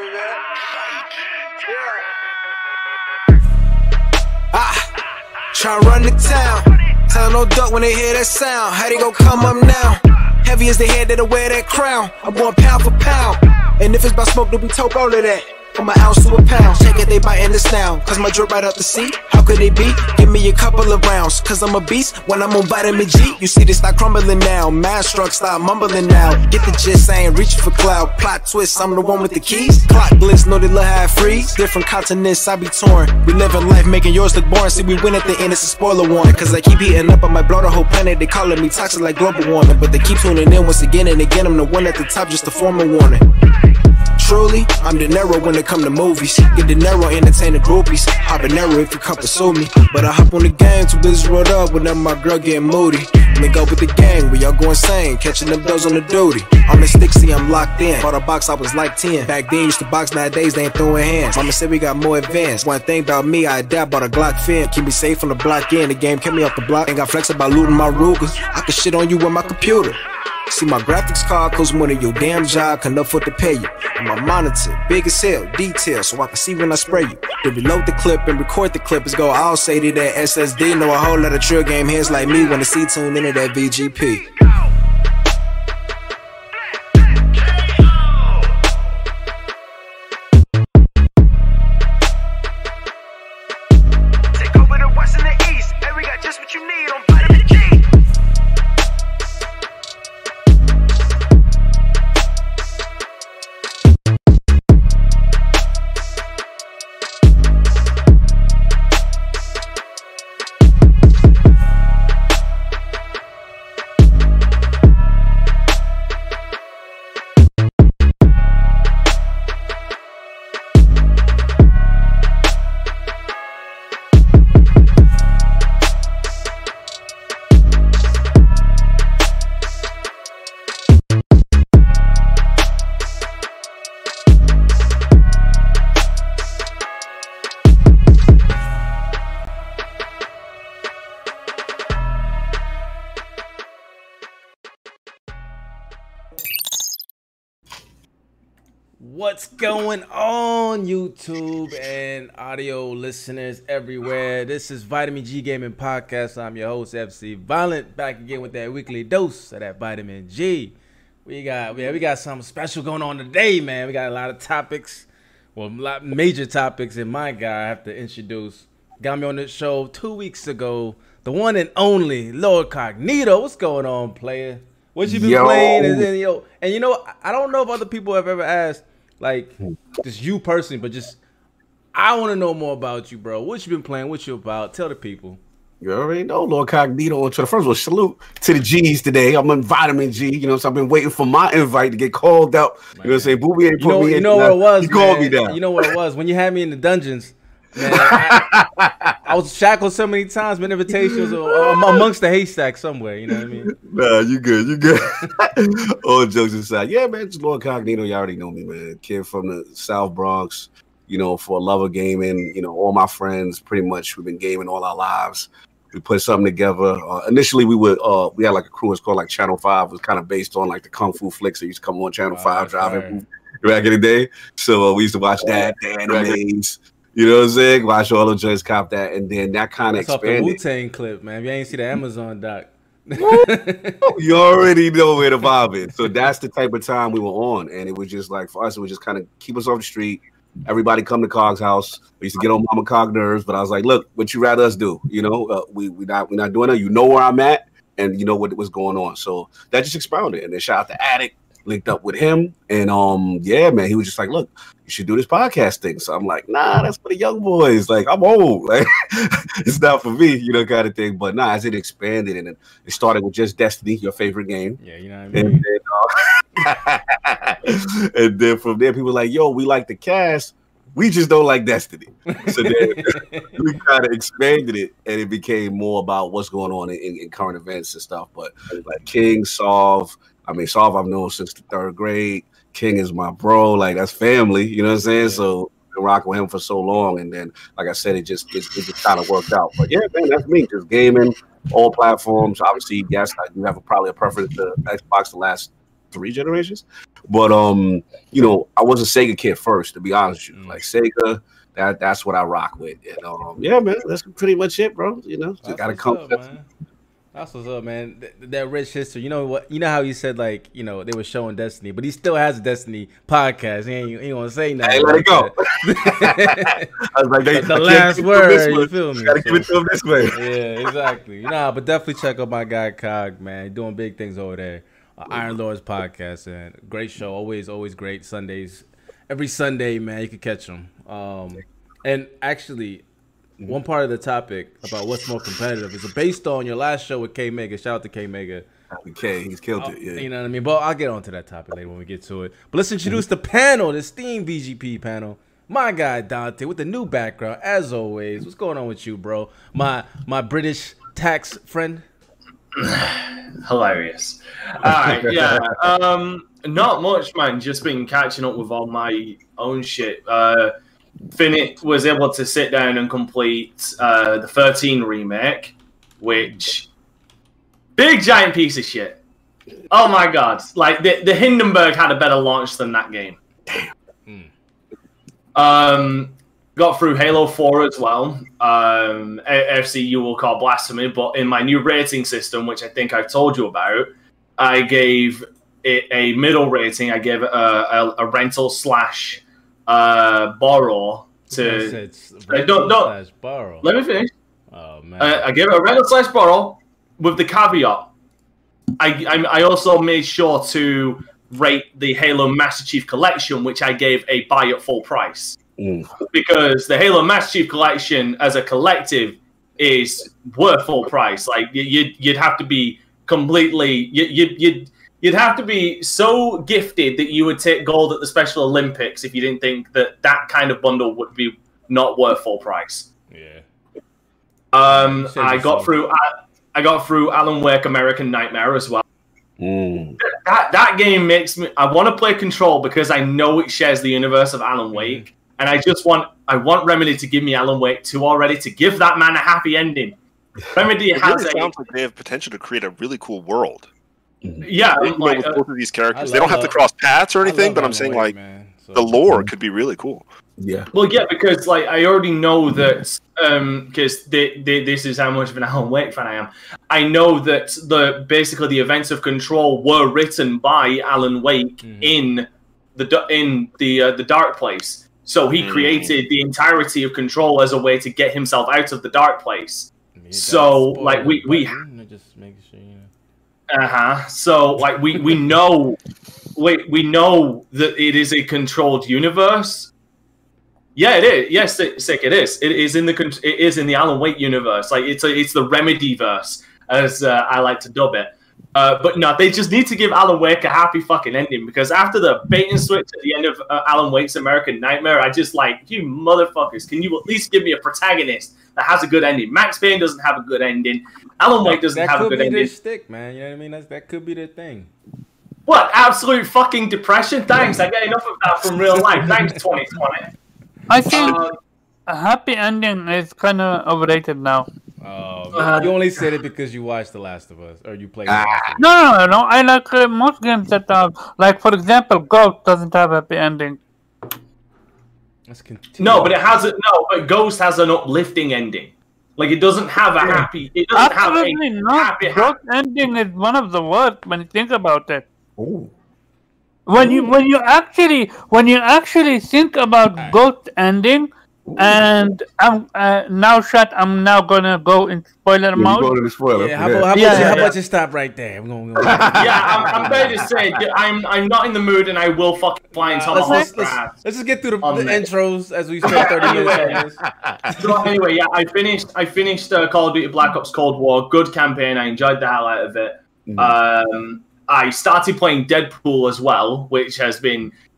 me. Ah, try to run the town. Tell no duck when they hear that sound. How they gon' come up now? Heavy as the head that'll wear that crown. I'm going pound for pound. And if it's by smoke, then we told all of that. From an ounce to a pound, check it, they biting this now. Cause my drip right out the seat. How could they be? Give me a couple of rounds. Cause I'm a beast when I'm on vitamin G. You see, they start crumbling now. Man struck, start mumbling now. Get the gist, I ain't reaching for cloud. Plot twist, I'm the one with the keys. Clock blitz, know they look it freeze. Different continents, I be torn. We living life, making yours look boring. See, we win at the end, it's a spoiler warning. Cause I keep heating up, I might blow the whole planet. They calling me toxic like global warming. But they keep tuning in once again and again. I'm the one at the top, just a form a warning. Truly, I'm De Niro when it come to movies. Get De Niro, entertain the groupies. Habanero if you come pursue me. But I hop on the gang, too busy rolled up whenever my girl getting moody. Let me go with the gang, we all go insane. Catching them bills on the duty. I'm in Stixie, I'm locked in. Bought a box, I was like 10. Back then, used to box, nowadays they ain't throwing hands. Mama said we got more advanced. One thing about me, I adapt, bought a Glock fin. Keep me safe from the block in. The game kept me off the block. Ain't got flex about looting my Ruger. I can shit on you with my computer. See my graphics card costs more than your damn job can afford to pay you. And my monitor, big as hell, detail, so I can see when I spray you. To reload the clip and record the clip is go all say to that SSD. Know a whole lot of trill game heads like me wanna see tune into that VGP. What's going on, YouTube and audio listeners everywhere? This is Vitamin G Gaming Podcast. I'm your host, FC Violent, back again with that weekly dose of that vitamin G. We got yeah, we got something special going on today, man. We got a lot of topics, well, a lot major topics. And my guy, I have to introduce, got me on the show two weeks ago, the one and only Lord Cognito. What's going on, player? What you been Yo. playing? And then yo, and you know, I don't know if other people have ever asked, like, hmm. just you personally, but just I want to know more about you, bro. What you been playing? What you about? Tell the people. You already know, Lord Cognito. To the first of all, salute to the G's today. I'm on vitamin G. You know, so I've been waiting for my invite to get called out. You know what I'm saying? Booby ain't You put know, me you in. know what it uh, was. He called me down. You know what it was when you had me in the dungeons. Man, I, I was shackled so many times, been invitations or, or amongst the haystack somewhere. You know what I mean? Nah, you good. You good. All jokes aside. Yeah, man, it's Lord Cognito. You already know me, man. Kid from the South Bronx, you know, for a love of gaming. You know, all my friends pretty much we've been gaming all our lives. We put something together. Uh, initially, we would uh, we had like a crew. It's called like Channel Five. It was kind of based on like the kung fu flicks that used to come on Channel Oh, Five, driving back in the day. So uh, we used to watch that, the animes. You know what I'm saying? Watch all the joints, cop that, and then that kind of the Wu Tang clip, man. If you ain't see the Amazon doc. you already know where the vibe is. So that's the type of time we were on. And it was just like for us, it was just kind of keep us off the street. Everybody come to Cog's house. We used to get on Mama Cog nerves, but I was like, look, what you rather us do? You know, uh, we we not we not doing it. You know where I'm at, and you know what was going on. So that just expounded. And then shout out to Attic, linked up with him, and um, yeah, man, he was just like, look, you should do this podcast thing. So I'm like, nah, that's for the young boys. Like I'm old, like it's not for me, you know, kind of thing. But nah, as it expanded and it started with just Destiny, your favorite game. Yeah, you know what I mean. And then, uh, and then from there, people were like, yo, we like the cast. We just don't like Destiny. So then we kind of expanded it and it became more about what's going on in, in current events and stuff. But like King, Solve, I mean, Solve I've known since the third grade. King is my bro, like that's family, you know what I'm saying? So been rocking with him for so long, and then like I said, it just it, it just kind of worked out. But yeah, man, that's me, just gaming, all platforms. Obviously, yes, I do have a, probably a preference to Xbox the last three generations. But um, you know, I was a Sega kid first, to be honest with you. Mm. Like Sega, that that's what I rock with. And um, yeah, man, that's pretty much it, bro. You know, just gotta come. up. That's what's up, man. Th- that rich history. You know what? You know how he said like, you know, they were showing Destiny, but he still has a Destiny podcast. He ain't, he ain't gonna say nothing. Hey, let it go. I was like, they, the I last give it to him this word. You feel me? Gotta give it to him this way. yeah, exactly. Nah, but definitely check out my guy Cog, man. He doing big things over there. Uh, Iron Lords podcast and great show. Always, always great Sundays. Every Sunday, man, you can catch him. Um, and actually, one part of the topic about what's more competitive is based on your last show with K Mega. Shout out to K Mega. Okay, he's killed Oh, it. Yeah. You know what I mean? But I'll get onto that topic later when we get to it. But let's introduce the panel, the Steam VGP panel. My guy Dante with the new background, as always. What's going on with you, bro? My my British tax friend. Hilarious. Alright, yeah. Um not much, man. Just been catching up with all my own shit. Uh Finit was able to sit down and complete uh the 13 remake, which big giant piece of shit. Oh my god. Like the, the Hindenburg had a better launch than that game. Um got through Halo 4 as well. Um, FC you will call blasphemy, but in my new rating system, which I think I've told you about, I gave it a middle rating. I gave it a, a, a rental slash uh, borrow to. It's Hey, don't- don't- borrow. Let me finish. Oh man. Uh, I gave it a rental slash borrow with the caveat. I, I I also made sure to rate the Halo Master Chief Collection, which I gave a buy at full price Mm. because the Halo Master Chief Collection as a collective is worth full price. Like you- you'd you'd have to be completely you you'd, you'd you'd have to be so gifted that you would take gold at the Special Olympics if you didn't think that that kind of bundle would be not worth full price. yeah. Um, Says I got yourself. through I, I got through Alan Wake American Nightmare as well. Mm. That that game makes me I want to play Control because I know it shares the universe of Alan Wake, and I just want I want Remedy to give me Alan Wake 2 already to give that man a happy ending. Remedy It has really a sounds like they have potential to create a really cool world. Yeah, You know, like, with uh, both of these characters, I they don't have to cross paths or anything, but I'm saying Wake, like man. So- the lore could be really cool. Yeah. Well, yeah, because like I already know that um because this is how much of an Alan Wake fan I am. I know that the basically the events of Control were written by Alan Wake Mhm. in the in the uh, the Dark Place. So he Mm. created the entirety of Control as a way to get himself out of the Dark Place. I mean, you So, like, we- spoiled, we- but, you know, just making sure you know. Uh huh. So like we we know we we know that it is a controlled universe. Yeah, it is. Yes, it- sick. It is. It is in the it is in the Alan Wake universe. Like it's a, it's the Remedy verse, as uh, I like to dub it. Uh, but no, they just need to give Alan Wake a happy fucking ending because after the bait and switch at the end of uh, Alan Wake's American Nightmare, I just like you motherfuckers. Can you at least give me a protagonist that has a good ending? Max Payne doesn't have a good ending. Alan Wake doesn't that have a could good be ending. their stick, man. You know what I mean? That's, that could be their thing. What absolute fucking depression? Thanks, I get enough of that from real life. Thanks, 2020. I think Uh, a happy ending is kind of overrated now. Oh, Uh, you only said it because you watched The Last of Us, or you played. Ah. The Last of Us. No, no, no. I like uh, most games that have, like for example, Ghost doesn't have a happy ending. Let's continue. no, but it has a no. But Ghost has an uplifting ending. Like it doesn't have a happy. It doesn't have Absolutely a not. happy. Ghost ending is one of the worst when you think about it. Ooh. When you when you actually when you actually think about Alright. Ghost ending, and I'm uh, now shut. I'm now gonna go in spoiler Yeah, you mode. go to the spoiler. Yeah, how about, how, Yeah, you, yeah, how yeah. about you stop right there? We're gonna, we're gonna Yeah, I'm, I'm ready to say I'm I'm not in the mood, and I will fucking fly and Uh, tell let's, let's, let's, let's just get through the, On the intros as we spend 30 minutes on. So anyway, yeah, I finished. I finished uh, Call of Duty Black Ops Cold War. Good campaign. I enjoyed the hell out of it. Um, I started playing Deadpool as well, which has been s- s-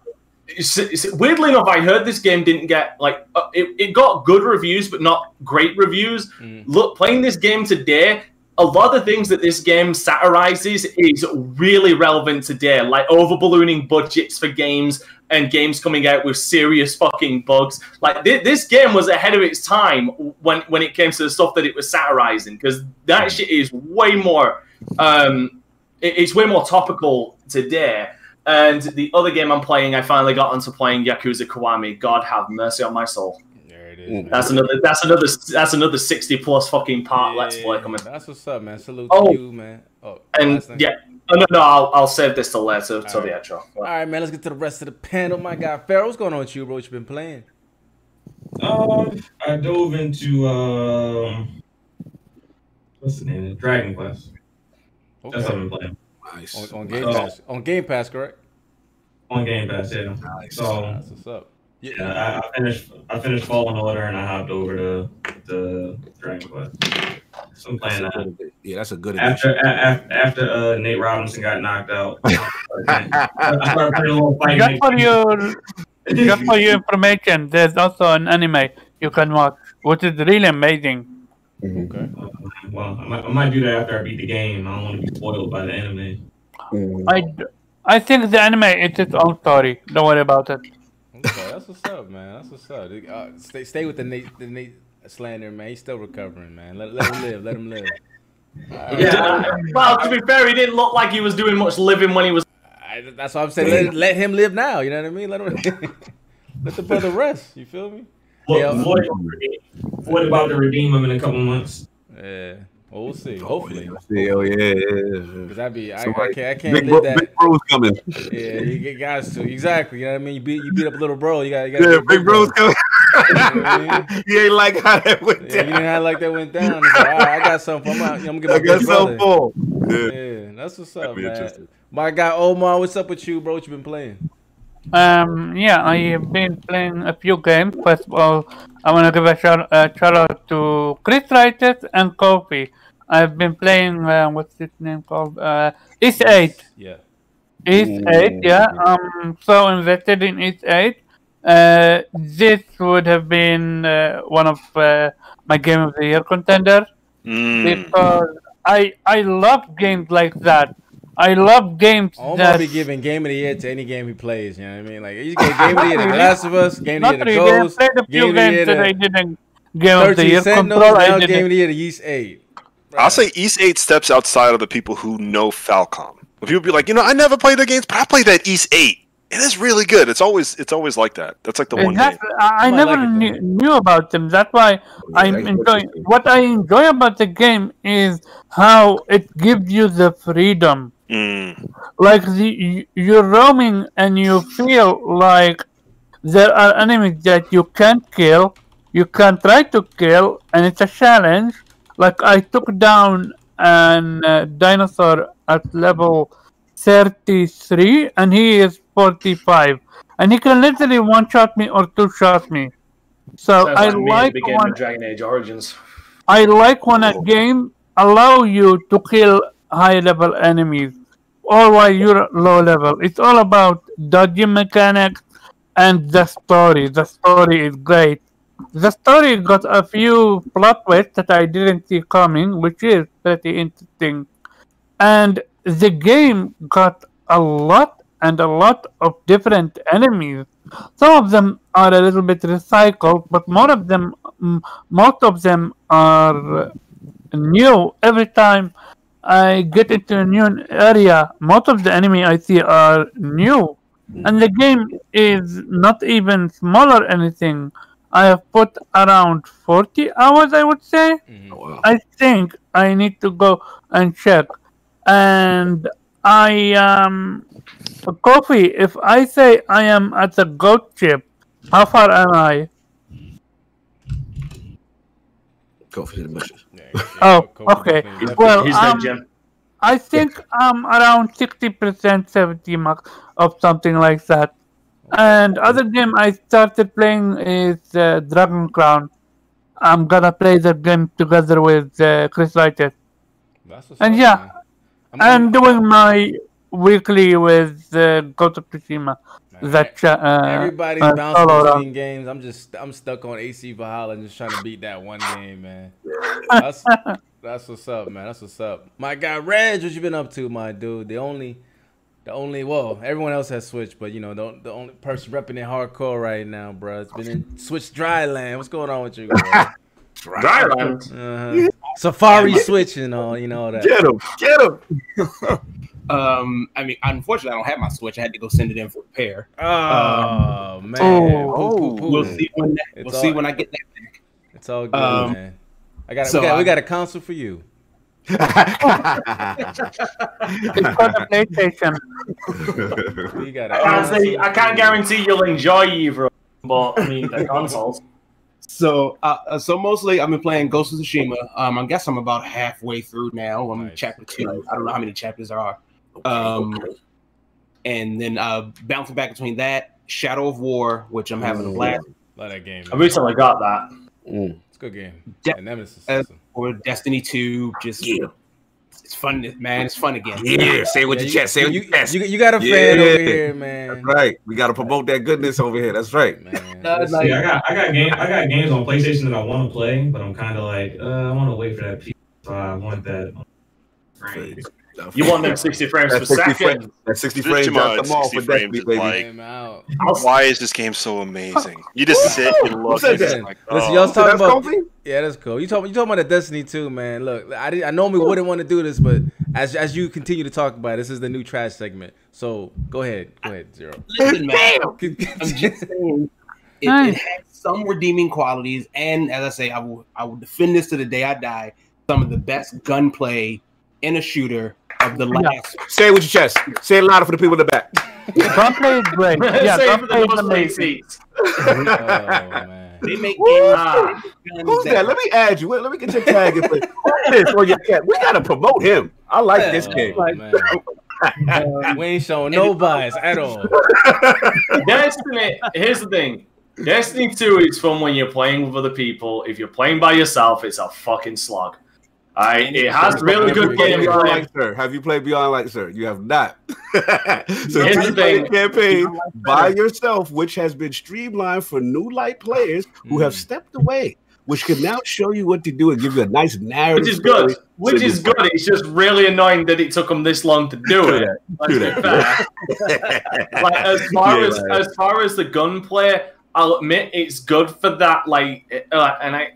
weirdly enough. I heard this game didn't get like uh, it, it got good reviews, but not great reviews. Mm. Look, playing this game today, a lot of the things that this game satirizes is really relevant today, like over ballooning budgets for games and games coming out with serious fucking bugs. Like thi- this game was ahead of its time when when it came to the stuff that it was satirizing, because that shit is way more um, it- it's way more topical today. And the other game I'm playing, I finally got onto playing Yakuza Kiwami. God have mercy on my soul. There it is. Man. That's another. That's another. That's another sixty plus fucking part. Let's play Yeah, coming. That's what's up, man. Salute Oh. to you, man. Oh, And yeah, oh, no, no, I'll, I'll save this till later, till the Alright. outro. All right, man. Let's get to the rest of the panel. My guy, Pharaoh, what's going on with you, bro? What you been playing? Um, I dove into um, what's the name? Dragon Quest. That's what I've been playing Nice. On, on Game Oh. Pass. On Game Pass, correct? on Game Pass. Yeah. Nice. So That's what's up. yeah, I, I finished. I finished Fallen Order and I hopped over to the Dragon Quest. So I'm playing a that. good, yeah, that's a good After a- after, after uh, Nate Robinson got knocked out, I started playing a little fight. Just for your just for your information, there's also an anime you can watch, which is really amazing. Okay. Well, I might, I might do that after I beat the game. I don't want to be spoiled by the anime. I, I think the anime is its own story. Don't worry about it. Okay, that's what's up, man. That's what's up. Uh, stay, stay with the Nate, the Nate slander, man. He's still recovering, man. Let, let him live. Let him live. All right. Yeah. well, to be fair, he didn't look like he was doing much living when he was. I, that's what I'm saying. Let, let him live now. You know what I mean? Let him. let the brother rest. You feel me? Floyd, Yeah. Floyd, Floyd about to redeem him in a couple months. Yeah. Well, we'll see. Hopefully, Yeah, oh, yeah, yeah, yeah. because that'd be. I, I Somebody- can't. I can't Big, live bro, that. big bro's coming. Yeah, you get guys to exactly. You know what I mean? You beat you beat up little bro. You got you got. Yeah, big bro's coming. Yeah. he ain't like how that went Yeah, you down. didn't have like that went down. Like, all right, I got something. I'm, out, I'm gonna get my I got big some full. Yeah. Yeah, that's what's up, man. interesting. My guy Omar, what's up with you, bro? What you been playing? Um, yeah, I have been playing a few games. First of all, I want to give a shout, uh, shout out to Chris Wrighted and Kofi. I've been playing, uh, what's his name called? Uh, Ys 8. Yeah. Ys 8, yeah. I'm so invested in Ys 8. Uh, this would have been uh, one of uh, my Game of the Year contender Mm. because I I love games like that. I love games Omar that be giving game of the year to any game he plays. You know what I mean? Like he's get game of the year to The Last of Us, game of the year really. to Ghost, played a game few of the year games that I to didn't Game of the 13 Year Sentinels, control. I didn't. game of the year to Ys 8. I'll say Ys 8 steps outside of the people who know Falcom. When people be like, you know, I never played the games, but I played that East 8. It is really good. It's always it's always like that. That's like the one game. I, I never like it knew, knew about them. That's why I'm enjoying. What I enjoy about the game is how it gives you the freedom. Mm. Like the you- you're roaming and you feel like there are enemies that you can't kill, you can try to kill, and it's a challenge. Like I took down an uh, dinosaur at level 33, and he is 45, and he can literally one shot me or two shot me. So Sounds I like like when Dragon Age Origins. I like when a game allow you to kill high level enemies or while you're low level. It's all about dodging mechanics and the story. The story is great. The story got a few plot twists that I didn't see coming, which is pretty interesting. And the game got a lot and a lot of different enemies. Some of them are a little bit recycled, but more of them, most of them are new. Every time I get into a new area, most of the enemy I see are new, and the game is not even small or anything. I have put around 40 hours, I would say. Oh, wow. I think I need to go and check. And I um coffee, if I say I am at the goat chip, how far am I? Go for the missions. Yeah, yeah, Oh, okay. definitely- Well, He's um, gem. I think I'm around 60%, 70 mark of something like that. And other game I started playing is uh, Dragon Crown. I'm gonna play that game together with uh, Chris Lighted. That's what's And yeah. I'm, I'm doing my weekly with uh, Ghost of Tsushima. That cha- uh, Everybody's uh, bouncing solo round. between games. I'm just I'm stuck on AC Valhalla and just trying to beat that one game, man. That's that's what's up, man. That's what's up. My guy Reg, what you been up to, my dude? The only the only well, everyone else has switched, but you know, the, the only person repping it hardcore right now, bro. It's been in Switch Dryland. What's going on with you, bro? Dryland. Uh-huh. Safari switching all, you know all that. Get him, get him. Um, I mean, unfortunately, I don't have my Switch. I had to go send it in for repair. Oh man. Oh. We'll see when that, It's we'll see when I get that back. It's all good, Um, man. I got, so we, got we got a console for you. It's for the PlayStation. We got a I can't say I can't guarantee you'll enjoy either, of them, but I mean the consoles. So, uh, uh, so mostly I've been playing Ghost of Tsushima. Um, I guess I'm about halfway through now. I'm in Nice. chapter two. I don't know how many chapters there are. Um, and then uh, bouncing back between that, Shadow of War, which I'm having a blast, Love that game. I recently got that. Mm. It's a good game. Yeah. And Nemesis. Uh, system. or Destiny Two. Just Yeah. it's fun, man. It's fun again. Yeah, say it with Yeah, your you- chest. Say it with you, your chest. you, you got a fan Yeah. over here, man. That's right. We got to promote that goodness over here. That's right. Man, No, listen, like- Yeah, I got I got game I got games on PlayStation that I want to play, but I'm kind of like uh, I want to wait for that P. So I want that. Frame. You want them 60 frames per That 60 second? frames. That 60 frames. mod, That's them all 60 for frames Destiny, baby. like- Why is this game so amazing? You just sit and look. said and it's that? like, Listen, oh. y'all So talking that's about comfy? yeah, that's cool. You talking you talking about the Destiny 2, man. Look, I did, I normally wouldn't want to do this, but as as you continue to talk about it, this is the new trash segment. So go ahead, go ahead, Zero. Listen, man. I'm just saying, it, Nice. it has some redeeming qualities, and as I say, I will I will defend this to the day I die. Some of the best gunplay in a shooter of the last. Say it with your chest. Say it louder for the people in the back. Gunplay is great. Yeah, Save for the is amazing. seats. oh man. They make Woo! games Ah. Who's that? Let me add you. Let me get your tag. and put this on your cat. We gotta promote him. I like this game. man. we ain't showing no bias at all. Destiny. Here's the thing. Destiny 2 is fun when you're playing with other people. If you're playing by yourself, it's a fucking slog. Alright, it has really Have you good played Beyond gameplay. Light, sir? Have you played Beyond Light, sir? You have not. so Here's if you the play the thing. campaign by yourself, which has been streamlined for new light players who have Mm. stepped away, which can now show you what to do and give you a nice narrative. Which is good. Which is you- good. It's just really annoying that it took them this long to do it. that. Let's be that. fair. like as far Yeah, as right. as far as the gunplay, I'll admit it's good for that. Like, uh, and I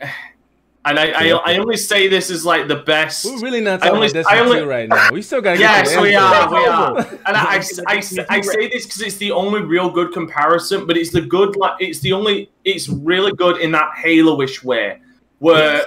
and I, I I only say this is like the best. We're really not I talking only- about Destiny only- 2 right now. We still gotta get Yes, we are. We are. And I, I, I, I say this because it's the only real good comparison, but it's the good. Like, it's the only. It's really good in that Halo-ish way, where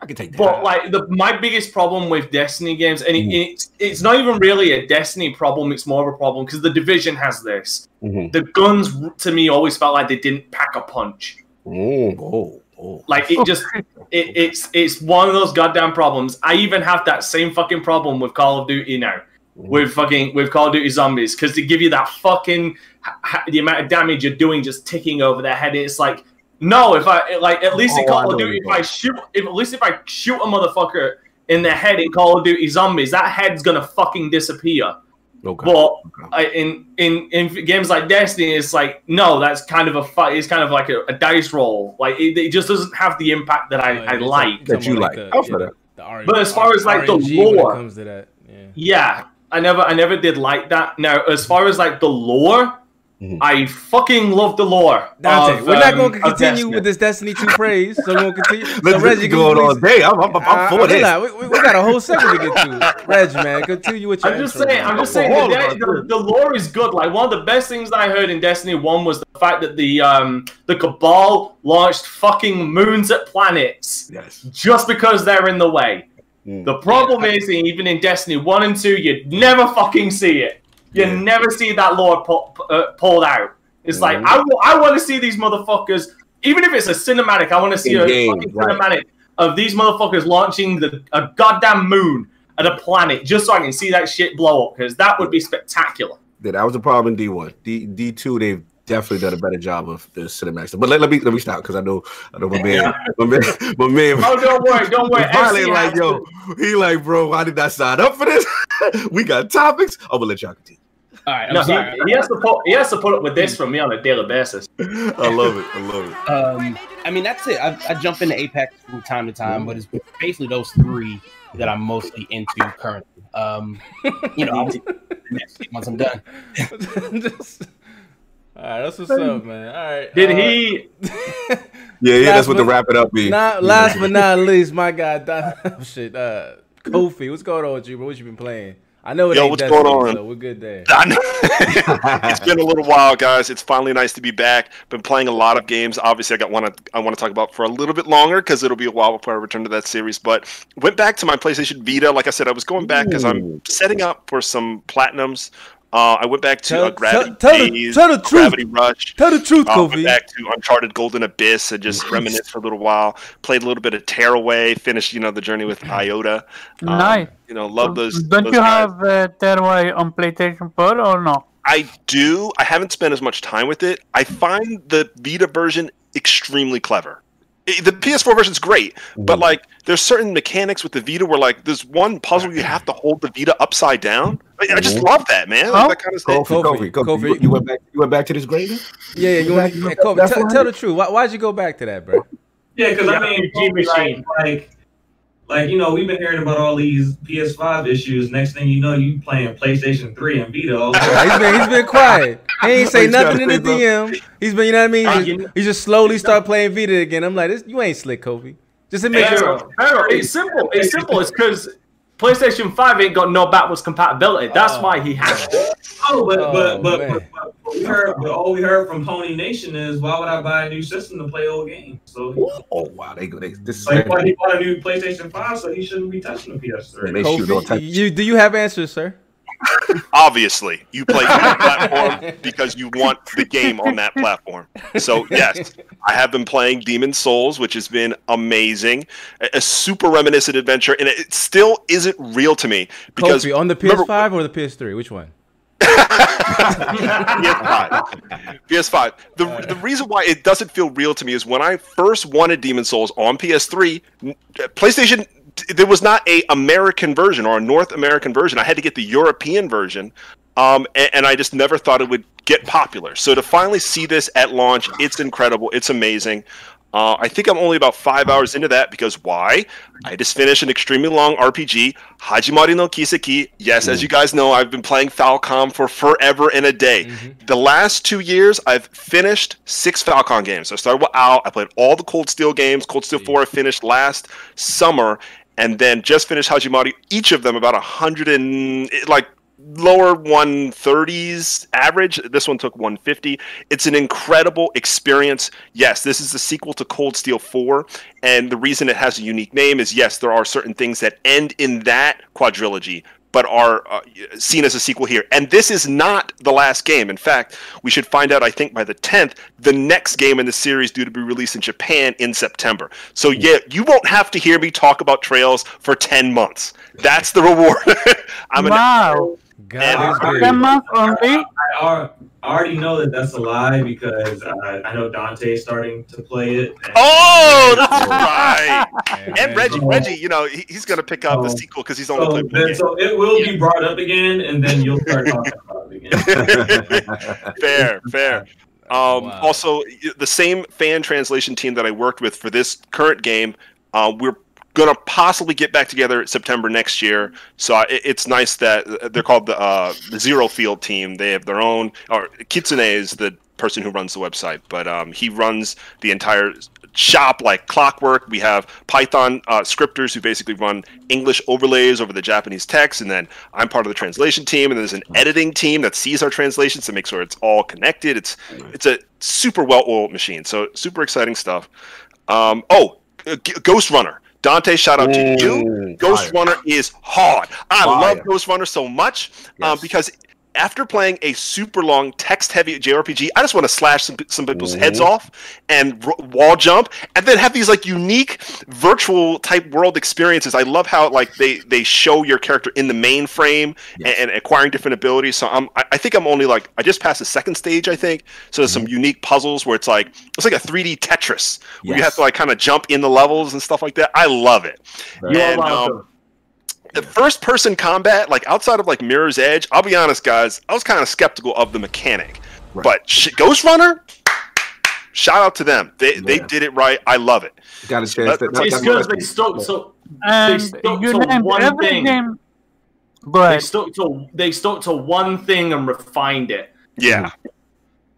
I can take that. But like the my biggest problem with Destiny games, and it, Mm. it's it's not even really a Destiny problem; it's more of a problem because the Division has this. Mhm. The guns to me always felt like they didn't pack a punch. Oh, oh, oh. Like it just it, it's it's one of those goddamn problems. I even have that same fucking problem with Call of Duty now. Mm-hmm. With fucking with Call of Duty Zombies because they give you that fucking ha- the amount of damage you're doing just ticking over their head. It's like no, if I like at least in Oh, I Call of Duty, if I shoot, if, at least if I shoot a motherfucker in the head in Call of Duty Zombies, that head's gonna fucking disappear. Okay. But I, in in in games like Destiny, it's like no, that's kind of a fight. It's kind of like a, a dice roll. Like it, it just doesn't have the impact that I, Oh, I like. That you like. the, I'll for yeah, that. the R- But as far as, like, the RNG when it lore- comes to that, yeah. Yeah, I never I never did like that. Now, as far as like the lore, Mhm. I fucking love the lore. Dante, of, we're not um, going to of continue with this Destiny 2 praise, so we're going to continue. So, Let's Reggie, be can going all day. I'm, I'm, I'm Uh, for this. relax, we, we, we got a whole segment to get to. Reg, man, continue with your I'm just intro, saying, man. I'm just Hold saying, on the, about the, the lore is good. Like one of the best things that I heard in Destiny One was the fact that the um the Cabal launched fucking moons at planets Yes. just because they're in the way. Mm. The problem is, even in Destiny One and Two, you'd never fucking see it. You Yeah. never see that lore pu- uh, pulled out. It's like Mhm. I, want to see these motherfuckers, even if it's a cinematic. I want to see a fucking right. cinematic of these motherfuckers launching the a goddamn moon at a planet just so I can see that shit blow up because that would be spectacular. Yeah, that was a problem in D one. D D two, they've definitely done a better job of the cinematic stuff. But let, let me let me stop because I know I know my man, my man, my man. Oh, don't worry, don't worry. he finally like, yo, he like, bro, I did not sign up for this. we got topics. I'm gonna let y'all continue. All right, I'm No, he, sorry. he has to put he has to put up with this from me on a daily basis. I love it. I love it. Um, I mean, that's it. I, I jump into Apex from time to time, but it's basically those three that I'm mostly into currently. Um, you know, I'll next week once I'm done. Just- all right, that's what's up, man. All right. Did uh, he? Yeah, yeah, that's what the wrap it up be. Not last but not least, my guy, Don, oh, shit, uh, Kofi, what's going on with you, bro? What you been playing? I know it Yo, ain't what's going on? so we're good there. It's been a little while, guys. It's finally nice to be back. Been playing a lot of games. Obviously, I got one I want to talk about for a little bit longer because it'll be a while before I return to that series. But went back to my PlayStation Vita. Like I said, I was going back because I'm setting up for some platinums. Uh, I went back to Tell- uh, Gravity tell- tell the- tell the truth. Gravity Rush. Tell the truth, Uh, went back to Uncharted Golden Abyss and just reminisced for a little while. Played a little bit of Tearaway. Finished, you know, the journey with Iota. Um, Nice. You know, love those. Don't those you guys. have uh, Tearaway on PlayStation 4 or no? I do. I haven't spent as much time with it. I find the Vita version extremely clever. I- The PS4 version's great, but mm-hmm. like there's certain mechanics with the Vita where like there's one puzzle you have to hold the Vita upside down. I, I just mm-hmm. love that, man. Like, Oh. that kind of stuff. Kofi, Kofi, Kofi, Kofi, Kofi. You, you went back. You went back to this grading. Yeah, yeah. You want You to got- Kobe, that's tell, why- tell the truth. Why, why'd you go back to that, bro? Yeah, because I mean, G like, like, like you know, we've been hearing about all these PS5 issues. Next thing you know, you playing PlayStation 3 and Vita. All he's been he's been quiet. He ain't say nothing gotta in the say DM. He's been, you know what I mean? Uh, He's, he just slowly start playing Vita again. I'm like, this, you ain't slick, Kobe. Just admit Hey, it. Pharaoh, Pharaoh, it's simple. It's simple. It's because PlayStation 5 ain't got no backwards compatibility. That's why he has to. Oh, but Oh, but but, but, but, but we heard, but all we heard from Pony Nation is, why would I buy a new system to play old games? So, Oh wow, they they this is like, why he bought a new PlayStation 5, so he shouldn't be touching the PS3. they shoot all Kofi, types. you, do you have answers, sir? Obviously, you play that platform because you want the game on that platform. So yes, I have been playing Demon Souls, which has been amazing, a, a super reminiscent adventure, and it still isn't real to me because Kofi, on the PS5 or the PS3? Which one? PS5. PS5. The, the reason why it doesn't feel real to me is when I first wanted Demon Souls on PS3, PlayStation there was not a American version or a North American version. I had to get the European version, um, and, and I just never thought it would get popular. So to finally see this at launch, it's incredible. It's amazing. Uh, I think I'm only about five hours into that because why? I just finished an extremely long RPG, Hajimari no Kiseki. Yes, as you guys know, I've been playing Falcom for forever and a day. The last two years, I've finished six Falcom games. I started with OWL. I played all the Cold Steel games. Cold Steel 4 I finished last summer, and then just finished Hajimari. Each of them about a hundred and like lower 130s average. This one took 150. It's an incredible experience. Yes, this is the sequel to Cold Steel 4, and the reason it has a unique name is yes, there are certain things that end in that quadrilogy. But are uh, seen as a sequel here, and this is not the last game. In fact, we should find out. I think by the tenth, the next game in the series due to be released in Japan in September. So yeah, you won't have to hear me talk about Trails for ten months. That's the reward. I'm an wow. God is good. Only? I, already know that that's a lie because uh, I know Dante's starting to play it. and- Oh, that's right. Yeah, And man. Reggie, Reggie, you know, he, he's gonna pick up the Oh. sequel because he's only So, played one so it will be brought up again, and then you'll start talking about it again. fair, fair. Um, Wow. Also, the same fan translation team that I worked with for this current game, uh, we're gonna possibly get back together September next year. So it, it's nice that uh, they're called the, uh, the Zero Field team. They have their own. Or Kitsune is the person who runs the website, but um, he runs the entire shop like clockwork. We have Python uh, scripters who basically run English overlays over the Japanese text, and then I'm part of the translation team. And there's an editing team that sees our translations to make sure it's all connected. It's it's a super well-oiled machine. So super exciting stuff. Um, oh, uh, G- Ghost Runner. Dante, shout out to you. Mm, Ghost fire. Runner is hard. I Fire. love Ghost Runner so much um, because after playing a super long text heavy JRPG, I just want to slash some, some people's heads Mhm. off and r- wall jump, and then have these like unique virtual type world experiences. I love how like they they show your character in the mainframe Yes. and, and acquiring different abilities. So I'm I, I think I'm only like I just passed the second stage. I think so. There's some unique puzzles where it's like it's like a 3D Tetris where you have to like kind of jump in the levels and stuff like that. I love it. Are And, um, the first person combat, like outside of like Mirror's Edge, I'll be honest, guys, I was kind of skeptical of the mechanic. Right. But sh- Ghost Runner, shout out to them. They they did it right. I love it. Got a chance. To, it's because they stuck to And you to named one every thing. game. Go they stuck to they stuck to one thing and refined it. Yeah,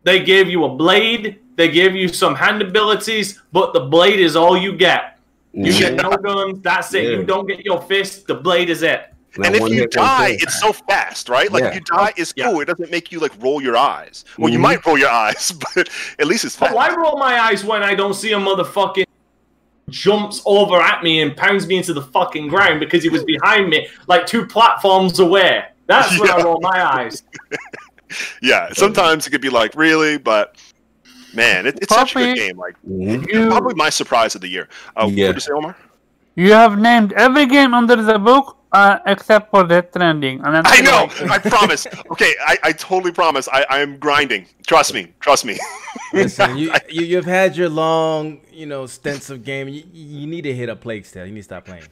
They gave you a blade. They gave you some hand abilities, but the blade is all you get. You get no guns. That's it. Yeah. You don't get your fist. The blade is it. That And if you die, kill. it's so fast, right? Like Yeah. if you die, it's Yeah. cool. It doesn't make you like roll your eyes. Well, you Mhm. might roll your eyes, but at least it's fast. But why roll my eyes when I don't see a motherfucking jumps over at me and pounds me into the fucking ground because he was behind me like two platforms away? That's when I roll my eyes. Yeah, sometimes it could be like really, but man, it, it's such a good game. Like. You probably my surprise of the year. Uh, Yeah. What did you say, Omar? you have named every game under the book uh, except for Death Stranding. And I'm know. like, I promise. Okay, I, I totally promise. I, I am grinding. Trust me. Trust me. Listen, you, you you've had your long, you know, stints of game. You, you need to hit a plague still. You need to stop playing.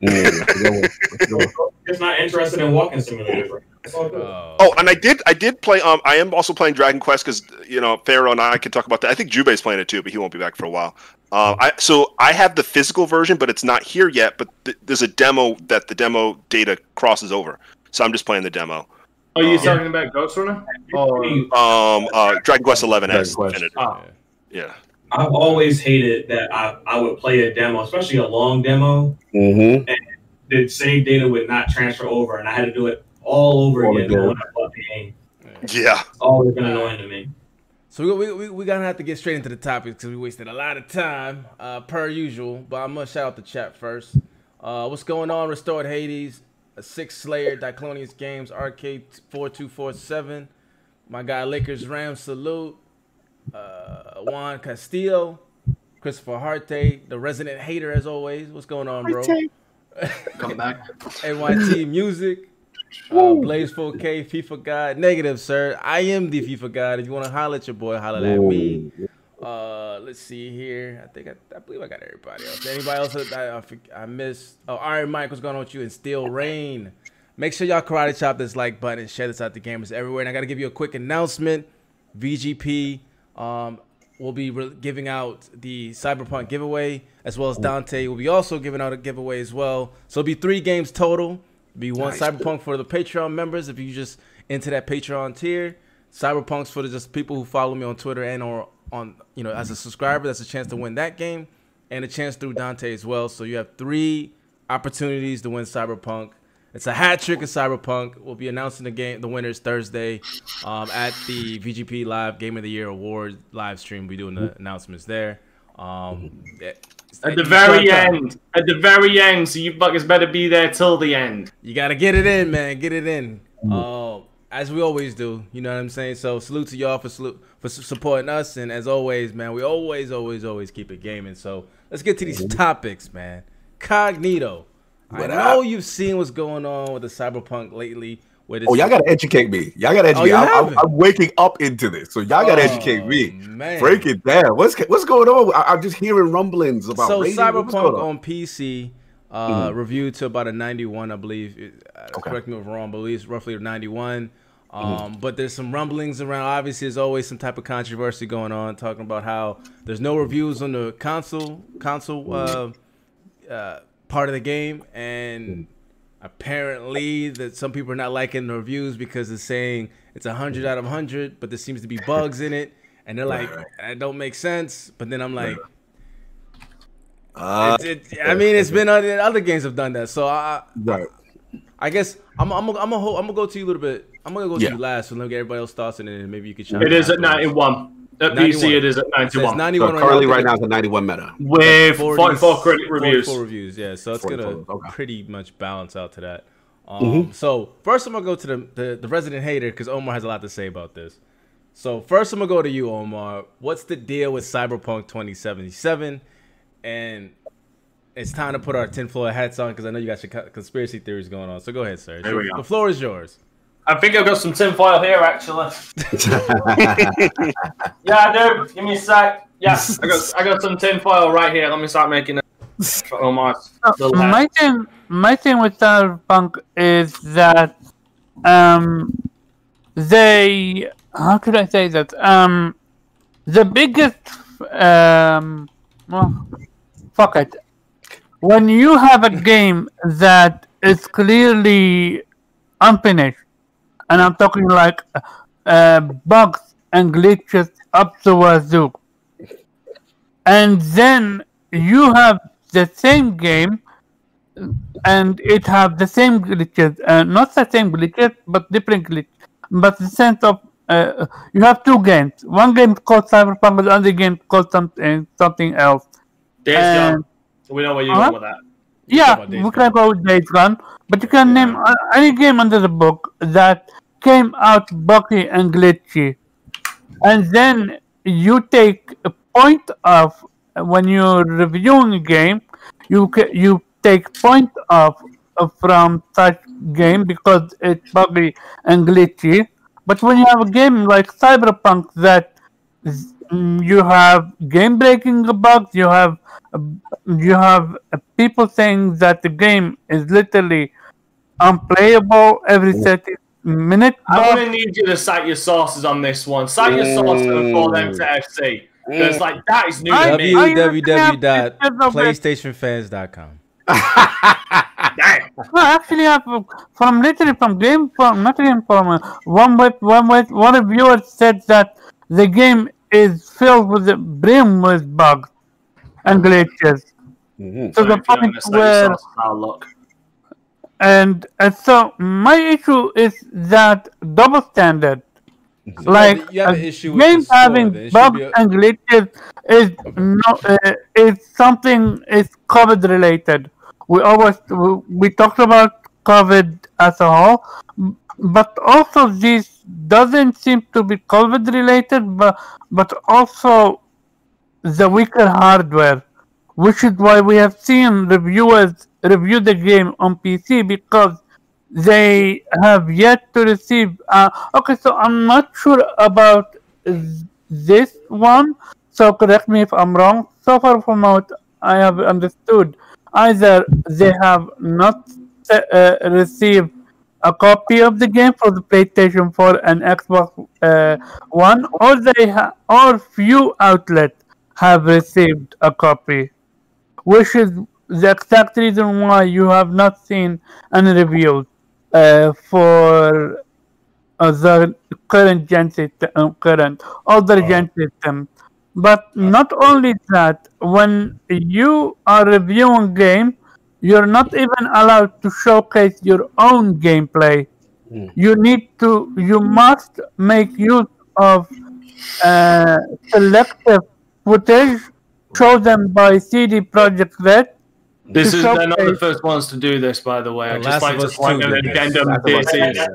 That's a good one. That's a good one. Just not interested in walking simulators. Right? That's all good. Oh, Oh, and I did I did play. Um, I am also playing Dragon Quest because you know Pharaoh and I can talk about that. I think Jube's playing it too, but he won't be back for a while. Uh, I so I have the physical version, but it's not here yet. But th- there's a demo that the demo data crosses over, so I'm just playing the demo. Are you Oh. talking about Ghost Runner? Or Um, uh, Dragon Quest Eleven Dragon S Quest. Definitive. Ah. Yeah. I've always hated that I, I would play a demo, especially a long demo. Mhm. The save data would not transfer over, and I had to do it all over All again again. when I bought the game. Yeah. It's always been annoying to me. So we we we we gonna have to get straight into the topics because we wasted a lot of time, uh, per usual. But I'm gonna shout out the chat first. Uh, what's going on? Restored Hades, a Six Slayer, Diclonius Games, Arcade four two four seven. My guy Lakers Rams salute. Uh, Juan Castillo, Christopher Harte, the resident hater as always. What's going on, bro? Come back. AYT Music, uh, Blaze 4K, FIFA God. Negative, sir. I am the FIFA God. If you want to holler at your boy, holler at me. Uh, let's see here. I think I, I believe I got everybody else. Anybody else that I, I, I missed? Oh, Iron Mike, what's going on with you? And Steel Rain. Make sure y'all karate chop this like button and share this out to gamers everywhere. And I got to give you a quick announcement. VGP um, will be re- giving out the Cyberpunk giveaway as well as Dante will be also giving out a giveaway as well. So it'll be three games total. Be one Cyberpunk for the Patreon members if you just into that Patreon tier. Cyberpunks for the just people who follow me on Twitter and or on you know as a subscriber. That's a chance to win that game and a chance through Dante as well. So you have three opportunities to win Cyberpunk. It's a hat trick of Cyberpunk. We'll be announcing the game, the winners Thursday, um, at the VGP Live Game of the Year Award live stream. We doing the announcements there. Um, yeah. At the very end. At the very end. So you fuckers better be there till the end. You gotta get it in, man. Get it in. Uh, as we always do. You know what I'm saying? So salute to y'all for salute, for su- supporting us, and as always, man, we always, always, always keep it gaming. So let's get to these topics, man. Cognito. What I know up? you've seen what's going on with the cyberpunk lately. This Oh, y'all gotta educate me. Y'all gotta Oh, educate. you I'm, I'm. I'm waking up into this, so y'all gotta Oh, educate me. man. Break it down. What's what's going on? I, I'm just hearing rumblings about. so. Cyberpunk on? on PC uh reviewed to about a 91 i believe uh, Okay. correct me if I'm wrong but least roughly a 91 um but there's some rumblings around obviously there's always some type of controversy going on talking about how there's no reviews on the console console uh, uh part of the game and apparently that some people are not liking the reviews because it's saying it's 100 out of 100 but there seems to be bugs in it and they're like that don't make sense but then i'm like Uh, it, it, I mean, it's been other, other games have done that. So I, right. I guess I'm, I'm, I'm, gonna, hold- I'm gonna go to you a little bit. I'm gonna go to Yeah. you last, so let me get everybody else thoughts, and then maybe you could. chime It in is at afterwards. 91. At 91. PC, it is at So it's 91. 91 So right currently, now. right now, it's a 91 meta. With 40 44 credit reviews. 44 reviews, yeah. So it's gonna okay. Mm-hmm. pretty much balance out to that. Um, So first, I'm gonna go to the the, the resident hater because Omar has a lot to say about this. So first, I'm gonna go to you, Omar. What's the deal with Cyberpunk 2077? And it's time to put our tinfoil hats on because I know you got your conspiracy theories going on. So go ahead, sir. There we go. The floor is yours. I think I've got some tinfoil here, actually. yeah, I do. Give me a sec. Yeah, I got, I got some tinfoil right here. Let me start making it. For Omar's little hat. my thing, my thing with Cyberpunk is that um, they how could I say that um, the biggest um, well, fuck it. When you have a game that is clearly unfinished, and I'm talking like uh, bugs and glitches up the wazoo, and then you have the same game and it have the same glitches, uh, not the same glitches, but different glitches. But the sense of uh, you have two games. One game called Cyberpunk, the other game called something something else. Days And- Gone. We know where you're Huh? going with that. Yeah, we can go with Days Gone, but you can name uh, any game under the book that came out buggy and glitchy, and then you take a point of when you're reviewing a game, you ca- you take point of from such game because it's buggy and glitchy. But when you have a game like Cyberpunk that you have game breaking bugs you have uh, you have uh, people saying that the game is literally unplayable every 30 minutes I'm gonna need you to cite your sources on this one. Cite your sources for them to FC. Because like that is new I- to me. I- www.playstationfans.com. Damn. No, actually, have from literally from game from not game from uh, one web one web one reviewer said that the game is filled with the brim with bugs and glitches. Mhm. To So the if point gonna cite your where I'll look. and, and so my issue is that double standard. So like you have, you have an issue with game having then bugs a- and glitches is no uh, is something is COVID related. We always we, we talked about COVID as a whole, but also this doesn't seem to be COVID related, but but also the weaker hardware, which is why we have seen reviewers review the game on PC because they have yet to receive. Uh, okay, so I'm not sure about this one, so correct me if I'm wrong. So far from what I have understood, either they have not uh, received a copy of the game for the PlayStation 4 and Xbox uh, One, or they ha- or few outlets have received a copy, which is the exact reason why you have not seen any reviews uh, for uh, the current gen system, uh, current older gen system. But not only that, when you are reviewing game, you're not even allowed to showcase your own gameplay. You need to, you must make use of uh, selective footage chosen by CD Projekt Red. This to is they're not the first ones to do this, by the way. I just Last like of to Us point 2 an did this. addendum. Last of Us This is,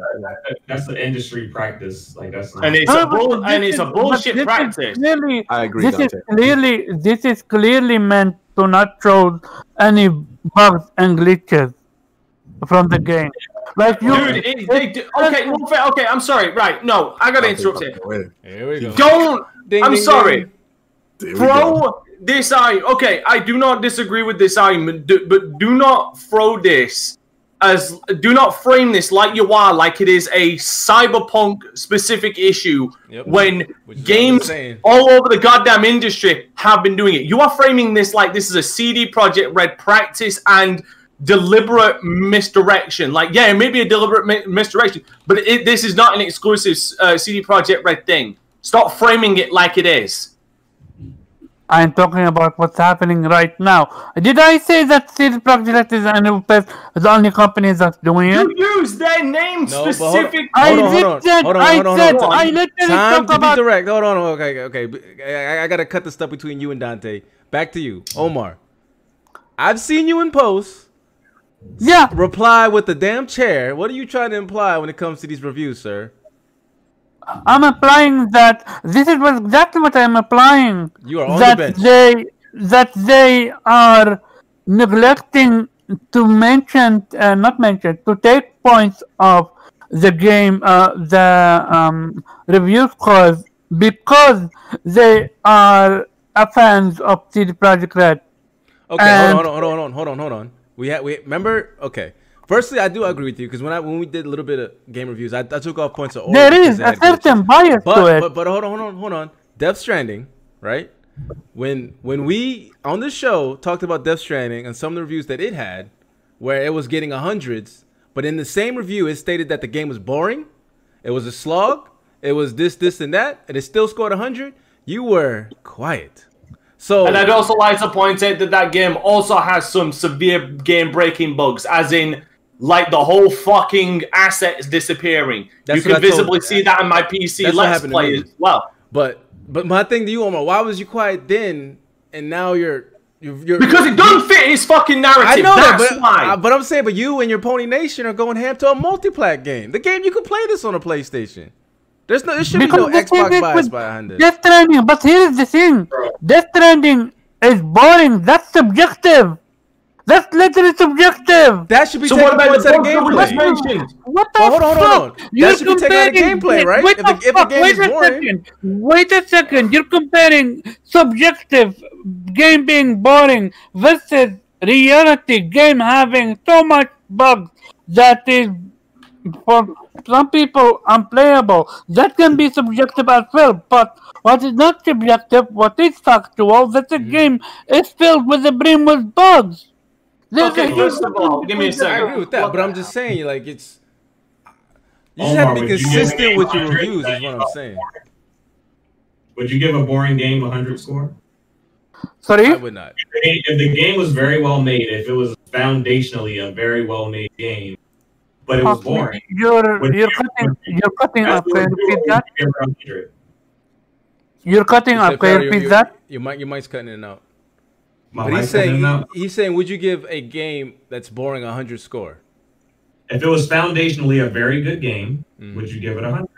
That's the industry practice. Like that's not. and it's No, a bull, and it's a is- but bullshit this is practice. Clearly, I agree, This is clearly this is clearly meant to not show any bugs and glitches from the game. Like you, Dude, it, they do, okay, no, fair- okay, I'm sorry. Right, no, I gotta interrupt it. Here we go. Don't. Ding, I'm ding, sorry. ding. there we go. Throw this I Okay, I do not disagree with this argument, do- but do not throw this as. Do not frame this like you are, like it is a cyberpunk specific issue. Yep. When Which is what I'm games all over the goddamn industry have been doing it, you are framing this like this is a CD Projekt Red practice and deliberate misdirection. Like, yeah, it may be a deliberate mi- misdirection, but it, this is not an exclusive uh, CD Projekt Red thing. Stop framing it like it is. I'm talking about what's happening right now. Did I say that CD Projekt Red is Anubis is the only company that's doing it? You use their name No, but hold on. specific. I Hold on, hold on, said, hold on, I hold on, said, hold on. I literally Time talk to about. be direct. Hold on. Okay, okay. I, I gotta cut the stuff between you and Dante. Back to you, Omar. I've seen you in posts Yeah, reply with the damn chair. What are you trying to imply when it comes to these reviews, sir? I'm applying that. This is what exactly what I'm applying. You are on that the bench. they that they are neglecting to mention, uh, not mention, to take points of the game, uh, the um, review scores because they are uh, fans of CD Projekt Red. Okay, And- hold on, hold on, hold on, hold on, hold on. We had we remember. Okay, firstly, I do agree with you because when I when we did a little bit of game reviews, I, I took off points of order. There because is a certain bias But, to it. but but hold on, hold on, hold on. Death Stranding, right? When when we on the show talked about Death Stranding and some of the reviews that it had, where it was getting a hundreds, but in the same review it stated that the game was boring, it was a slog, it was this, this, and that, and it still scored a hundred. You were quiet. So And I'd also like to point out that that game also has some severe game-breaking bugs, as in, like the whole fucking asset is disappearing. That's you can I told- visibly see that in my PC That's Let's happened Play as well. But but my thing to you, Omar, why was you quiet then, and now you're you're, you're Because it doesn't fit his fucking narrative. I know That's that, but, why. uh, but I'm saying, but you and your Pony Nation are going ham to a multiplat game. The game you can play this on a PlayStation. There's no, there should be no Because the thing Xbox is bias with behind it. Death Stranding, but here's the thing: Death Stranding is boring. That's subjective. That's literally subjective. That should be so taken what about the out of bugs that we gameplay. What the Well, hold on, fuck? hold on, hold on. You're That should be taken out of comparing- gameplay, right? Wait If the- the if the game wait is a boring- second. Wait a second. You're comparing subjective game being boring versus reality game having so much bugs that is for some people unplayable. That can be subjective as well. But what is not subjective, what is factual, that the Mm-hmm. game is filled with the brim with bugs. There's Okay, a first of all, give me a I second. I agree with that, but I'm just saying, like it's. You just Omar, have to be would you consistent with your reviews, is what I'm saying. Would you give a boring game a hundred score? Sorry? I would not. If the game was very well made, if it was foundationally a very well made game, but it was Fuck, boring, You're you're cutting you're cutting up. Can you you repeat would that? give it a hundred. You're cutting up. Can you repeat your- that? Your mic, your mic's cutting it out. My But he's saying in he's saying, would you give a game that's boring a hundred score? If it was foundationally a very good game, Mm. would you give it a hundred?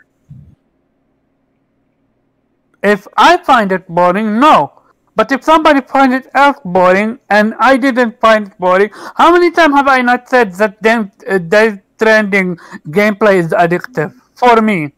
If I find it boring, no. But if somebody finds it else boring and I didn't find it boring, how many times have I not said that them uh, Death Stranding gameplay is addictive for me?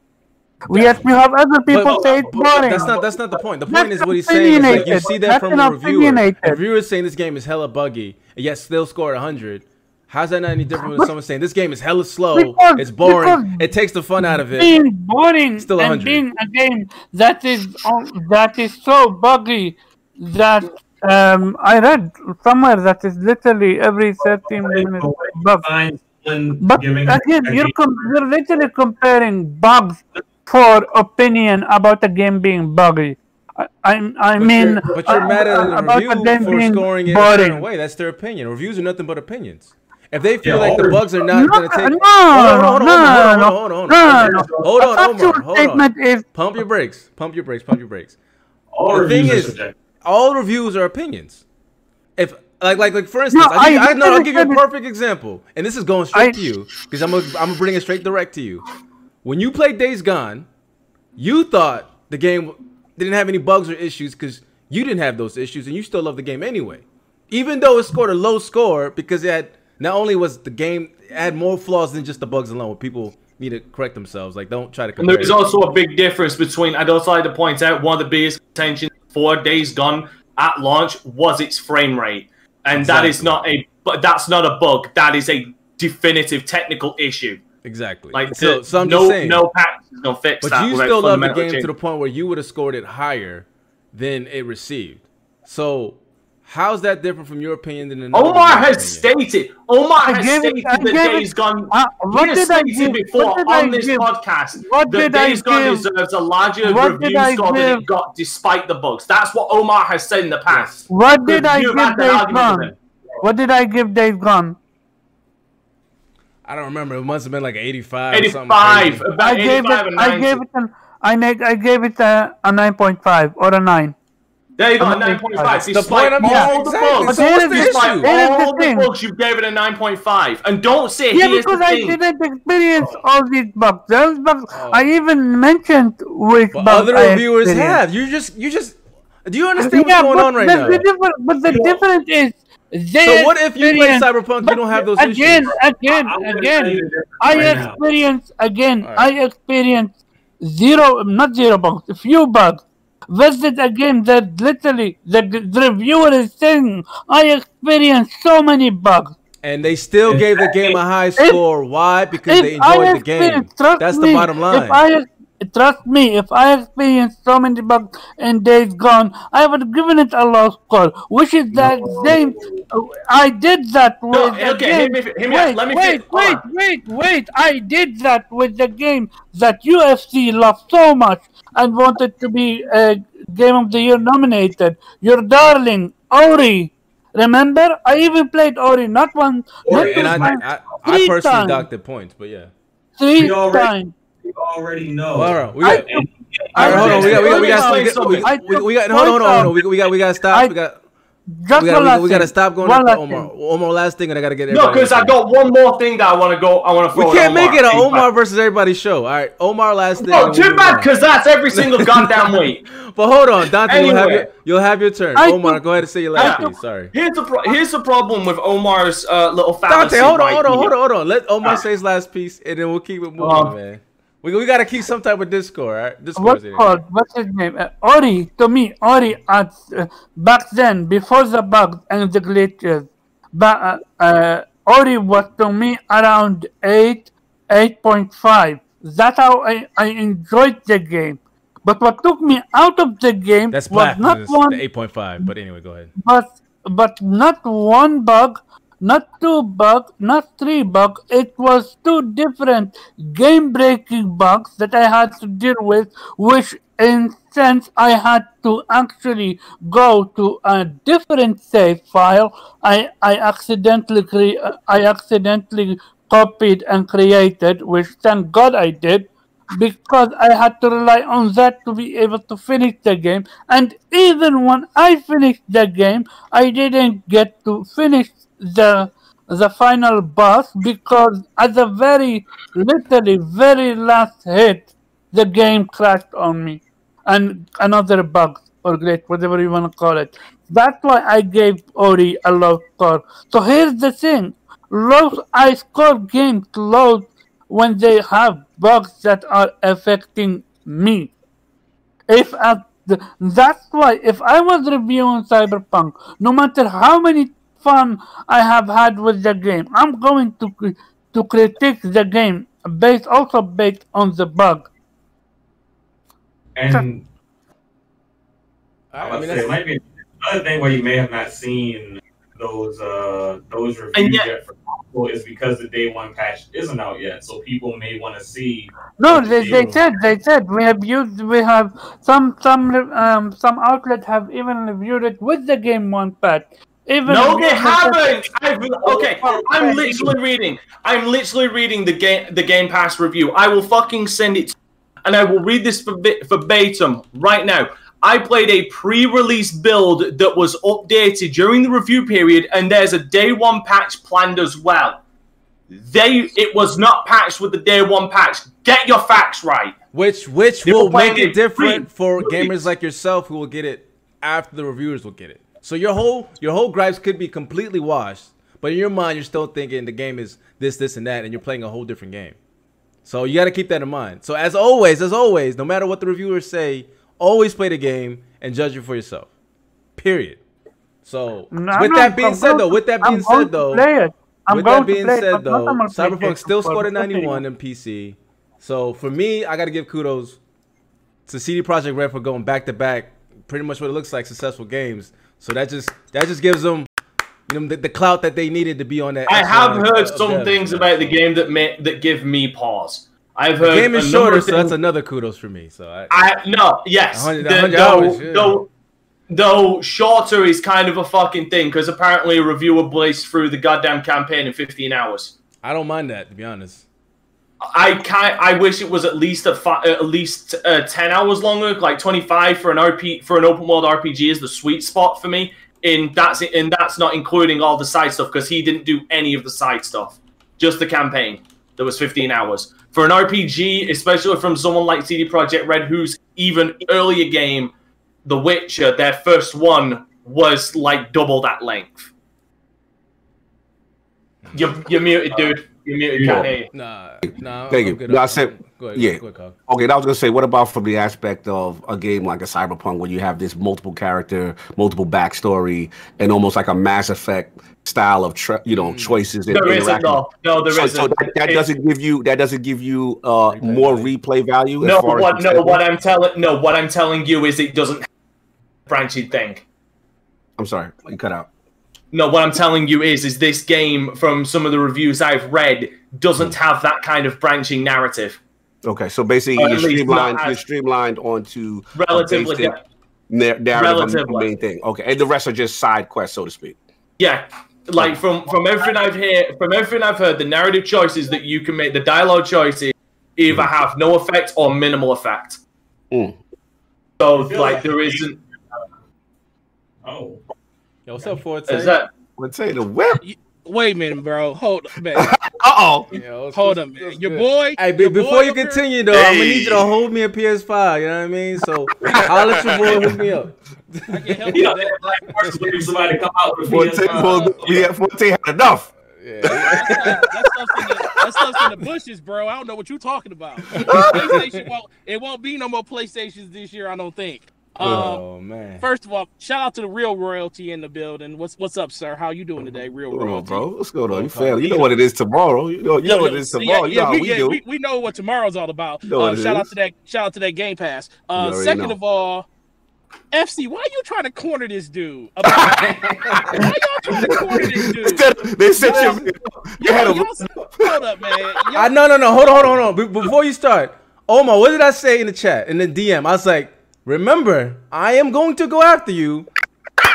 Yes, we have other people But- say it's boring. That's not that's not the point. The That's point is what he's saying is like you see that That's from an a reviewer. A reviewer is saying this game is hella buggy, and yet still scored hundred. How's that not any different than someone saying this game is hella slow, Because- it's boring, it takes the fun out of it? being boring Still and 100. being a game that is on- that is so buggy that um, I read somewhere that is literally every 13 minutes bug. But again, you're com- you're literally comparing bugs for opinion about a game being buggy. I I, I But mean, you're, but you're uh, mad at a about a review game for being scoring it a certain boring. way. That's their opinion. Reviews are nothing but opinions. If they feel Yeah, like all the their- bugs are not No, going to take, no, hold on, hold on, no, hold on, no, hold on, hold on, no, hold no. on, hold A on, factual Omar, hold statement on. is Pump your brakes, pump your brakes, pump your brakes. all the thing reviews are is, subjective. all reviews are opinions. If like like like for instance, No, I, give, I I, no, I'll give you a literally- perfect example, and this is going straight I- to you because I'm gonna I'm gonna bring it straight direct to you. When you played Days Gone, you thought the game didn't have any bugs or issues because you didn't have those issues, and you still love the game anyway, even though it scored a low score because it had not only was the game had more flaws than just the bugs alone. Where people need to correct themselves. Like don't try to compare. there is also a big difference between. I'd also like to point out one of the biggest contentions for Days Gone at launch was its frame rate, and that is not a. But that's not a bug. That is a definitive technical issue. Exactly. Like so, the- so I'm no, just saying. no patch is gonna fix But that. you still love the game change. to the point where you would have scored it higher than it received. So how's that different from your opinion than another? Omar has opinion? stated. Omar I has gave it- stated I that gave it- Gone. Uh, what he has did I give- before what did on I this give- podcast what that did I Days Gone give- deserves a larger what review did I score than give- it got, despite the bugs. That's what Omar has said in the past. what did I give Days Gone? What did I give Days Gone? I don't remember. It must have been like 85. or something 85. crazy. About I gave 85 it. and I gave it an. I neg- I gave it a, a nine point five or a nine. There you go, I'm a 9.5. That's the Despite point I'm- all yeah, the exactly. bugs, So what's the despite issue? Here's all the thing. bugs, you gave it a 9.5. And don't say Yeah, here's because I thing. didn't experience oh. all these bugs. Those bugs. I oh. even mentioned which But bugs other I reviewers have. You just you just do you understand Yeah, what's going on right the, now? The difference, but the difference is. They So what if you play Cyberpunk, you don't have those again, issues? Again, I'm again, tell you the difference I right now. experience again. Alright. I experience zero, not zero bugs, a few bugs. Versus a game that literally the, the reviewer is saying I experienced so many bugs. And they still gave the game a high score. Why? Because they enjoyed the game. trust That's me, the bottom line. If I trust me, if I experienced so many bugs in Days Gone, I would have given it a low score, which is that same. I did that with No, the okay, hear game. me- hear me out. wait, Let me wait, fin- hold wait, on. wait, wait! I did that with the game that UFC loved so much and wanted to be a Game of the Year nominated. Your darling Ori. Remember? I even played Ori not one, not two And I, times, I, I three personally times. docked the points, but yeah. Three We times. You already know. Well, all right, we got, took- all right, hold on. We got, we got, we got, we got, we got, we, we got, hold on, hold on, hold on. We, we got, we got to stop. I- We got, Just we got, last we got to stop going One to Omar. thing. Omar, last thing, and I got to get No, because I got one more thing that I want to go. I want to We can't make it an Omar. Omar versus everybody's show. All right, Omar last thing. No, too bad because that's every single goddamn week. But hold on, Dante, you'll have your, you'll have your turn. I Omar, took- go ahead and say your last I piece. Sorry. Here's the pro- here's the problem with Omar's uh, little fallacy. Dante, hold on, right hold on, here. hold on, hold on. Let Omar Ah. say his last piece, and then we'll keep it moving, Um, man. We, we got to keep some type of Discord, right? Discord. What's called? What's his name? Uh, Ori. To me, Ori at uh, back then, before the bugs and the glitches, but uh, uh, Ori was to me around eight, eight point five. That's how I, I enjoyed the game. But what took me out of the game That's was not one 8.5. But anyway, go ahead. but but not one bug, not two bug, not three bug. It was two different game-breaking bugs that I had to deal with, which in sense I had to actually go to a different save file. I I accidentally cre- I accidentally copied and created, which thank God I did because I had to rely on that to be able to finish the game. And even when I finished the game, I didn't get to finish the the final boss because at the very literally very last hit, the game crashed on me, and another bug or glitch, whatever you want to call it. That's why I gave Ori a low score. So here's the thing: low I score games low when they have bugs that are affecting me. If at the, that's why if I was reviewing Cyberpunk, no matter how many fun I have had with the game, I'm going to cri- to critique the game based also based on the bug. And All I I would mean, say it that's, might be another thing why you may have not seen those uh those reviews And yet- yet for Apple is because the day one patch isn't out yet, so people may want to see. No, they, they said they said we have used we have some some um some outlets have even reviewed it with the game one patch. Even No, they haven't. I've, okay, I'm literally reading. I'm literally reading the game the Game Pass review. I will fucking send it, and I will read this verba- verbatim right now. I played a pre-release build that was updated during the review period, and there's a day one patch planned as well. They it was not patched with the day one patch. Get your facts right. which which They will make it different for gamers like yourself who will get it after the reviewers will get it. So your whole your whole gripes could be completely washed, but in your mind you're still thinking the game is this, this, and that, and you're playing a whole different game. So you got to keep that in mind. So as always, as always, no matter what the reviewers say, always play the game and judge it for yourself. Period. So No, with not- that being I'm said, though, to- with that I'm being said, to though, play it. I'm with that being said, but not though, Cyberpunk still scored a 91 in PC. So for me, I got to give kudos to CD Projekt Red for going back to back, pretty much what it looks like successful games. So that just that just gives them, you know, the, the clout that they needed to be on that. I have heard some things about the game that may, that give me pause. I've The heard game is shorter, so that's another kudos for me. So I, I no, yes. 100 The- 100 though, hours, yeah. though, though shorter is kind of a fucking thing because apparently a reviewer blazed through the goddamn campaign in 15 hours. I don't mind that to be honest. I kind I wish it was at least a fi- at least uh, 10 hours longer, like 25 for an RP for an open world RPG is the sweet spot for me. And that's and that's not including all the side stuff because he didn't do any of the side stuff, just the campaign. That was 15 hours for an RPG, especially from someone like CD Projekt Red, whose even earlier game, The Witcher, their first one was like double that length. You're, you're muted, dude. You're muted. Yeah. Can't hear you. Nah, nah. Thank I'm you. good. No, I said- go ahead, yeah. go ahead, Okay, and I was gonna say, what about from the aspect of a game like a Cyberpunk, where you have this multiple character, multiple backstory, and almost like a Mass Effect style of tra- you know choices and There isn't interaction. though. No, there so, isn't. so that, that doesn't give you that doesn't give you uh Replay more value. replay value. as No, far what? the No, what I'm telling. No, what I'm telling you is it doesn't have a branching thing. I'm sorry, you cut out. No, what I'm telling you is, is this game from some of the reviews I've read doesn't Hmm. have that kind of branching narrative. Okay, so basically you're at least not streamlined. You're streamlined onto a Relatively, basic- Nar- narrative on the main thing. Okay, and the rest are just side quests, so to speak. Yeah, like from from everything I've heard, from everything I've heard, the narrative choices that you can make, the dialogue choices, either have no effect or minimal effect. Mm. So like like- there isn't. Oh. Yo, what's up, Forte? Is that? Let's say the whip. Wait a minute, bro. Hold up, man. Uh oh. Yo, what's- Hold up, man. Your good? boy. Hey, your before boy you up here- continue though, I'm gonna need you to hold me a PS5. You know what I mean? So I'll let your boy hook me up. I can't help You you know, with that. that black horse waiting somebody to come out with Forte, PS5. Forte, yeah, Forte had enough. Yeah. that stuff's in the, that stuff's in the bushes, bro. I don't know what you're talking about. PlayStation won't. It won't be no more PlayStations this year. I don't think. Um, oh man. First of all, shout out to the real royalty in the building. What's what's up, sir? How you doing today, real Hold on, royalty? bro. What's going on? You fail. You know what it is tomorrow. You know, you know what it is Yeah, tomorrow. You yeah, how we, we yeah, do. we, we know what tomorrow's all about. You know what Uh, it shout out to that. Shout out to that Game Pass. Uh, second know. of all, FC, why are you trying to corner this dude? About, why y'all trying to corner this dude? Instead they sent Yo, you. You had Yo, a. y'all- hold up, man. Y'all- I no no no hold on hold on hold on. Before you start, Omar, what did I say in the chat in the DM? I was like, remember, I am going to go after you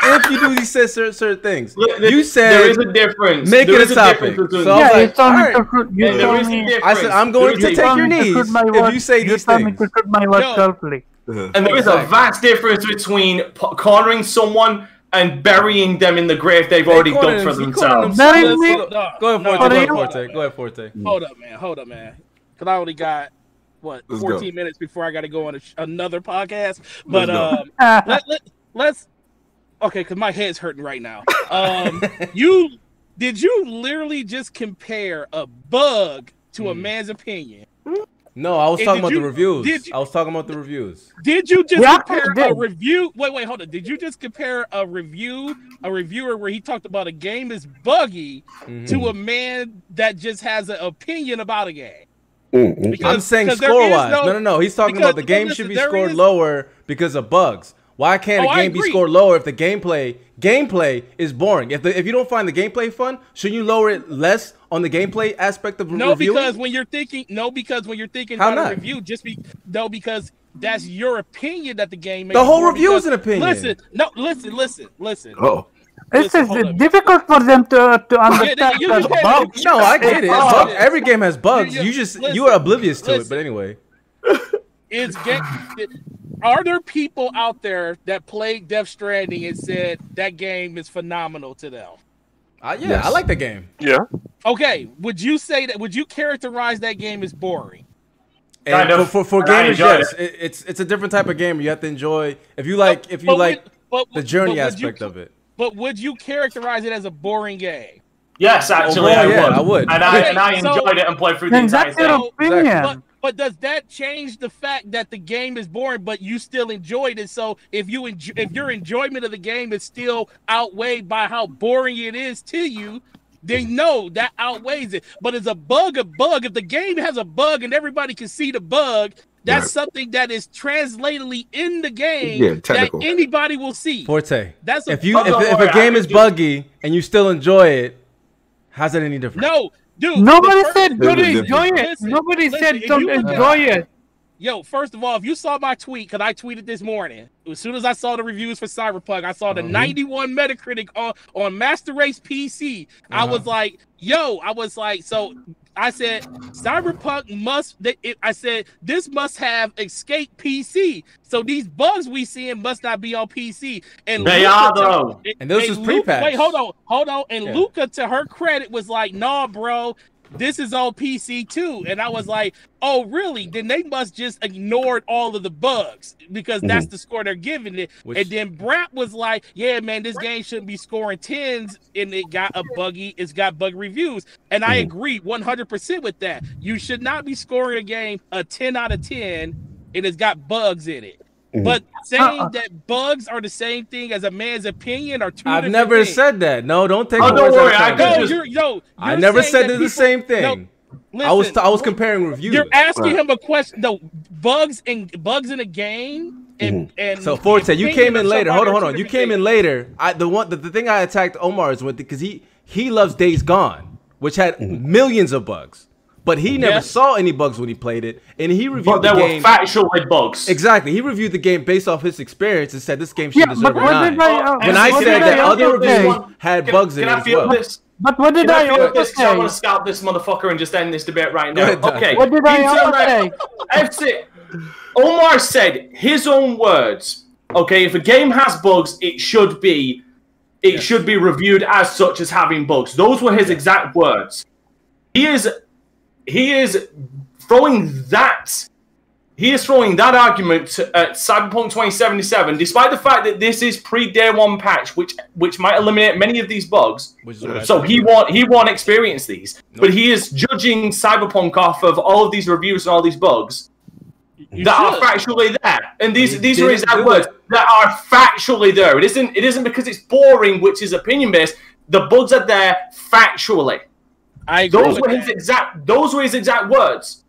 if you do these certain, certain things. Look, there- You said there is a difference. make There it is a topic. difference between- So I was Yeah, you like, told alright. to shoot. You told me. I said I'm going to take your me to knees my if you say you these told me things. to shoot my watch carefully. And there is a vast difference between p- cornering someone and burying them in the grave they've already dug for him- he cornered themselves. That me. Go go ahead, Forte. Go ahead. Forte. Go ahead, Forte. Hold up, man. Hold up, man. Because I only got what Let's 14 go. minutes before I got to go on a sh- another podcast. But Let's um, let, let, let's okay, because my head's hurting right now. Um, you did you literally just compare a bug to a Hmm. man's opinion? No, I was And talking about you- the reviews. you- I was talking about the reviews. Did you just Yeah, compare a review? Wait, wait, hold on. Did you just compare a review, a reviewer where he talked about a game is buggy, Mhm. to a man that just has an opinion about a game? Mm-hmm. Because, I'm saying there score wise. No, no, no. He's talking because- about the game should be scored is- lower because of bugs. Why can't Oh, a I game be scored lower if the gameplay gameplay is boring? If the, if you don't find the gameplay fun, shouldn't you lower it less on the gameplay aspect of No, reviewing? because when you're thinking, no, because when you're thinking How about not? a review, just be no, because that's your opinion that the game. The makes whole more review is an opinion. Listen, no, listen, listen, listen. Oh. It's Listen, just difficult for them to to understand you the just bugs. no, I get it. Bug- every game has bugs. You- You you- just listen, you are oblivious to it. But anyway, Is game? Are there people out there that played Death Stranding and said that game is phenomenal to them? uh, yeah, Yes. I like the game. Yeah. Okay, would you say that? Would you characterize that game as boring? And Kind of. for, for, for gamers, yes, it, it's it's a different type of game. You have to enjoy if you like if you But like would- but- the journey but would you- aspect of it. But would you characterize it as a boring game? Yes, oh, actually, Overall, I, yeah, would. I would. And I Okay, and I so- enjoyed it and played through the Then entire that's your thing. opinion. But but does that change the fact that the game is boring, but you still enjoyed it? So if you enjoy, if your enjoyment of the game is still outweighed by how boring it is to you, then no, that outweighs it. But it's a bug, a bug. If the game has a bug and everybody can see the bug, that's Right. something that is translatedly in the game Yeah, that anybody will see. Forte. That's a If you if, if a game is buggy and you still enjoy it, how's that any different? no, dude. Nobody first- said don't enjoy it. listen, Nobody listen, said don't you look enjoy it. Yo, first of all, if you saw my tweet, because I tweeted this morning, as soon as I saw the reviews for Cyberpunk, I saw the Mhm. 91 Metacritic on, on Master Race PC. I Uh-huh. was like, yo, I was like, so I said, Cyberpunk must, th- it, I said, this must have escape PC. So these bugs we seeing must not be on PC. And They Luca are to- though. And those was Luca- pre-patched. Wait, hold on, hold on. And Yeah. Luca, to her credit, was like, "Nah, bro, this is on PC too." And I was like, "Oh, really? Then they must just ignored all of the bugs because that's mm-hmm. the score they're giving it." Which- and then Brat was like, "Yeah, man, this game shouldn't be scoring tens, and it got a buggy. It's got bug reviews." And I mm-hmm. agree 100 percent with that. You should not be scoring a game a 10 out of 10, and it's got bugs in it. Mhm. But saying Uh-uh. that bugs are the same thing as a man's opinion are two I've never things. said that. No, don't take Oh, my don't worry, I context. could No, just- you're yo. I you're never said that they're the same thing. No, I was listen, I was comparing reviews. You're asking Right. him a question. No, bugs and bugs in a game and and So Forte, you came in later. Hold on, hold on. You came in later. I the one the, the thing I attacked Omar is with because he he loves Days Gone, which had millions of bugs. But he never Yes. saw any bugs when he played it, and he reviewed But there the were game. factually bugs. Exactly, he reviewed the game based off his experience and said this game should Yeah, deserve but a what nine. did uh, when I what said that I other also reviews had Can- bugs can in I it as well. this? But what did I I feel also this? 'Cause I want to scalp this motherfucker and just end this debate right now. okay. What did I He also turned around- say? That's it. Omar said his own words. Okay, if a game has bugs, it should be, it should be reviewed as such as having bugs. Those were his exact words. He is, he is throwing that. He is throwing that argument at Cyberpunk 2077, despite the fact that this is pre-day one patch, which which might eliminate many of these bugs. Which is what I So he won't he won't experience these, but he is judging Cyberpunk off of all of these reviews and all these bugs You that are factually there, and these He these are his words that are factually there. It isn't it isn't because it's boring, which is opinion based. The bugs are there factually. I Those were his that. exact. Those were his exact words.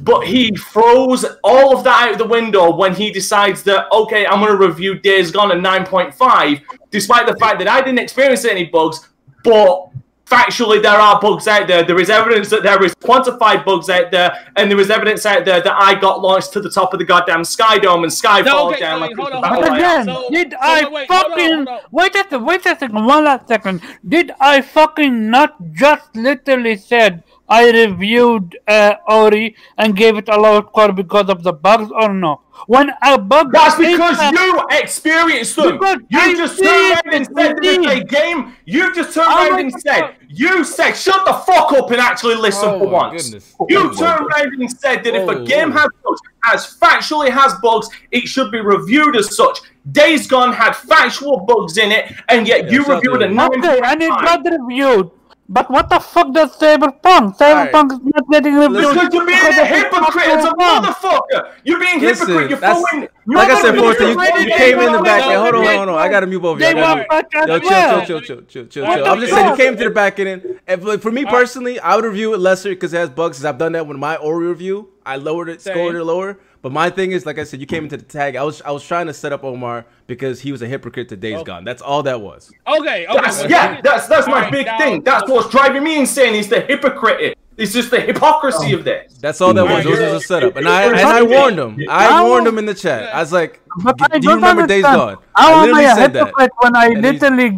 But he throws all of that out the window when he decides that okay, I'm going to review Days Gone at 9.5, despite the fact that I didn't experience any bugs. But factually, there are bugs out there. There is evidence that there is quantified bugs out there, and there is evidence out there that I got launched to the top of the goddamn Sky Dome and Skyfall No, okay, down wait, like hold on, a hold again, So- did so I wait, wait, hold on, fucking hold on. wait a second, wait a second, one last second. Did I fucking not just literally said I reviewed uh, Ori and gave it a low score because of the bugs or no? When a bug That's because a- you experienced them. Because You I just turned around and said that it's a game. You just turned Oh around my and God. said, you said, shut the fuck up and actually listen Oh for once. goodness. You turned around and said that if Oh, a game Lord. has bugs, as factually has bugs, it should be reviewed as such. Days Gone had factual bugs in it, and yet Yeah, you reviewed the- a nine. Okay, and it got reviewed. But what the fuck does Cyberpunk? Cyberpunk is not getting reviewed. Because you're being because a hypocrite as a motherfucker. You're being Listen, hypocrite. You're that's- throwing. Like I said, you're Forster, you, you came in the back no, end. Hold on, hold on. I gotta mute both of you. I They gotta want mute- back as Yo, chill, well. chill, chill, chill, chill, What chill. the I'm just saying you came to the back end. And for- for me personally, I would review it lesser because it has bugs. Because I've done that with my Ori review. I lowered it, scored it lower. But my thing is, like I said, you came into the tag. I was I was trying to set up Omar because he was a hypocrite to Days oh. Gone. That's all that was. Okay, okay. That's, yeah, that's that's all my right, big now- thing. That's what's driving me insane. Is the hypocrite. It's just the hypocrisy of that. That's all that was. Alright, It was you're- just a setup. And I and I warned him. I I warned will- him in the chat. I was like, But I "Do you don't remember Days understand. Gone?" I am I literally a said that. hypocrite when I literally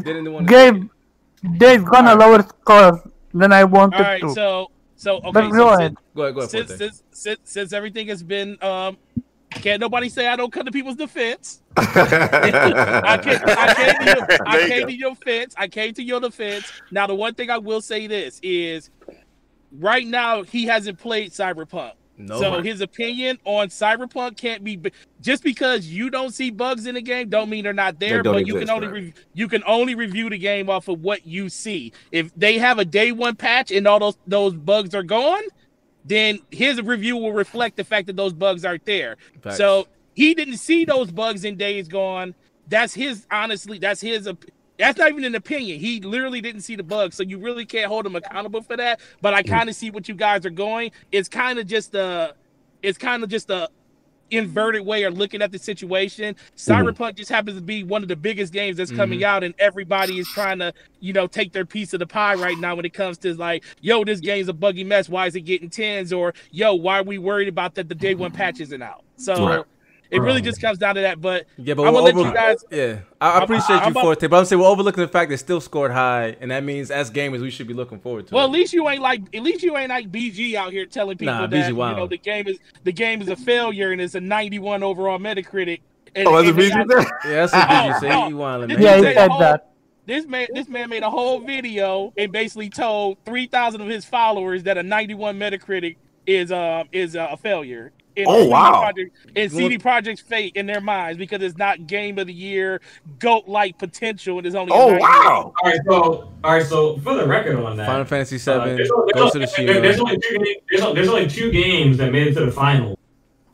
gave take Days Gone a lower score than I wanted All right, to? so so okay. but so go since- ahead. Go ahead, go ahead. since, since, since, since everything has been um can't nobody say I don't come to people's defense. I came, I came, to, your, I There you came to your defense. I came to your defense. Now the one thing I will say this is right now he hasn't played Cyberpunk. No. So his opinion on Cyberpunk can't be just because you don't see bugs in the game don't mean they're not there. They But you can only right. re- you can only review the game off of what you see. If they have a day one patch and all those those bugs are gone, then his review will reflect the fact that those bugs aren't there. Facts. So he didn't see those bugs in Days Gone. That's his honestly. That's his. op- That's not even an opinion. He literally didn't see the bug, so you really can't hold him accountable for that. But I mm. kind of see what you guys are going. It's kind of just a. It's kind of just a inverted way of looking at the situation. Mm-hmm. Cyberpunk just happens to be one of the biggest games that's coming mm-hmm. out, and everybody is trying to, you know, take their piece of the pie right now when it comes to like, yo, this game's a buggy mess. Why is it getting tens? Or yo, why are we worried about that the day one patch isn't out? So Right. It really just comes down to that. But Yeah, but I'm we're gonna let you guys. Yeah, I, I I'm- appreciate I'm you for it, but I'm saying we're overlooking the fact they still scored high, and that means as gamers we should be looking forward to. Well, it. at least you ain't like at least you ain't like BG out here telling people Nah, that BG you know the game is the game is a failure and it's a 91 overall Metacritic. And, Oh, that's and what BG got- said? yeah, that's what Oh, BG say. oh. You want This Yeah, he said whole- that. This man, this man made a whole video and basically told 3,000 of his followers that a 91 Metacritic is um is uh, a failure. And Oh, CD wow. Projekt- and CD Projekt's fate in their minds because it's not game of the year, goat like potential, and it's only. Oh 91. wow! All right, so all right, so for the record on that, Final Fantasy uh, Seven, there's, only, Ghost of there's, the only, there's, only two, games- there's, only, there's only two games that made it to the final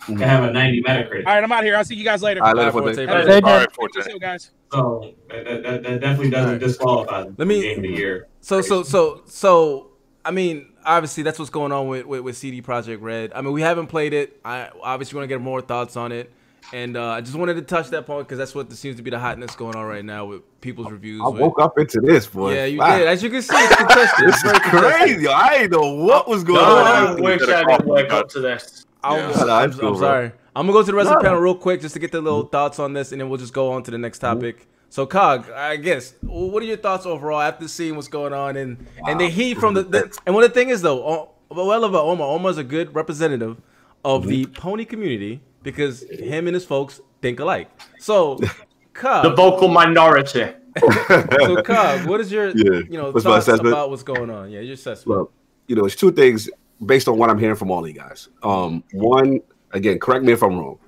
Mm-hmm. to have a 90 Metacritic. All right, I'm out here. I'll see you guys later. All right, later, All right, Forte. Forte. They All Forte. See you guys. So that, that, that- that definitely doesn't disqualify Let me- from game of the year. So so so so I mean, obviously that's what's going on with, with, with CD Projekt Red. I mean, we haven't played it. I obviously want to get more thoughts on it. And uh, I just wanted to touch that point because that's what seems to be the hotness going on right now with people's reviews. I with- woke up into this, boy. Yeah, you Wow. did. As you can see, it's contested. This is crazy. I didn't know what was going No, on. I wish I didn't wake up to this. I'm, Yeah. I'm- No, I I'm sorry. I'm gonna go to the rest of the panel real quick just to get the little thoughts on this, and then we'll just go on to the next topic. So, Cog, I guess, what are your thoughts overall after seeing what's going on and and the heat from the, the and what the thing is though, O- well about Omar, Omar's a good representative of the pony community because him and his folks think alike. So, Cog, The vocal minority. so Cog, what is your Yeah. you know What's thoughts about what's going on? Yeah, your assessment. Well, you know, it's two things based on what I'm hearing from all you guys. Um, one, again, correct me if I'm wrong.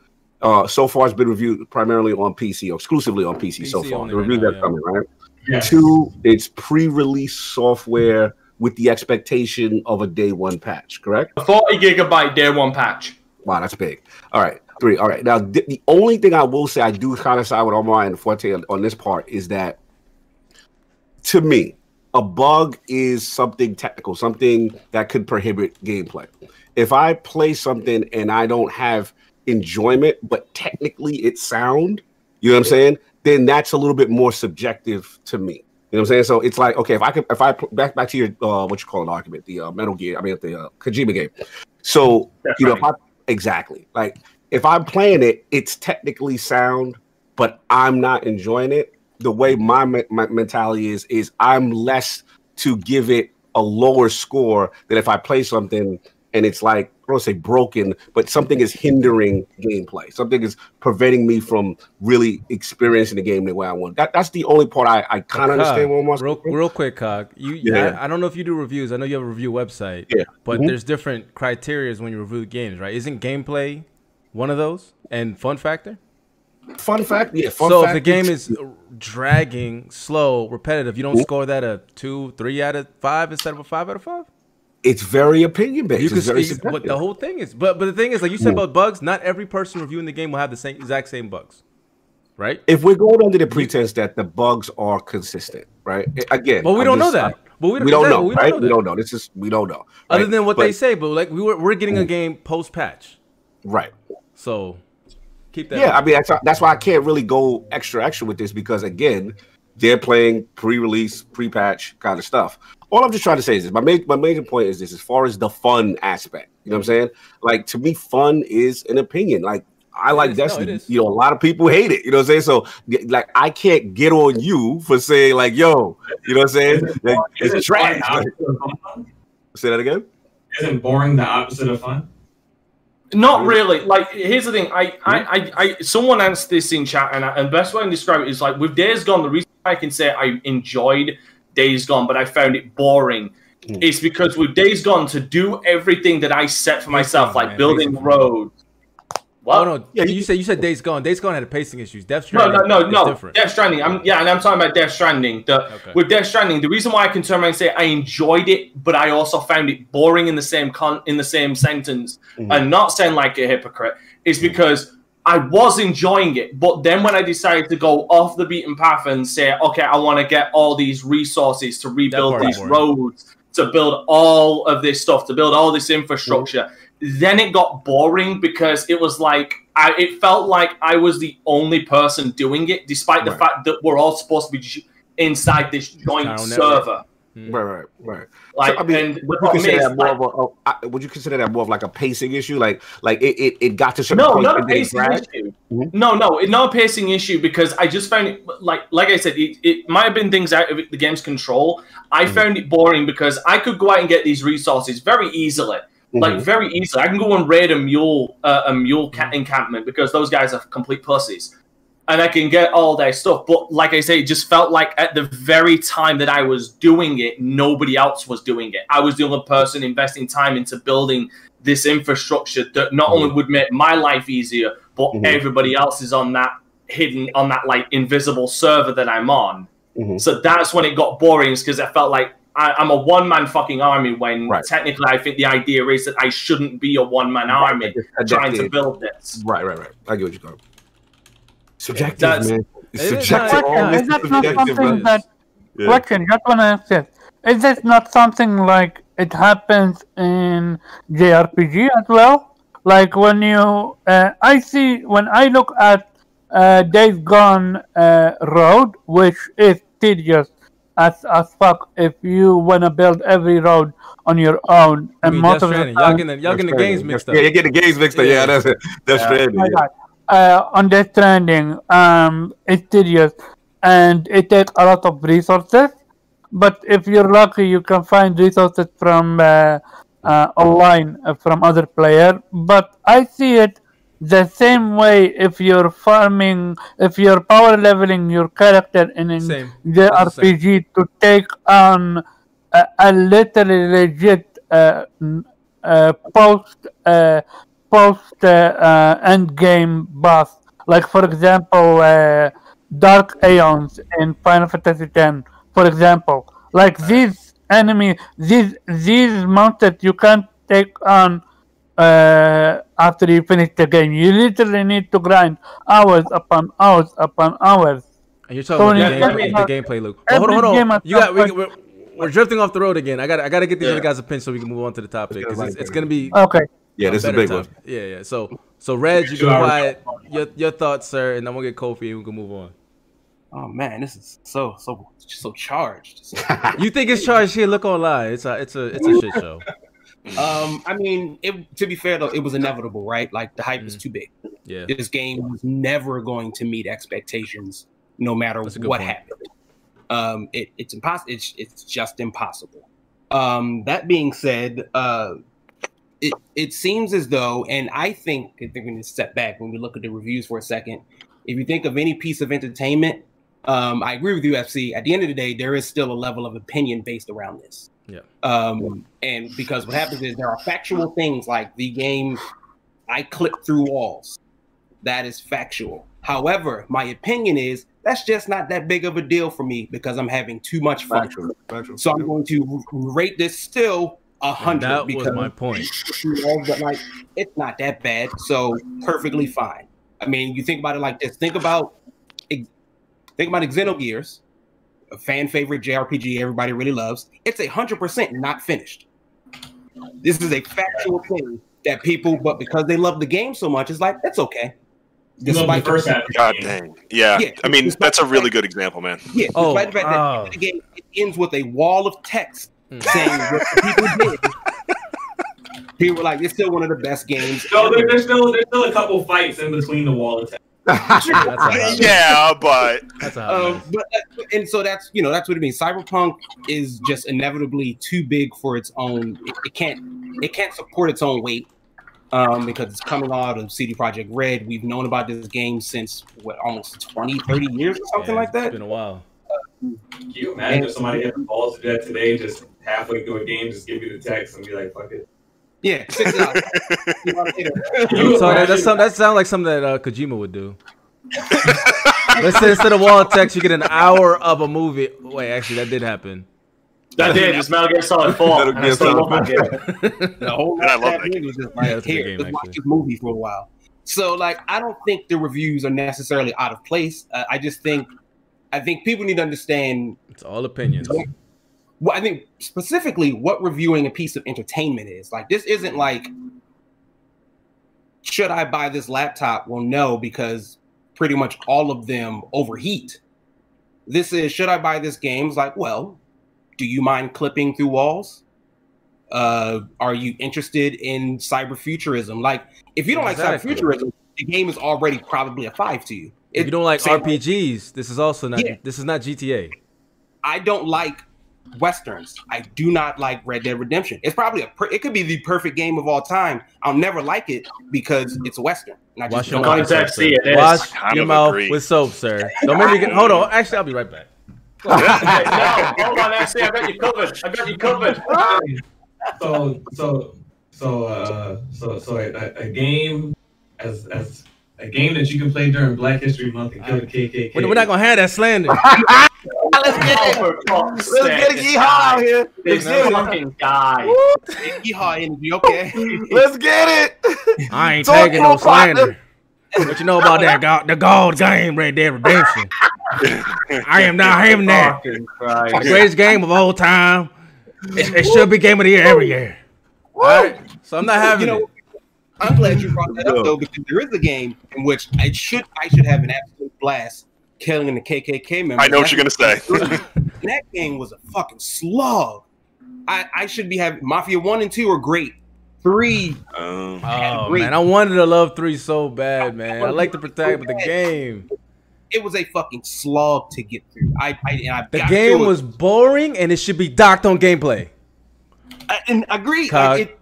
Uh, so far, it's been reviewed primarily on PC, or exclusively on PC, so far. only The right reviews now, that's yeah. coming, right? Yes. Two, it's pre-release software with the expectation of a day one patch, correct? A 40 gigabyte day one patch. Wow, that's big. All right, three. All right. Now, the, the only thing I will say I do kind of side with Omar and Forte on, on this part is that, to me, a bug is something technical, something that could prohibit gameplay. If I play something and I don't have enjoyment, but technically it's sound, you know what I'm saying? Then that's a little bit more subjective to me. You know what I'm saying? So it's like, okay, if I could, if I back back to your uh, what you call an argument, the uh, Metal Gear, I mean the uh, Kojima game. So you know, if I exactly like if I'm playing it, it's technically sound, but I'm not enjoying it. The way my, me- my mentality is is I'm less to give it a lower score than if I play something and it's like I don't say broken, but something is hindering gameplay. Something is preventing me from really experiencing the game the way I want. That, that's the only part I, I kind of understand what real, real quick, Cog. You, Yeah. I, I don't know if you do reviews. I know you have a review website. Yeah. But Mhm. there's different criterias when you review games, right? Isn't gameplay one of those? And fun factor? Fun fact, yeah. Fun so fact if the game is dragging, slow, repetitive, you don't score that a two, three out of five instead of a five out of five? It's very opinion based. You can it's very but the whole thing is, but but the thing is, like you said about bugs, not every person reviewing the game will have the same exact same bugs, right? if we're going under the pretense that the bugs are consistent, right? Again, But we I'm don't know that. Uh, but we don't- don't know, we don't right? know we don't know. This is we don't know. Other than what But- they say, but like we were we're getting a game post patch, right? So keep that. Yeah, in I mean that's that's why I can't really go extra extra with this because again, they're playing pre-release, pre-patch kind of stuff. All I'm just trying to say is this: my main, my major point is this: as far as the fun aspect, you know what I'm saying? Like to me, fun is an opinion. Like I like is. Destiny. it is. you know, a lot of people hate it. You know what I'm saying? So like I can't get on you for saying like, yo, you know what I'm saying? Like, Isn't it's boring trash. Like, opposite of fun? say that again. Isn't boring the opposite of fun? Not really. Like, here's the thing. I, I, I, I someone answered this in chat, and, I, and best way to describe it is like with Days Gone. The reason I can say I enjoyed Days Gone, but I found it boring, hmm. It's because with Days Gone to do everything that I set for myself, like man, building roads. What? Oh no! you, said you said Days Gone. Days Gone had a pacing issues. Death No, Stranding. no, no, is no. Different. Death Stranding. I'm yeah, and I'm talking about Death Stranding. The, Okay. With Death Stranding, the reason why I can turn around and say I enjoyed it, but I also found it boring in the same con in the same sentence, hmm. and not sound like a hypocrite, is hmm. because I was enjoying it, but then when I decided to go off the beaten path and say, okay, I want to get all these resources to rebuild these roads, to build all of this stuff, to build all this infrastructure. Then it got boring because it was like I, it felt like I was the only person doing it, despite the Right. fact that we're all supposed to be j- inside this joint Town network. server. Right, right, right. Like, so, I mean, and would you consider that more of a? I- would you consider that more of like a pacing issue? Like, like it, it, it got to a certain No, point not a and then it pacing issue. Mhm. No, no, not a pacing issue because I just found it like like I said, it, it might have been things out of the game's control. I Mm-hmm. found it boring because I could go out and get these resources very easily. Like Mhm. very easily, I can go and raid a mule, uh, a mule Mm-hmm. ca- encampment because those guys are complete pussies, and I can get all their stuff. But like I say, it just felt like at the very time that I was doing it, nobody else was doing it. I was the only person investing time into building this infrastructure that not only would make my life easier, but Mhm. everybody else is on that hidden on that like invisible server that I'm on. Mhm. So that's when it got boring, because I felt like I, I'm a one man fucking army. When Right. technically, I think the idea is that I shouldn't be a one man army trying to build this. Right, right, right. I get what you're going. Subjective, That's- man. It's subjective. Question, is that is not something that Yeah. question? Just wanna ask this: Is this not something like it happens in JRPG as well, Like when you, uh, I see when I look at uh, Days Gone uh, Road, which is tedious as as fuck if you wanna build every road on your own, I and mean, most of the Stranding. Y'all time, getting y'all getting the games mixed up. Yeah, you get the games mixed up. Yeah, that's it. That's Yeah. Stranding. My yeah. God. Uh, Stranding, um, it's tedious and it takes a lot of resources. But if you're lucky, you can find resources from uh, uh, online uh, from other player. But I see it the same way if you're farming, if you're power leveling your character in Same. the That's same. RPG to take on a, a literally legit uh, uh, post uh, post uh, uh, end game boss. Like for example, uh, Dark Aeons in Final Fantasy X. For example, like these enemy, these these monsters you can't take on uh, after you finish the game. You literally need to grind hours upon hours upon hours. And you're talking when about the, game, get the gameplay, Luke. Oh, hold on, hold on. at You got we, we're, we're drifting off the road again. I got I got to get these Yeah. other guys' opinion so we can move on to the topic because it's, it's gonna be Okay. Yeah, this is a big time. one. Yeah, yeah. So so Reg, you Two go hours. quiet. Your your thoughts, sir, and I'm gonna get Kofi and we can move on. Oh man, this is so so so charged. So- You think it's charged here? Look online. It's a it's a it's a shit show. um, I mean, it, to be fair though, it was inevitable, right? Like the hype Mm. was too big. Yeah. This game was never going to meet expectations, no matter That's a good what point. happened. Um, it, it's impossible. It's it's just impossible. Um, that being said, uh, it it seems as though, and I think if they're going to step back when we look at the reviews for a second, if you think of any piece of entertainment, um, I agree with you, FC. At the end of the day, there is still a level of opinion based around this. Yeah. Um, and because what happens is there are factual things like the game, I clip through walls. That is factual. However, my opinion is that's just not that big of a deal for me because I'm having too much fun. Factual, factual. So I'm going to rate this still a hundred. that because was my point. but like it's not that bad, so perfectly fine. I mean, you think about it like this. Think about think about Xenogears, a fan favorite JRPG everybody really loves. It's a hundred percent not finished. This is a factual thing that people, but because they love the game so much, it's like it's okay. You love the first half. God game. dang. Yeah. Yeah. I mean, that's a really good example, man. Yeah, Oh, the fact that the game it ends with a wall of text Hmm. saying what people did. People were like, it's still one of the best games. No, ever." there, there's still there's still a couple fights in between the wall attacks. That's Yeah, but That's Um, but uh, and so that's you know that's what it means. Cyberpunk is just inevitably too big for its own. It, it can't it can't support its own weight um, because it's coming out of CD Projekt Red. We've known about this game since what almost 20, 30 years or something Yeah, like that. It's been a while. Can you imagine if somebody had the balls to do that today, just halfway through a game, just give you the text and be like, "Fuck it." Yeah, six hours. You wanna say that? So that, that's some, that sounds like something that uh, Kojima would do. Let's say instead of wall text, you get an hour of a movie. Wait, actually, that did happen. That did. Just Metal Gear Solid 4. Metal Gear Solid love game. The whole And I love that game was just like, that's a good here, game, let's watch this movie for a while. So, like, I don't think the reviews are necessarily out of place. Uh, I just think, I think people need to understand. It's all opinions. Well, I think specifically what reviewing a piece of entertainment is. Like, this isn't like, should I buy this laptop? Well, no, because pretty much all of them overheat. This is, should I buy this game? It's like, well, do you mind clipping through walls? Uh, are you interested in cyberfuturism? Like, if you don't Exactly. like cyberfuturism, the game is already probably a five to you. If you don't like RPGs, this is also not. Yeah. This is not GTA. I don't like westerns. I do not like Red Dead Redemption. It's probably a per- it could be the perfect game of all time. I'll never like it because it's a western. And I just Wash your don't mouth like with soap, sir. see, it is. Wash your mouth agree. with soap, sir. Don't make me get. Hold on. Actually, I'll be right back. no, hold on, actually, I got you covered. I got you covered. So so so uh so so a, a game as as a game that you can play during Black History Month and kill the KKK. We're, we're not gonna have that slander. Let's get it. Let's sake, get it this yeehaw out here. This Let's fucking guy. Yeehaw energy, okay? Let's get it. I ain't Talk taking to no him, partner. slander. What you know about that go- the gold game, Red Dead Redemption? I am not him there. Fucking The greatest game of all time. It, it should be game of the year every year. All right, so I'm not having You know, it. I'm glad you brought that up though, because there is a game in which I should I should have an absolute blast killing the KKK member. I know what you're gonna say. that game was a fucking slog. I, I should be having Mafia one and two are great. Three, Um, Oh great. man, I wanted to love three so bad, man. I like the protagonist, but the game, it was a fucking slog to get through. I, I and I the game was boring, and it should be docked on gameplay. I, and I agree. Cog. Like it,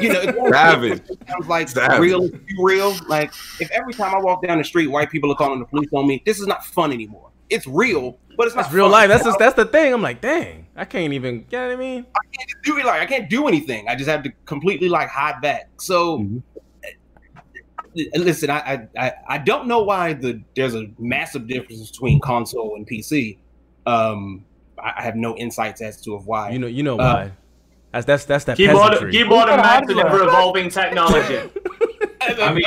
you know, it Savage. sounds like Savage. real, real. Like if every time I walk down the street, white people are calling the police on me, this is not fun anymore. It's real, but it's not That's real fun. life. That's just, that's the thing. I'm like, dang, I can't even. You know what I mean? I can't do it like I can't do anything. I just have to completely like hide back. So Mm-hmm. uh, listen, I, I I I don't know why the there's a massive difference between console and PC. Um, I, I have no insights as to of why. You know, you know Uh, why? That's that's that's that Keyboard, peasantry. keyboard and mouse and evolving technology. I, I mean,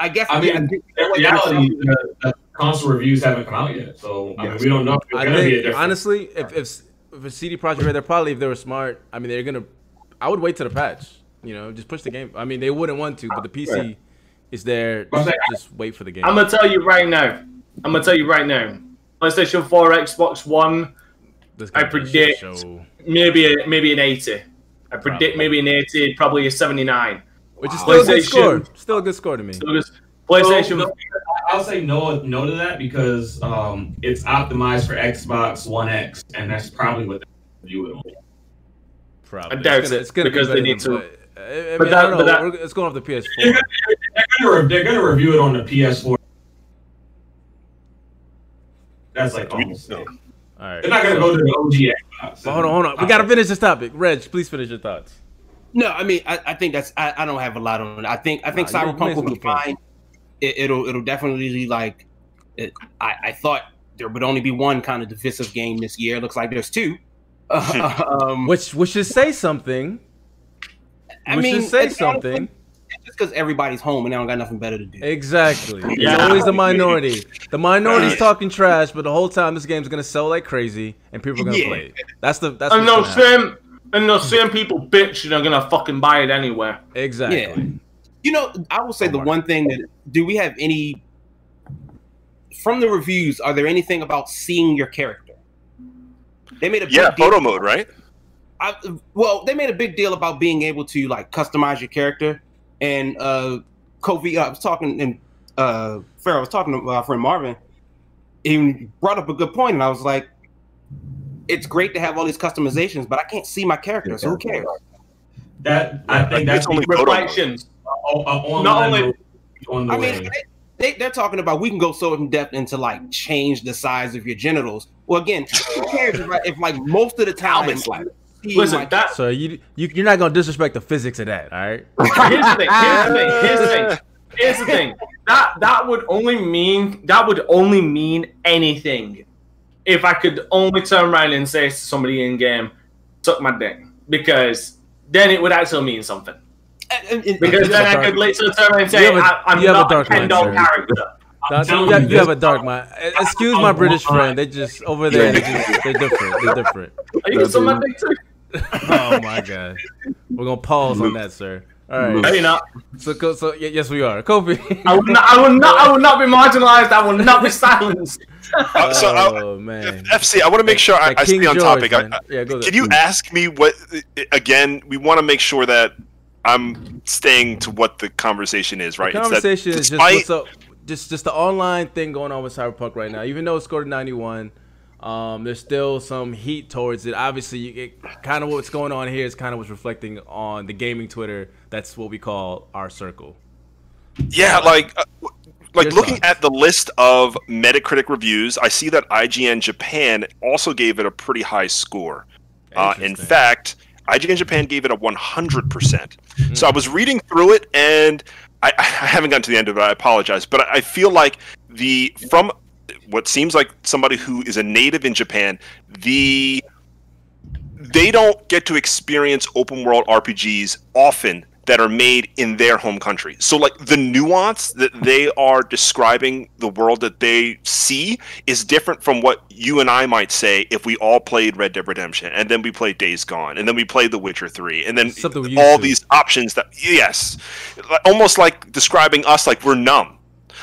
I guess I mean, think- in reality, the, the console reviews haven't come out yet, so I mean, we don't know if I there's be a think honestly, if if if a CD Projekt Red, they're probably if they were smart. I mean, they're gonna. I would wait to the patch. You know, just push the game. I mean, they wouldn't want to, but the PC Right. is there. Just, saying- just wait for the game. I'm gonna tell you right now. I'm gonna tell you right now. PlayStation 4, Xbox One, I predict show, maybe a, maybe an 80. I predict Probably. maybe an 80, probably a 79. which is still a good score. Still a good score to me. So this PlayStation. So, no, I'll say no, no to that because um, it's optimized for Xbox One X, and that's probably what they view it on. Probably. I doubt it's gonna, it, it's gonna because be they need to- play- I, I mean, but I that- don't know. but that- it's going off the PS4. They're gonna, they're gonna, they're gonna review it on the PS4. That's like almost. No. It. All right. They're not gonna go to the OG Xbox. But hold on, hold on. We gotta finish this topic. Reg, please finish your thoughts. No, I mean, I, I think that's I, I don't have a lot on it. I think I think Nah, you made- you Cyberpunk will be fine. It, it'll it'll definitely be like. It, I I thought there would only be one kind of divisive game this year. Looks like there's two. um, Which which should say something. I which mean, should say it's honestly- something. Just because everybody's home and they don't got nothing better to do. Exactly. It's Yeah. always the minority. The minority's talking trash, but the whole time this game's gonna sell like crazy and people are gonna Yeah. play it. That's the that's and what's those gonna happen. same and those same people bitch and are gonna fucking buy it anywhere. Exactly. Yeah. You know, I will say oh the one thing that do we have any from the reviews? Are there anything about seeing your character? They made a big Yeah, deal- photo mode, right? I, well, they made a big deal about being able to like customize your character. And uh Kofi, I was talking and uh Farrah was talking to my friend Marvin. He brought up a good point, and I was like, "It's great to have all these customizations, but I can't see my character, so who cares?" That I think that's It's only. Reflections. a, a online Not only- on the I way. mean, they, they're talking about we can go so in depth into like change the size of your genitals. Well, again, who cares if, if like most of the time, Helmet slap. Seeing Listen, my- that So you, you you're not gonna disrespect the physics of that, all right? here's the thing. Here's the thing. Here's the thing. Here's the thing. That that would only mean that would only mean anything if I could only turn around and say to somebody in game, "Suck my dick," because then it would actually mean something. and- and- Because then I dark- could literally turn around and You say, have a- I, "I'm you have a a dark mind, Ken doll character." That's- you, have, you you have a dark mind. Excuse my British friend. They just over there. They just, they're different. They're different. Are you gonna suck my dick too? Oh my god. We're gonna pause on that, sir. All right. No, you're not. So, so y- yes, we are. Kofi. I will not. I will not. I will not be marginalized. I will not be silenced. Uh, so I, oh man. FC, I want to make sure I, Like I King stay on George, topic. I, man. Yeah, go can there. you ask me what? Again, we want to make sure that I'm staying to what the conversation is, right? The conversation is just despite- what's up, just just the online thing going on with Cyberpunk right now. Even though it scored 91, um, there's still some heat towards it. Obviously, kind of what's going on here is kind of what's reflecting on the gaming Twitter. That's what we call our circle. Yeah, like uh, like Your looking thoughts? at the list of Metacritic reviews, I see that IGN Japan also gave it a pretty high score. Uh, in fact, IGN Japan gave it a 100%. Hmm. So I was reading through it and I, I haven't gotten to the end of it. I apologize, but I feel like the from what seems like somebody who is a native in Japan, the they don't get to experience open world RPGs often that are made in their home country. So like the nuance that they are describing the world that they see is different from what you and I might say if we all played Red Dead Redemption and then we played Days Gone and then we played The Witcher 3 and then Something we used all these options that yes. Almost like describing us like we're numb.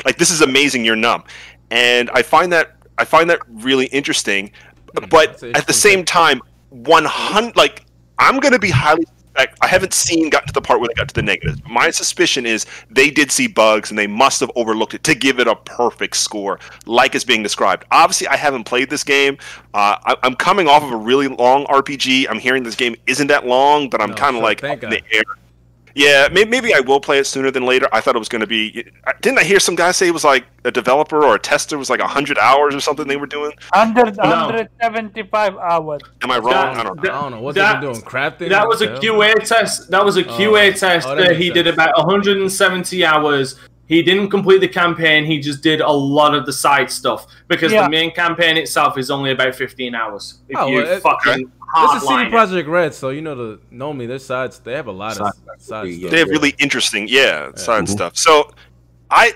Like this is amazing you're numb. And I find that I find that really interesting but at the same time 100 like i'm going to be highly i haven't seen got to the part where they got to the negatives my suspicion is they did see bugs and they must have overlooked it to give it a perfect score like it's being described. Obviously i haven't played this game. Uh, I, i'm coming off of a really long rpg i'm hearing this game isn't that long but i'm No, kind of like in the air yeah, maybe, maybe I will play it sooner than later. I thought it was going to be. Didn't I hear some guy say it was like a developer or a tester was like hundred hours or something they were doing? 100, 175 hours. Am I wrong? That- I don't know. that- I don't know what that- they've doing. Crafting. That was a What the hell? QA test. That was a Oh. QA test Oh, that that makes he did about 170 hours. He didn't complete the campaign. He just did a lot of the side stuff because Yeah. the main campaign itself is only about 15 hours. If Oh, you well, it- fucking This is CD hardline. Project Red, so you know the normally their sides they have a lot of Side- side yeah. stuff. they have really interesting yeah side Mhm. stuff so i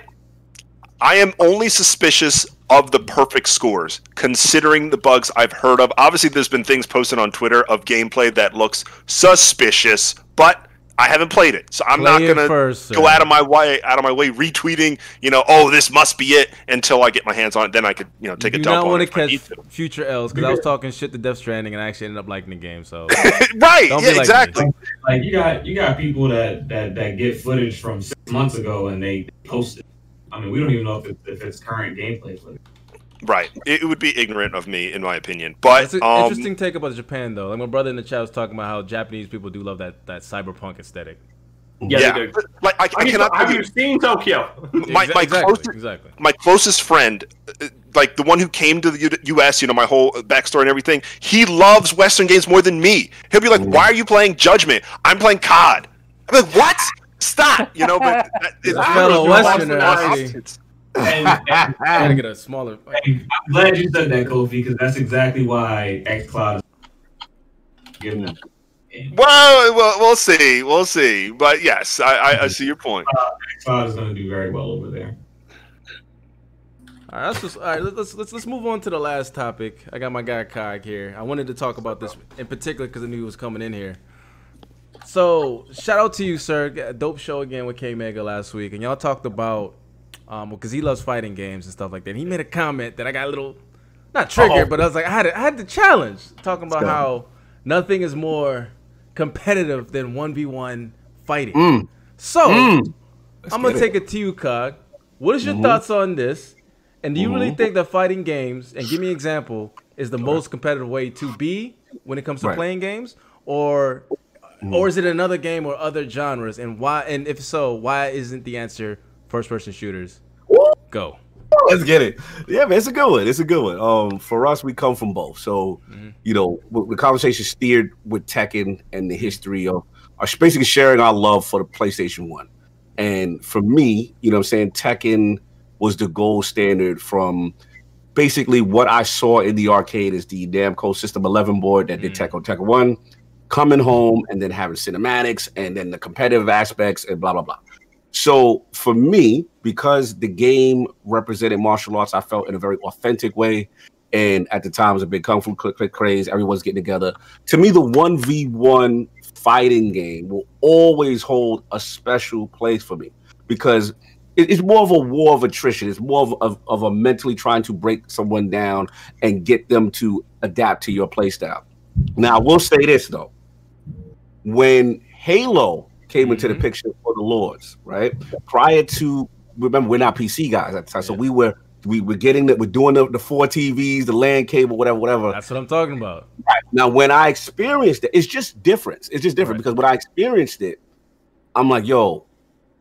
i am only suspicious of the perfect scores considering the bugs i've heard of obviously there's been things posted on twitter of gameplay that looks suspicious but i haven't played it so i'm Play not gonna first, go out of my way out of my way retweeting you know oh this must be it until i get my hands on it then i could you know take you a do dump not on want it to if I catch future L's because I was talking shit to Death Stranding and I actually ended up liking the game. So right Don't be yeah like me. exactly Like you got you got people that that that get footage from six months ago and they post it. I mean, we don't even know if, it, if it's current gameplay footage. Right it, it would be ignorant of me in my opinion but it's an um, interesting take about Japan though. Like my brother in the chat was talking about how Japanese people do love that that cyberpunk aesthetic. Yeah, yeah, they do. but, like I, I Have, cannot have you seen Tokyo? my, my exactly, closest exactly. my closest friend, uh, like the one who came to the U.S., you know, my whole backstory and everything. He loves Western games more than me. He'll be like, "Why are you playing Judgment? I'm playing COD." I'm like, "What? Stop!" You know, but that- it's A fellow Westerner, I see. It's- And, and, I gotta and, get a smaller. and I'm glad you said that, Kofi, because that's exactly why XCloud is giving them. Well, well, we'll see, we'll see. But yes, I, I, I see your point. Uh, XCloud is going to do very well over there. All right, let's just, all right. Let's let's let's move on to the last topic. I got my guy Kog here. I wanted to talk about this in particular because I knew he was coming in here. So shout out to you, sir. Dope show again with K Mega last week, and y'all talked about um because he loves fighting games and stuff like that. And he made a comment that I got a little not triggered, Uh-oh. but I was like I had to, I had the challenge talking about how nothing is more competitive than one v one fighting. Mm. So Mm. I'm gonna get take it to you, Cog. What is your Mhm. thoughts on this? And do you really Mhm. think that fighting games, and give me an example, is the most competitive way to be when it comes to Right. playing games, or or is it another game or other genres? And why? And if so, why isn't the answer first-person shooters? Go. Let's get it. Yeah, man, it's a good one. It's a good one. Um, for us, we come from both, so you know, the conversation steered with Tekken and the history of, are basically sharing our love for the PlayStation One. And for me, you know, what I'm saying Tekken was the gold standard from basically what I saw in the arcade is the Namco System 11 board that did Tekken Tekken One, coming home and then having cinematics and then the competitive aspects and blah blah blah. So for me, because the game represented martial arts, I felt in a very authentic way. And at the time, it was a big kung fu click, click craze. Everyone's getting together. To me, the one v one fighting game will always hold a special place for me because it's more of a war of attrition. It's more of, of, of a mentally trying to break someone down and get them to adapt to your playstyle. Now, I will say this though: when Halo came into the mm-hmm. picture for the Lords, right? Prior to remember, we're not PC guys at the time, so we were we were getting that we're doing the, the four TVs, the land cable, whatever, whatever. That's what I'm talking about. Right. Now, when I experienced it, it's just different. It's just different because when I experienced it, I'm like, yo,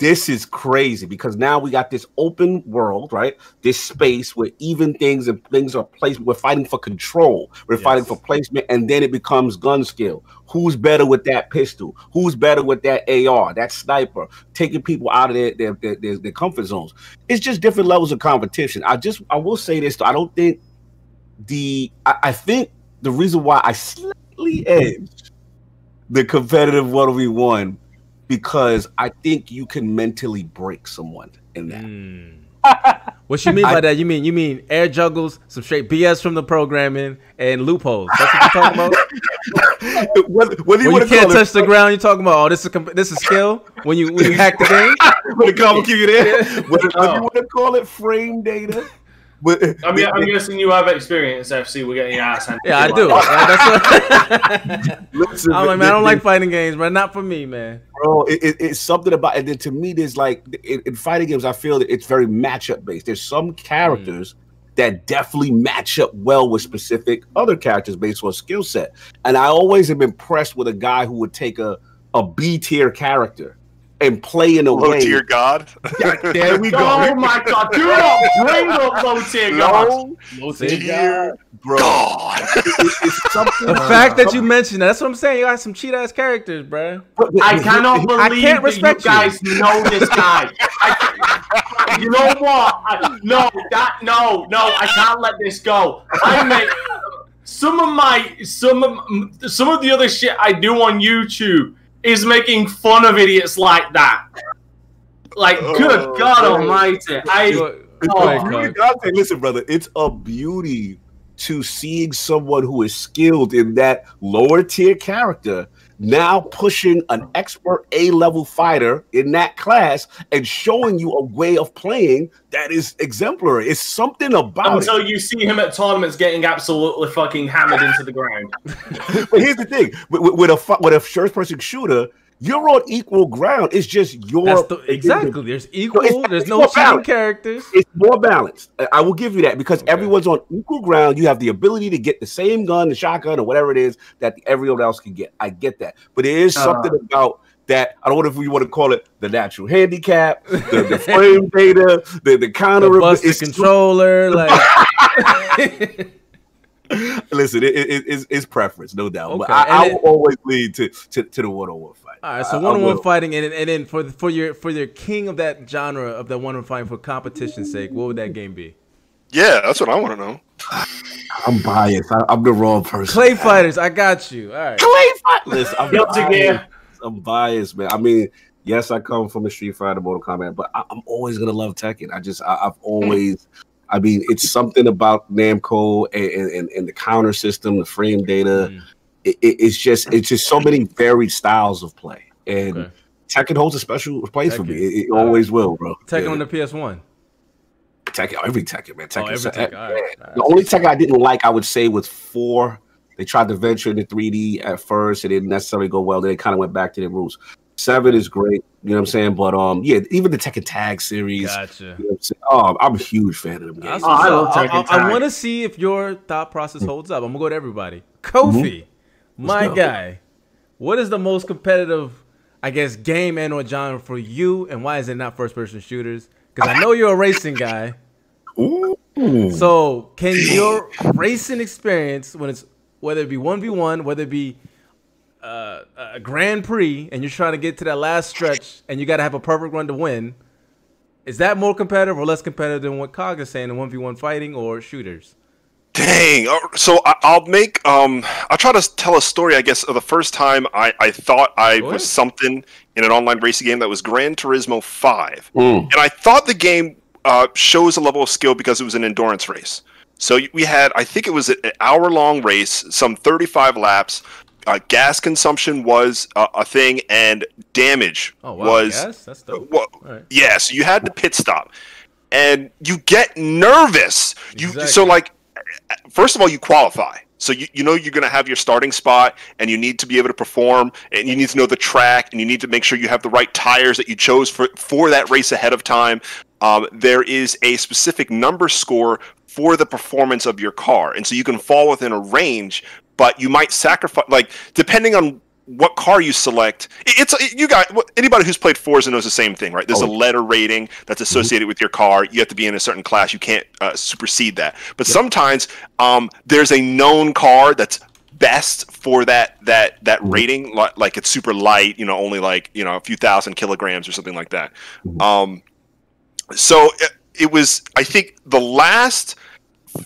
this is crazy because now we got this open world, right? This space where even things and things are placed. We're fighting for control. We're fighting for placement, and then it becomes gun skill. Who's better with that pistol? Who's better with that AR, that sniper, taking people out of their their, their, their, their comfort zones? It's just different levels of competition. I just I will say this: though, I don't think the I, I think the reason why I slightly edged the competitive one v one because I think you can mentally break someone in that. Hmm. What you mean by that? You mean you mean air juggles, some straight BS from the programming, and loopholes. That's what you're talking about. whether, whether you, When you can't touch it, the ground, you're talking about oh this is this is skill. When you when you hack the game, when the you there, whether you want to call it frame data. But uh, I'm, I'm guessing you have experience, FC. We're getting your ass handed. yeah, I do. you that. That's what- Listen, I'm like, man, I don't the- like fighting games, but not for me, man. bro. It, it- it's something about and to me, there's like in, in fighting games, I feel that it's very matchup based. There's some characters mm. that definitely match up well with specific other characters based on skill set. And I always am impressed with a guy who would take a a B tier character and play in a Low way. tier god. Yeah, there we go. Oh my god, do not bring up low tier gods. Low tier bro. god. It- it's something. The fact that you mentioned that, that's what I'm saying. You got some cheat ass characters, bro. I cannot believe I can't that you respect you. guys know this guy. I, you know what? I, no, that no, no, I can't let this go. I make some of my some of some of the other shit I do on YouTube is making fun of idiots like that. Like, oh, good Oh, oh God man. Almighty! I Oh, a beauty, Dante, listen, brother. It's a beauty to seeing someone who is skilled in that lower tier character now pushing an expert A level fighter in that class and showing you a way of playing that is exemplary. It's something about until it. you see him at tournaments getting absolutely fucking hammered into the ground. But here's the thing: with, with- a with a first person shooter, you're on equal ground. It's just your the, exactly. There's equal. it's- There's no more cheating balanced. characters. it's more balanced. I- I will give you that because everyone's on equal ground. You have the ability to get the same gun, the shotgun, or whatever it is that everyone else can get. I get that, but there is Uh. something about that. I don't know if we want to call it the natural handicap, the, the frame data, the the counter. The busted it's- controller, like Listen, it, it, it's, it's preference, no doubt. But I, I will it- always lead to to, to the one on one fight. All right, so I- I one on one fighting, and, and then for for your for your king of that genre of that one on one fighting for competition's sake, what would that game be? Yeah, that's what I want to know. I'm biased. I, I'm the wrong person. Clay fighters, I got you. All right, Clay fight. Listen, I'm biased. Gear. I'm biased, man. I mean, yes, I come from a Street Fighter, Mortal Kombat, but I, I'm always gonna love Tekken. I just, I, I've always, I mean, it's something about Namco and, and, and the counter system, the frame data. Mm. It, it- it's just, it's just so many varied styles of play, and Okay. Tekken holds a special place for me. It, it always uh, will, bro. Tekken Yeah. on the PS One. Tekken, every Tekken, man. Tekken. Oh, every so- Tekken. All right, yeah. all right. The only Tekken I didn't like, I would say, was four. They tried to venture into 3D at first. It didn't necessarily go well. Then they kind of went back to their roots. Seven is great, you know what I'm saying? But um, yeah, even the Tekken Tag series. Gotcha. You know I'm? Oh, I'm a huge fan of them games. Oh, I love what's up. Tekken I, want to see if your thought process mm. holds up. I'm gonna go to everybody. Mm-hmm. Kofi, my go. guy, what is the most competitive, I guess, game and or genre for you, and why is it not first person shooters? Because I know you're a racing guy. Ooh. So can your racing experience, when it's whether it be one v one, whether it be uh, a Grand Prix, and you're trying to get to that last stretch, and you got to have a perfect run to win, is that more competitive or less competitive than what Cog is saying in one v one fighting or shooters? Dang. Uh, So I, I'll make. Um, I'll try to tell a story. I guess of the first time I, I thought I Go ahead. was something in an online racing game that was Gran Turismo Five, Mm. and I thought the game uh, shows a level of skill because it was an endurance race. So we had, I think it was an hour long race, some 35 laps. Uh, gas consumption was uh, a thing, and damage Oh wow, was yes, that's dope. well, All right. yeah, so you had to pit stop, and you get nervous. You so like, first of all, you qualify. So you, you know you're going to have your starting spot, and you need to be able to perform, and you need to know the track, and you need to make sure you have the right tires that you chose for for that race ahead of time. Um, there is a specific number score for the performance of your car, and so you can fall within a range, but you might sacrifice like depending on what car you select. It's it- you got anybody who's played Forza knows the same thing, right? There's a Oh. letter rating that's associated with your car. You have to be in a certain class. You can't uh, supersede that. But sometimes um, there's a known car that's best for that that that rating like, it's super light you know only like you know a few thousand kilograms or something like that um so it, it was i think the last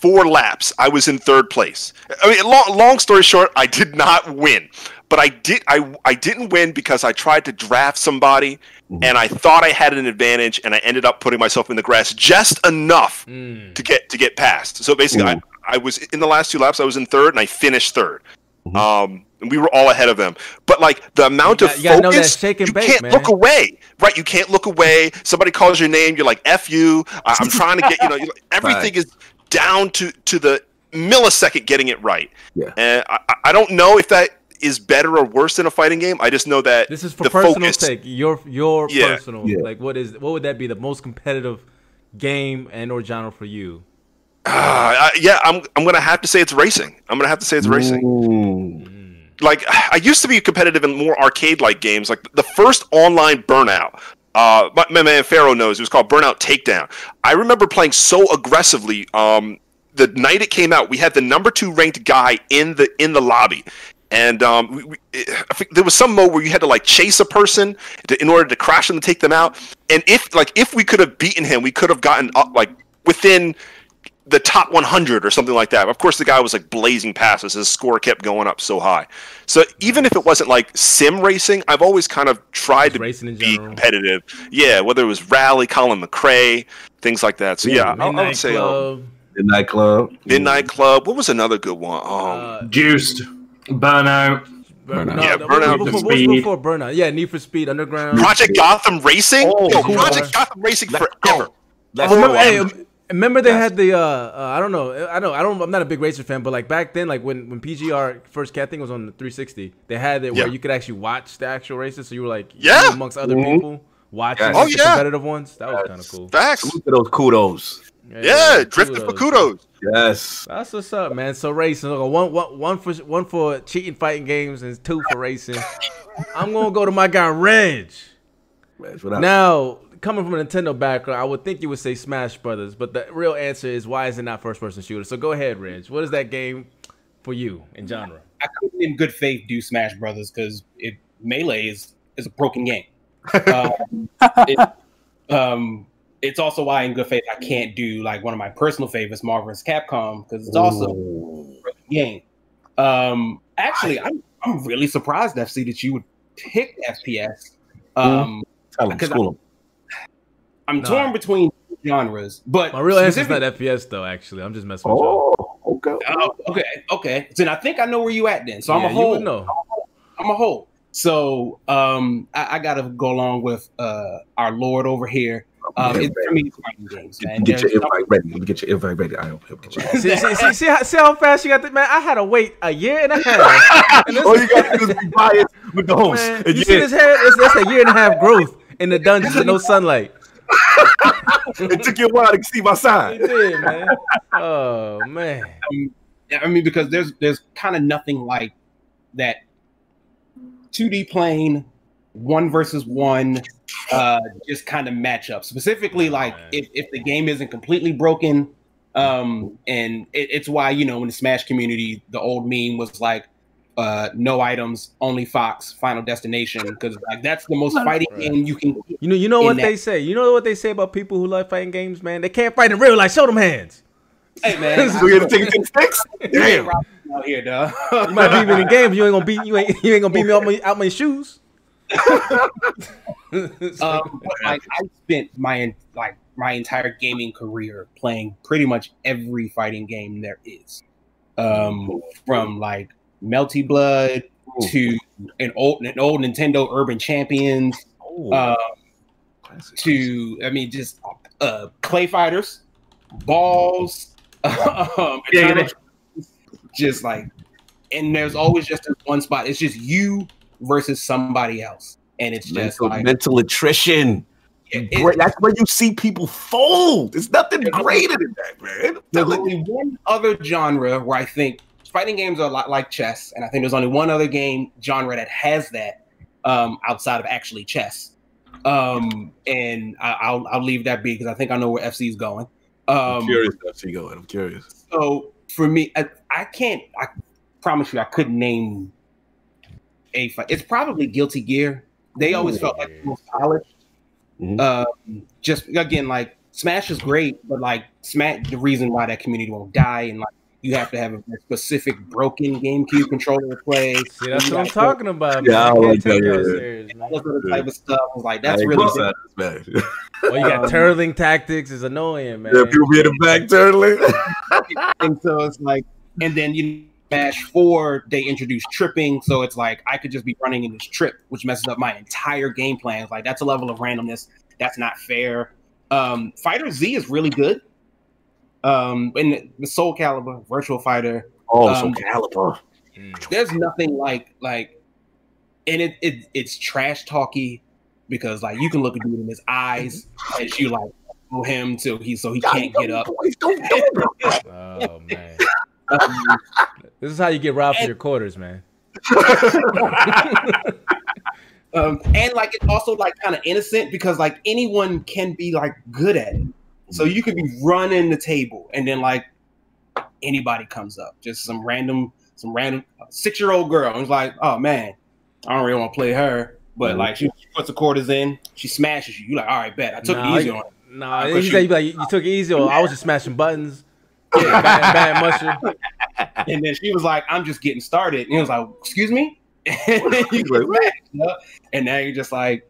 four laps i was in third place i mean long, long story short i did not win but I did I I didn't win because I tried to draft somebody Mhm. and I thought I had an advantage and I ended up putting myself in the grass just enough Mm. to get to get past. So basically, I, I was in the last two laps. I was in third, and I finished 3rd Mhm. Um, and we were all ahead of them. But like the amount You of got- you gotta know that focus, you bake, can't man. look away. Right? You can't look away. Somebody calls your name. You're like, "F you." I- I'm trying to get you know. like- Everything is down to to the millisecond getting it right. Yeah. And I- I don't know if that is better or worse in a fighting game. I just know that This is for the personal focus, take. Your your Yeah. personal Yeah. like what is what would that be the most competitive game and or genre for you? Ah, I- yeah, I'm I'm gonna have to say it's racing. I'm gonna have to say it's racing. Ooh. like I used to be competitive in more arcade-like games. Like the first online Burnout, uh, my, my man Pharaoh knows it was called Burnout Takedown. I remember playing so aggressively. Um, the night it came out, we had the number two ranked guy in the in the lobby, and um, we, we, I think there was some mode where you had to like chase a person to, in order to crash them and take them out. And if like if we could have beaten him, we could have gotten up like within the top 100 or something like that. Of course, the guy was like blazing past us. His score kept going up so high. So even if it wasn't like sim racing, I've always kind of tried to racing in be general. competitive. Yeah, whether it was Rally, Colin McRae, things like that. So yeah, I, I Midnight would say Club. Midnight Club. Midnight Club. What was another good one? Um, uh, Juiced, Burnout. Burnout. Yeah, no, what was Burnout. before, what was Speed. before Burnout? Yeah, Need for Speed Underground. Project Gotham Racing. Oh, Yo. Project Gotham Racing Let's forever. Let's Oh, remember, go. hey, um, remember they had the uh, uh I don't know I know I don't I'm not a big racer fan but like back then like when when PGR first cat thing was on the 360 they had it where Yeah. you could actually watch the actual races so you were like Yeah. amongst other Mhm. people watching Yes. Oh, the yeah. competitive ones that was kind of cool Facts. Salute to those kudos. Yeah, drifting for kudos. Yes. That's what's up, man. So racing, look, one, one, one for one for cheating fighting games and two for racing. I'm gonna go to my guy Reg. Reg. Now, coming from a Nintendo background, I would think you would say Smash Brothers, but the real answer is why is it not first person shooter? So go ahead, Reg. What is that game for you in genre? I couldn't, in good faith, do Smash Brothers because it melee is is a broken game. Um, it- um, it's also why, in good faith, I can't do like one of my personal favorites, Marvel vs. Capcom, because it's also a game. Um, actually, I'm I'm really surprised, FC, that you would pick FPS. Um, Tell 'em, because school 'em. I'm Nah. torn between genres, but My real answer is not FPS though. Actually, I'm just messing with you. Oh, okay. Oh, okay, okay. Then I think I know where you at then. So I'm a you whole. would know. I'm a whole. So um, I, I got to go along with uh, our Lord over here. Um, Yeah, for me, it's fighting games, man. Get your invite ready. Let me get your invite ready. I hope get your See, see, see, see, how, see how fast you got that, man? I had to wait a year and a half. And this- All you got to do is be biased with the host. Man, you yeah, see this hair? It's, that's a year and a half growth in the dungeons with no sunlight. it took you a while to see my It did, man. Oh man. Yeah, I mean, because there's there's kind of nothing like that 2D plane, one versus one, uh, just kind of matchup. Specifically, like if, if the game isn't completely broken, um, and it, it's why you know in the Smash community, the old meme was like, uh, no items, only Fox, Final Destination, because like that's the most fighting Right. game you can. You know, you know what that- they say. You know what they say about people who like fighting games, man. They can't fight in real life. Show them hands. Hey man, So you got to take it to the sticks? Damn. Damn. out here, dog. You might beat me in the games. You ain't gonna beat. You ain't. You ain't gonna beat me out my out my shoes. um, but like I spent my like my entire gaming career playing pretty much every fighting game there is, um, from like Melty Blood to an old an old Nintendo Urban Champions uh, to I mean just uh, Clay Fighters, balls, um, Yeah, yeah. just like, and there's always just this one spot. It's just you versus somebody else, and it's just mental, like mental attrition. it- Great. That's where you see people fold. There's nothing greater than that, man. There's only one other genre where I think fighting games are a lot like chess, and I think there's only one other game genre that has that um, outside of actually chess. Um, and I, I'll I'll leave that be because I think I know where FC is going. I'm Um, curious. That's you going. I'm curious. so for me, I, I can't. I promise you, I couldn't name a fight. It's probably Guilty Gear. They always felt like the most polished. Mhm. Um, just again, like Smash is great, but like Smash, the reason why that community won't die and like You have to have a specific broken GameCube controller to play. See, that's what I'm gotta- talking about. Yeah, I man. like that, that yeah. serious, man. All this type of stuff. I was like, that's I really gonna big. say that's bad. Well, you got Um, turtling tactics is annoying, man. Yeah, people be in the back turtling. and so it's like, and then you Smash Four, they introduced tripping, so it's like I could just be running in this trip, which messes up my entire game plan. It's like that's a level of randomness that's not fair. Um, FighterZ is really good. Um, and the Soul Calibur, Virtua Fighter. Oh, um, Soul Calibur. There's nothing like like, and it, it it's trash talky because like you can look a dude in his eyes as you like pull him till he so he can't get up. Oh man, this is how you get robbed for your quarters, man. um, and like it's also like kind of innocent because like anyone can be like good at it. So you could be running the table and then like anybody comes up, just some random, some random six year old girl. And it's like, oh man, I don't really want to play her, but Mhm. like she, she puts the quarters in, she smashes you. You like, all right, bet I took Nah, it easy on her. Nah, you, said you, like, you took it easy. Or I was just smashing buttons. Yeah, bad, bad mushroom. And then she was like, I'm just getting started. And he was like, excuse me? and then you get mad, you know? And now you're just like,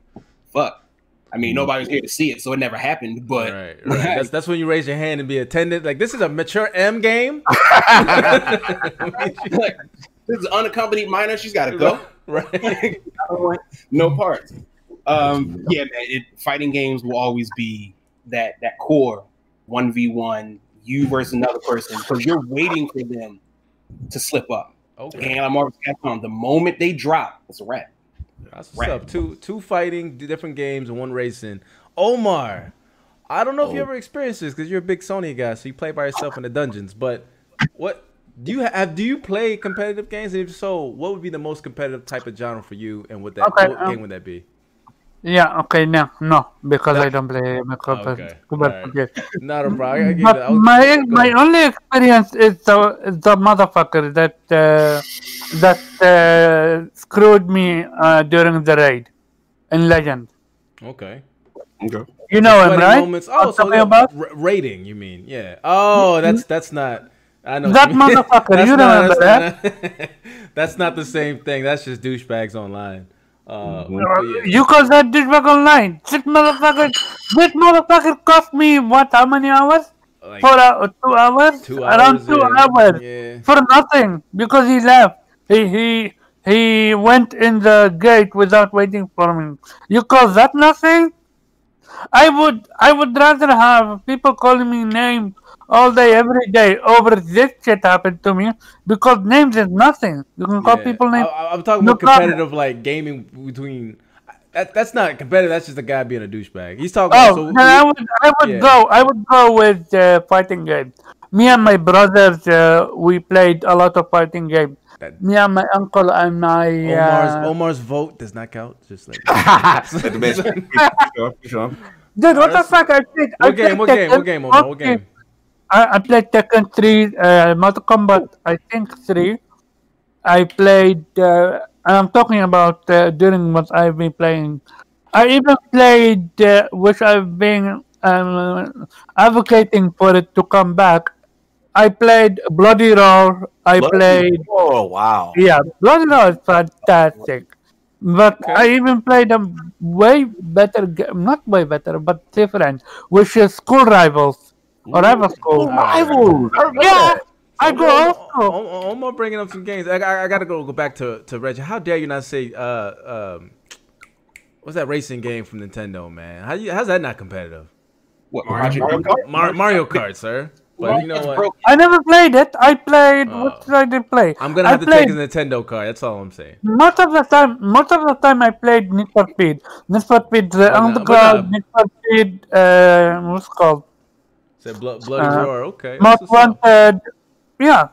fuck. I mean, nobody was here to see it, so it never happened. But Right, right. That's, that's when you raise your hand and be attended. Like this is a mature M game. Like, this is unaccompanied minor. She's got to go. Right. I don't want no parts. Um, yeah, man. It, fighting games will always be that that core one v one, you versus another person, because you're waiting for them to slip up. Okay. And I'm always Capcom. The moment they drop, it's a wrap. That's what's up. Two two fighting, different games, and one racing. Omar, I don't know if you ever experienced this because you're a big Sony guy, so you play by yourself in the dungeons. But what do you have? Do you play competitive games? And if so, what would be the most competitive type of genre for you? And what that Okay, what um, game would that be? Yeah, okay, no, no, because I don't play Microsoft. Okay, Microsoft. Not a problem. I give But that- my go my ahead. only experience is the is the motherfucker that uh, that uh, screwed me uh, during the raid in Legend. Okay. Okay. You know him, right? Moments. Oh, so about? ra- rating? You mean? Yeah. Oh, that's that's not. I know That what you mean. motherfucker, That's you not- remember that's Not, that's not the same thing. That's just douchebags online. Uh, yeah. You call that did douchebag online? This motherfucker, this motherfucker cost me what? How many hours? Like Four hours, two hours, two around hours, two yeah. hours Yeah. for nothing because he left. He he he went in the gate without waiting for me. You call that nothing? I would I would rather have people calling me names all day every day over this shit happened to me because names is nothing. You can call Yeah. people names. I, am talking no about problem. competitive, like gaming between. That, that's not competitive. That's just a guy being a douchebag. He's talking. Oh, so I would I would yeah. go I would go with uh, fighting game. Me and my brothers uh, we played a lot of fighting games. Me and my uncle and my Omar's uh, Omar's vote does not count. Just like Let the man speak. Sure, sure. dude, what the fuck? I played. I What game? played What game? Tekken. What game? Omar? What game? I, I played Tekken 3, uh, Mortal Kombat, I think 3. I played, uh, and I'm talking about uh, during what I've been playing. I even played, uh, which I've been um, advocating for it to come back. I played Bloody Roar. I Bloody played, Oh wow. yeah, Bloody Roar is fantastic. But I even played a way better game, not way better, but different, which is School Rivals. Or Rival School. Rivals. Yeah, I go old school. Omar, Omar bringing up some games. I, I, I gotta go go back to to Reggie. How dare you not say uh um what's that racing game from Nintendo, man? How you how's that not competitive? What Mario Mario Kart? Mar- Mario Kart, sir. But you know what? broke. I never played it. I played. Oh. what did I did play? I'm gonna I have to played, take a Nintendo card. That's all I'm saying. Most of the time, most of the time, I played Need for Speed. Need for Speed, the But not- Underground, Need for Speed. Uh, what's it called? Said blood, bloody Uh, roar. Okay. Most that's what's up. Wanted. Yeah,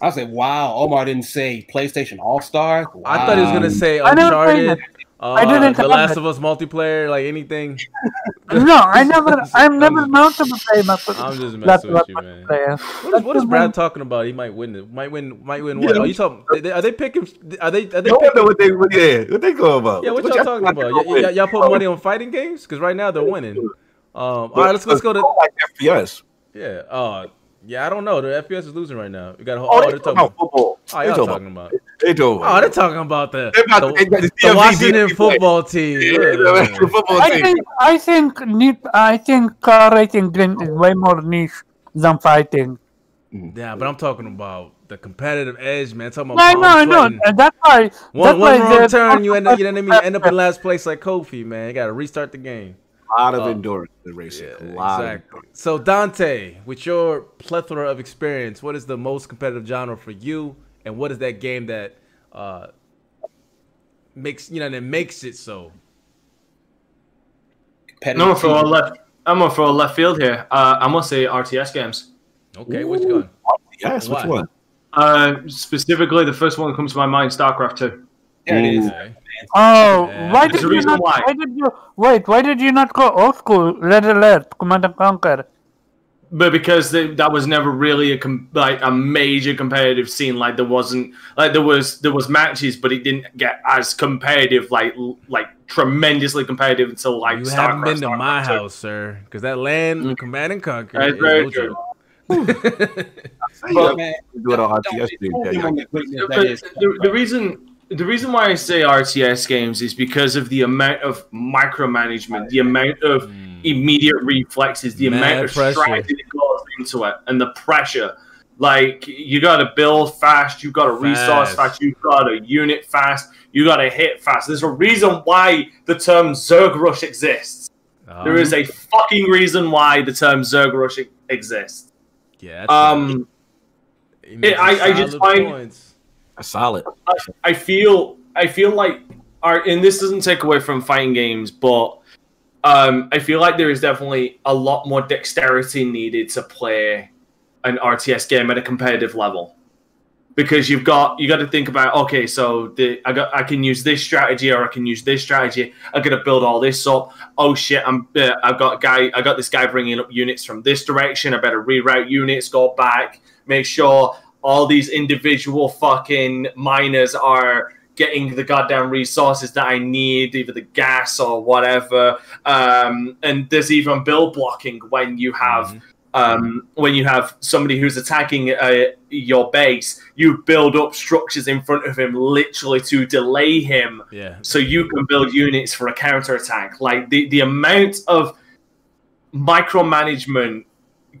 I said, wow, Omar didn't say PlayStation All Star. I thought he was gonna say I never played Uncharted. Uh, I didn't The Last it. of Us multiplayer, like anything. no, I never. I'm never mounted to play my. I'm just That's messing with what you, man. play. What is, what is Brad talking about? He might win it. Might win. Might win what? Yeah. Are you talking? Are they, are they picking? Are they? Are they No one picking? know what they what, yeah, what they go about. Yeah, what, y'all y'all talking about? Y- y- y'all put money on fighting games because right now they're winning. Um, all right, let's let's go to like FPS. yeah. Uh, Yeah, I don't know. The FPS is losing right now. We got a whole. Oh, Oh, they they're talking talking about football. Oh, They y'all talking talking about. They talking Oh, they're talking about the They about- the, they got the the DMV Washington play. football team. Yeah, Yeah, the football I team. think I think I think car racing game is way more niche than fighting. Yeah, but I'm talking about the competitive edge, man. talking about I know, I palm know, sweating. and that's why. One, that's one why wrong turn, you end up, you know what I mean? End up in last place like Kofi, man. You got to restart the game. A lot of Uh, endurance in racing. a lot of Exactly. So Dante, with your plethora of experience, what is the most competitive genre for you, and what is that game that uh, makes you know that makes it so? I'm gonna throw a left. I'm gonna throw a left field here. Uh, I'm gonna say RTS games. Okay, which one? Yes, which one? Uh, specifically, the first one that comes to my mind, StarCraft Two. There it is. Okay. Oh, Yeah. why did you not? why. Why did you wait? Why did you not go old school? Red Alert, Command and Conquer. But because they, that was never really a com- like a major competitive scene, like there wasn't like there was there was matches, but it didn't get as competitive, like like tremendously competitive until like You StarCraft. haven't been to StarCraft my 2. house, sir, because that land, mm. Command and Conquer. That's very no true. joke. But, man, do it on don't- RTS. dude. don't Yeah, give yeah. them the greatness that But is. the, the reason the reason why I say RTS games is because of the amount of micromanagement, the amount of immediate reflexes, the Mad amount of pressure. strategy that goes into it, and the pressure. Like you got to build fast, you got to resource Fast. you got to unit fast, you got to hit fast. There's a reason why the term Zerg Rush exists. there is a fucking reason why the term Zerg Rush exists. yeah. Um, makes I- I just find- points. That's solid. I feel I feel like our and this doesn't take away from fighting games, but um, I feel like there is definitely a lot more dexterity needed to play an RTS game at a competitive level. Because you've got you got to think about okay, so the I got I can use this strategy or I can use this strategy. I got to build all this up. Oh shit, I'm uh, I've got a guy I got this guy bringing up units from this direction. I better reroute units, go back, make sure all these individual fucking miners are getting the goddamn resources that I need, either the gas or whatever. Um, and there's even build blocking when you have um, when you have somebody who's attacking uh, your base. You build up structures in front of him, literally to delay him, Yeah. so you can build units for a counter attack. Like the the amount of micromanagement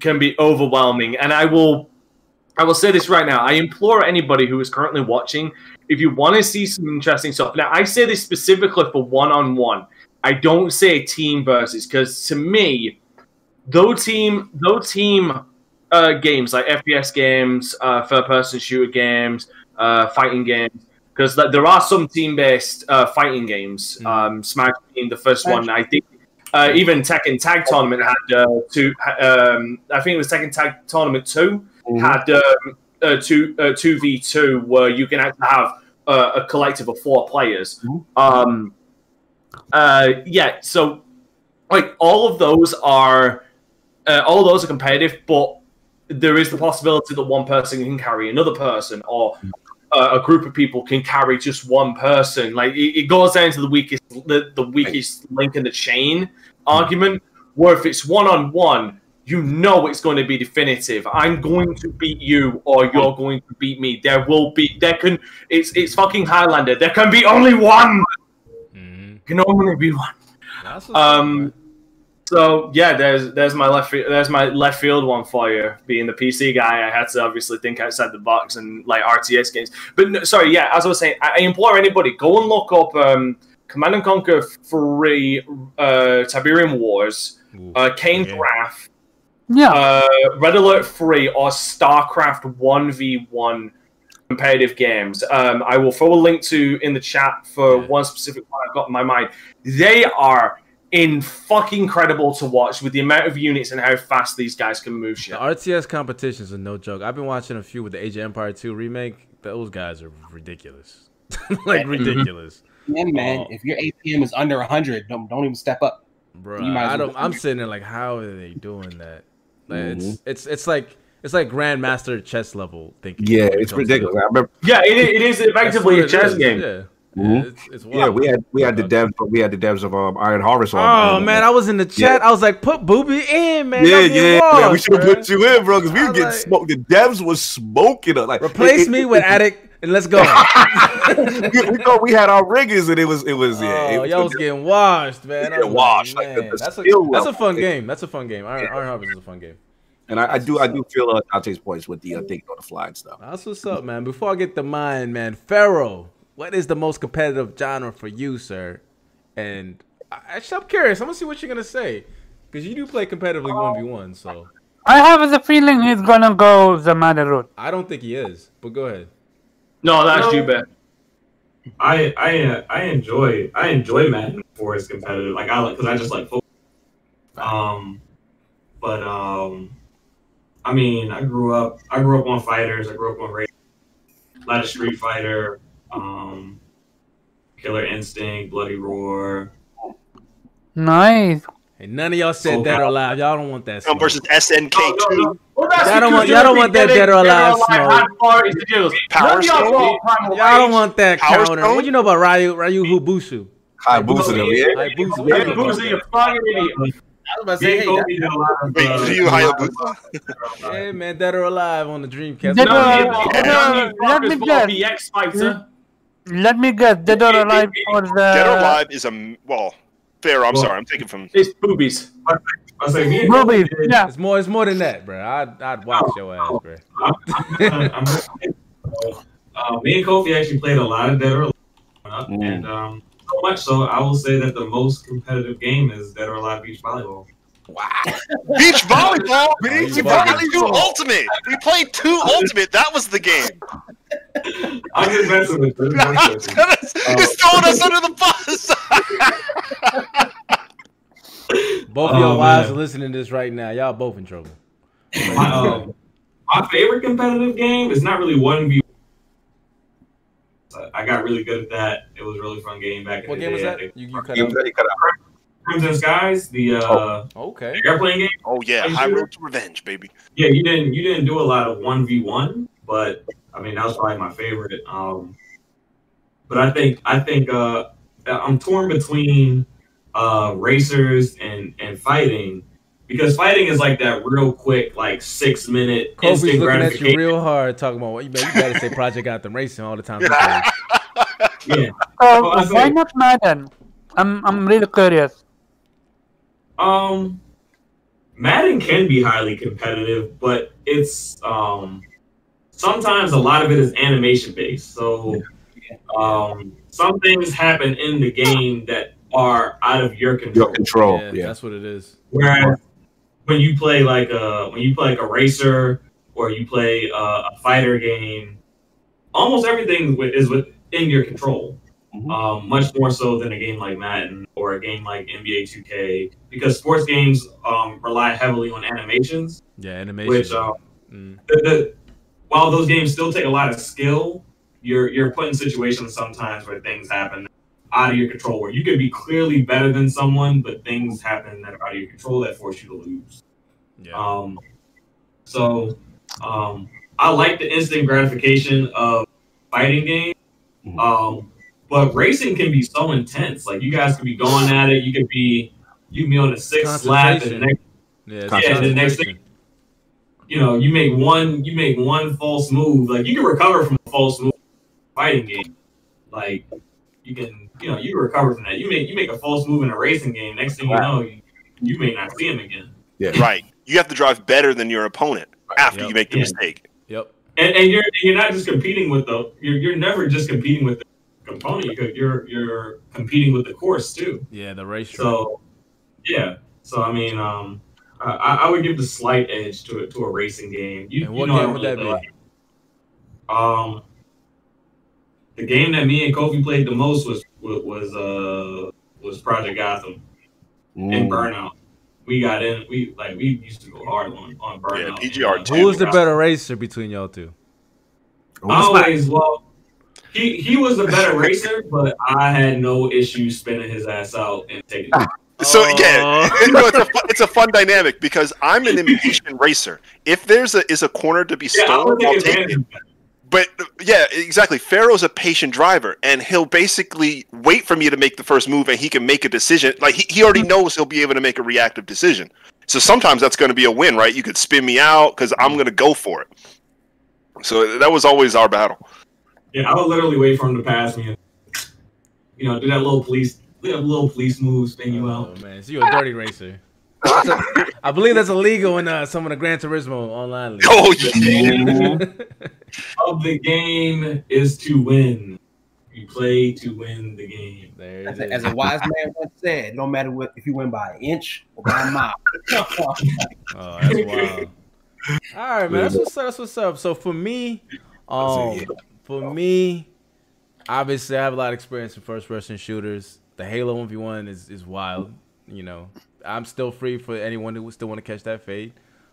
can be overwhelming, and I will I will say this right now. I implore anybody who is currently watching, if you want to see some interesting stuff. Now, I say this specifically for one on one. I don't say team versus because to me, though team, though team uh, games like FPS games, uh, third person shooter games, uh, fighting games, because there are some team based uh, fighting games. Um, Smash being the first one. I think uh, even Tekken Tag Tournament had uh, two. Um, I think it was Tekken Tag Tournament 2 had um, uh, two two v two where you can actually have uh, a collective of four players. Um, uh, yeah, so like all of those are uh, all of those are competitive, but there is the possibility that one person can carry another person, or uh, a group of people can carry just one person. Like it, it goes down to the weakest the, the weakest link in the chain argument. Where if it's one on one, you know it's going to be definitive. I'm going to beat you, or you're going to beat me. There will be there can it's it's fucking Highlander. There can be only one. Can only be one. Um. So yeah, there's there's my left field, there's my left field one for you. Being the PC guy, I had to obviously think outside the box and like RTS games. But no, sorry, yeah, as I was saying, I, I implore anybody go and look up um, Command and Conquer Free uh, Tiberium Wars, uh, Kane's Wrath, Yeah. uh, Red Alert 3 or StarCraft One v One competitive games. Um, I will throw a link to in the chat for one specific one I've got in my mind. They are in fucking incredible to watch with the amount of units and how fast these guys can move shit. The RTS competitions are no joke. I've been watching a few with the Age of Empire 2 remake. Those guys are ridiculous. like ridiculous. Yeah, man. Oh. If your APM is under 100, don't don't even step up. Bro, You might I don't. I'm sitting there like, how are they doing that? Like, Mm-hmm. It's it's it's like it's like grandmaster chess level thinking. Yeah, it's ridiculous. I remember. Yeah, it, it is effectively a That's what it chess is, game. Yeah. Mhm. it's, it's Yeah, we had we had the devs, we had the devs of um, Iron Harvest. on. Oh man, I was in the chat. I was like, put Booby in, man. yeah, Y'all yeah. We should have put you in, bro, because we were getting like- smoked. The devs was smoking us. Like Replace it- me with Attic and let's go. we, we thought we had our riggers, and it was it was yeah. Oh, it y'all was getting washed, man. Yeah, was washed, Like, like, the- man, the that's a that's a fun game. That's a fun game. Iron, Iron Harvest is a fun game. And I, I do I do feel uh, Dante's points with the uh, thinking on the fly and stuff. That's what's up, man. Before I get the mine, man, Pharaoh, what is the most competitive genre for you, sir? And I, actually, I'm curious. I'm gonna see what you're gonna say because you do play competitively one v one. So I have the feeling he's gonna go the Madden route. I don't think he is. But go ahead. No, that's No. you, Ben. I I uh, I enjoy I enjoy Madden for its competitive. Like I like because I just like football. Um, but um, I mean, I grew up I grew up on fighters. I grew up on Ra- a lot of Street Fighter, um, Killer Instinct, Bloody Roar. Nice. Hey, none of y'all said Oh, dead or alive. Y'all don't want that. Um, Smoke. versus SNK2. Well, Y'all don't want- you're y'all don't want that Dead or Alive Alive smoke. hot parties to do. Power None of y'all Stone? Y'all don't want that Power counter. Stone? What do you know about Ryu Ryu Hayabusa? High boosted him, yeah. Like Boosie. Yeah, what you know about Boozy, that? you fucking idiot. I was about to Me say, and hey, Kofi did a lot of. Wait, uh, do you Hayabusa? Yeah, man, dead or alive on the Dreamcast. Dead None or of you Alive. all- Dead none or- of you let me fuckers bought guess. BX fighter. Let me guess. Dead or Alive for the. Dead or Alive is a well. Fair. I'm Well- sorry. I'm taking from. It's boobies. I say me and Kofi Movies. did. Yeah. It's more. It's more than that, bro. I'd I'd watch your ass, bro. I'm, I'm, uh, me and Kofi actually played a lot of Dead or Alive, Mm. and um, so much so I will say that the most competitive game is Dead or Alive Beach Volleyball. Beach volleyball. Beach we played volleyball. two ultimate. We played two ultimate. That was the game. I'm just messing with you. I'm just messing with you. He's throwing us under the bus. Both of y'all wives man. are listening to this right now. Y'all both in trouble. My, um, my favorite competitive game is not really one v. I got really good at that. It was a really fun game back in What the game was day. I that? You, you cut You out. cut out. Crimson Skies, the uh, Okay. airplane game. oh yeah, High Road to Revenge, baby. Yeah, you didn't you didn't do a lot of one v one, but I mean that was probably my favorite. Um, but I think I think uh, I'm torn between uh, racers and and fighting because fighting is like that real quick like six minute Kobe's instant looking at you real hard, talking about what you better, you better say Project Gotham Racing all the time. Yeah. So Well, why not Madden? I'm I'm really curious. Um, Madden can be highly competitive, but it's um sometimes a lot of it is animation based. So um, some things happen in the game that are out of your control. Your control. Yeah, Yeah. that's what it is. Whereas when you play like a when you play like a racer or you play a, a fighter game, almost everything wi- is within your control. Mhm. Um, much more so than a game like Madden or a game like NBA 2K, because sports games um, rely heavily on animations. Yeah, animation. Which um, Mm. the, the, while those games still take a lot of skill, you're you're put in situations sometimes where things happen out of your control, where you could be clearly better than someone, but things happen that are out of your control that force you to lose. Yeah. Um, so um, I like the instant gratification of fighting games, Mhm. But racing can be so intense. Like you guys can be going at it, you could be you can be on the sixth lap, and the next yeah, it's yeah, the next concentration. you know, you make one you make one false move, like you can recover from a false move fighting game. Like you can, you know, you can recover from that. You make you make a false move in a racing game. Next thing you know, you, you may not see him again. Yeah. Right. You have to drive better than your opponent after Yep. you make the Yeah. mistake. Yep. And, and you're you're not just competing with the you're you're never just competing with the component. You're you're, you're competing with the course too. Yeah, the race. So yeah. So I mean, um, I, I would give the slight edge to it to a racing game. You, And you what know game would really that be? like- Um, the game that me and Kofi played the most was was, was uh was Project Gotham and Mm. Burnout. We got in. We like we used to go hard on on Burnout. Yeah, PGR And, uh, Who was the better racer between y'all two? Always, well, he he was a better racer, but I had no issue spinning his ass out and taking. it. So yeah, it- no, it's a fu- it's a fun dynamic because I'm an impatient racer. If there's a is a corner to be Yeah, stolen, I'll take take it. but yeah, exactly. Pharaoh's a patient driver, and he'll basically wait for me to make the first move, and he can make a decision. Like he, he already mm-hmm. knows he'll be able to make a reactive decision. So sometimes that's going to be a win, right? You could spin me out because I'm going to go for it. So that was always our battle. Yeah, I would literally wait for him to pass me. And, you know, do that little police, that little police move, spin you out. Oh man, so you're a dirty racer. I believe that's illegal in uh, some of the Gran Turismo online leagues. Oh of the game is to win. You play to win the game. There As a, as a wise man once said, no matter what, if you win by an inch or by a mile. Oh, that's wild. All right, man. That's what's up. That's what's up. So for me, um, for me, obviously I have a lot of experience in first person shooters. The Halo One V One is is wild. You know, I'm still free for anyone who still want to catch that fade.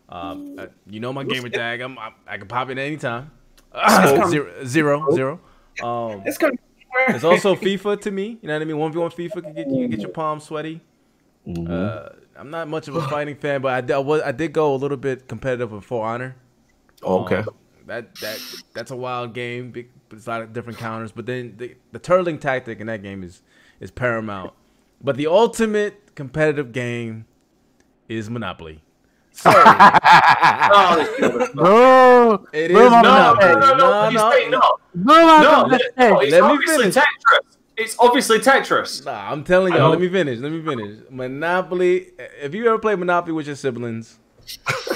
Um, uh, you know my gamer tag. I'm, I, I can pop in anytime. zero, zero, zero. Um, It's coming. There's also FIFA to me. You know what I mean? One v one FIFA can get you can get your palms sweaty. Uh, I'm not much of a fighting fan, but I did, I, was, I did go a little bit competitive with For Honor. Okay. Um, that that that's a wild game. It's a lot of different counters, but then the, the turtling tactic in that game is is paramount. But the ultimate competitive game is Monopoly. So No, it is no, no, Monopoly. No, no, no, No, you no. say no. no, No, no, no, no, no, it's Let me obviously finish. Tetris. It's obviously Tetris. Nah, I'm telling I y'all. Let don't- me finish. Let me finish. Monopoly. If you ever play Monopoly with your siblings,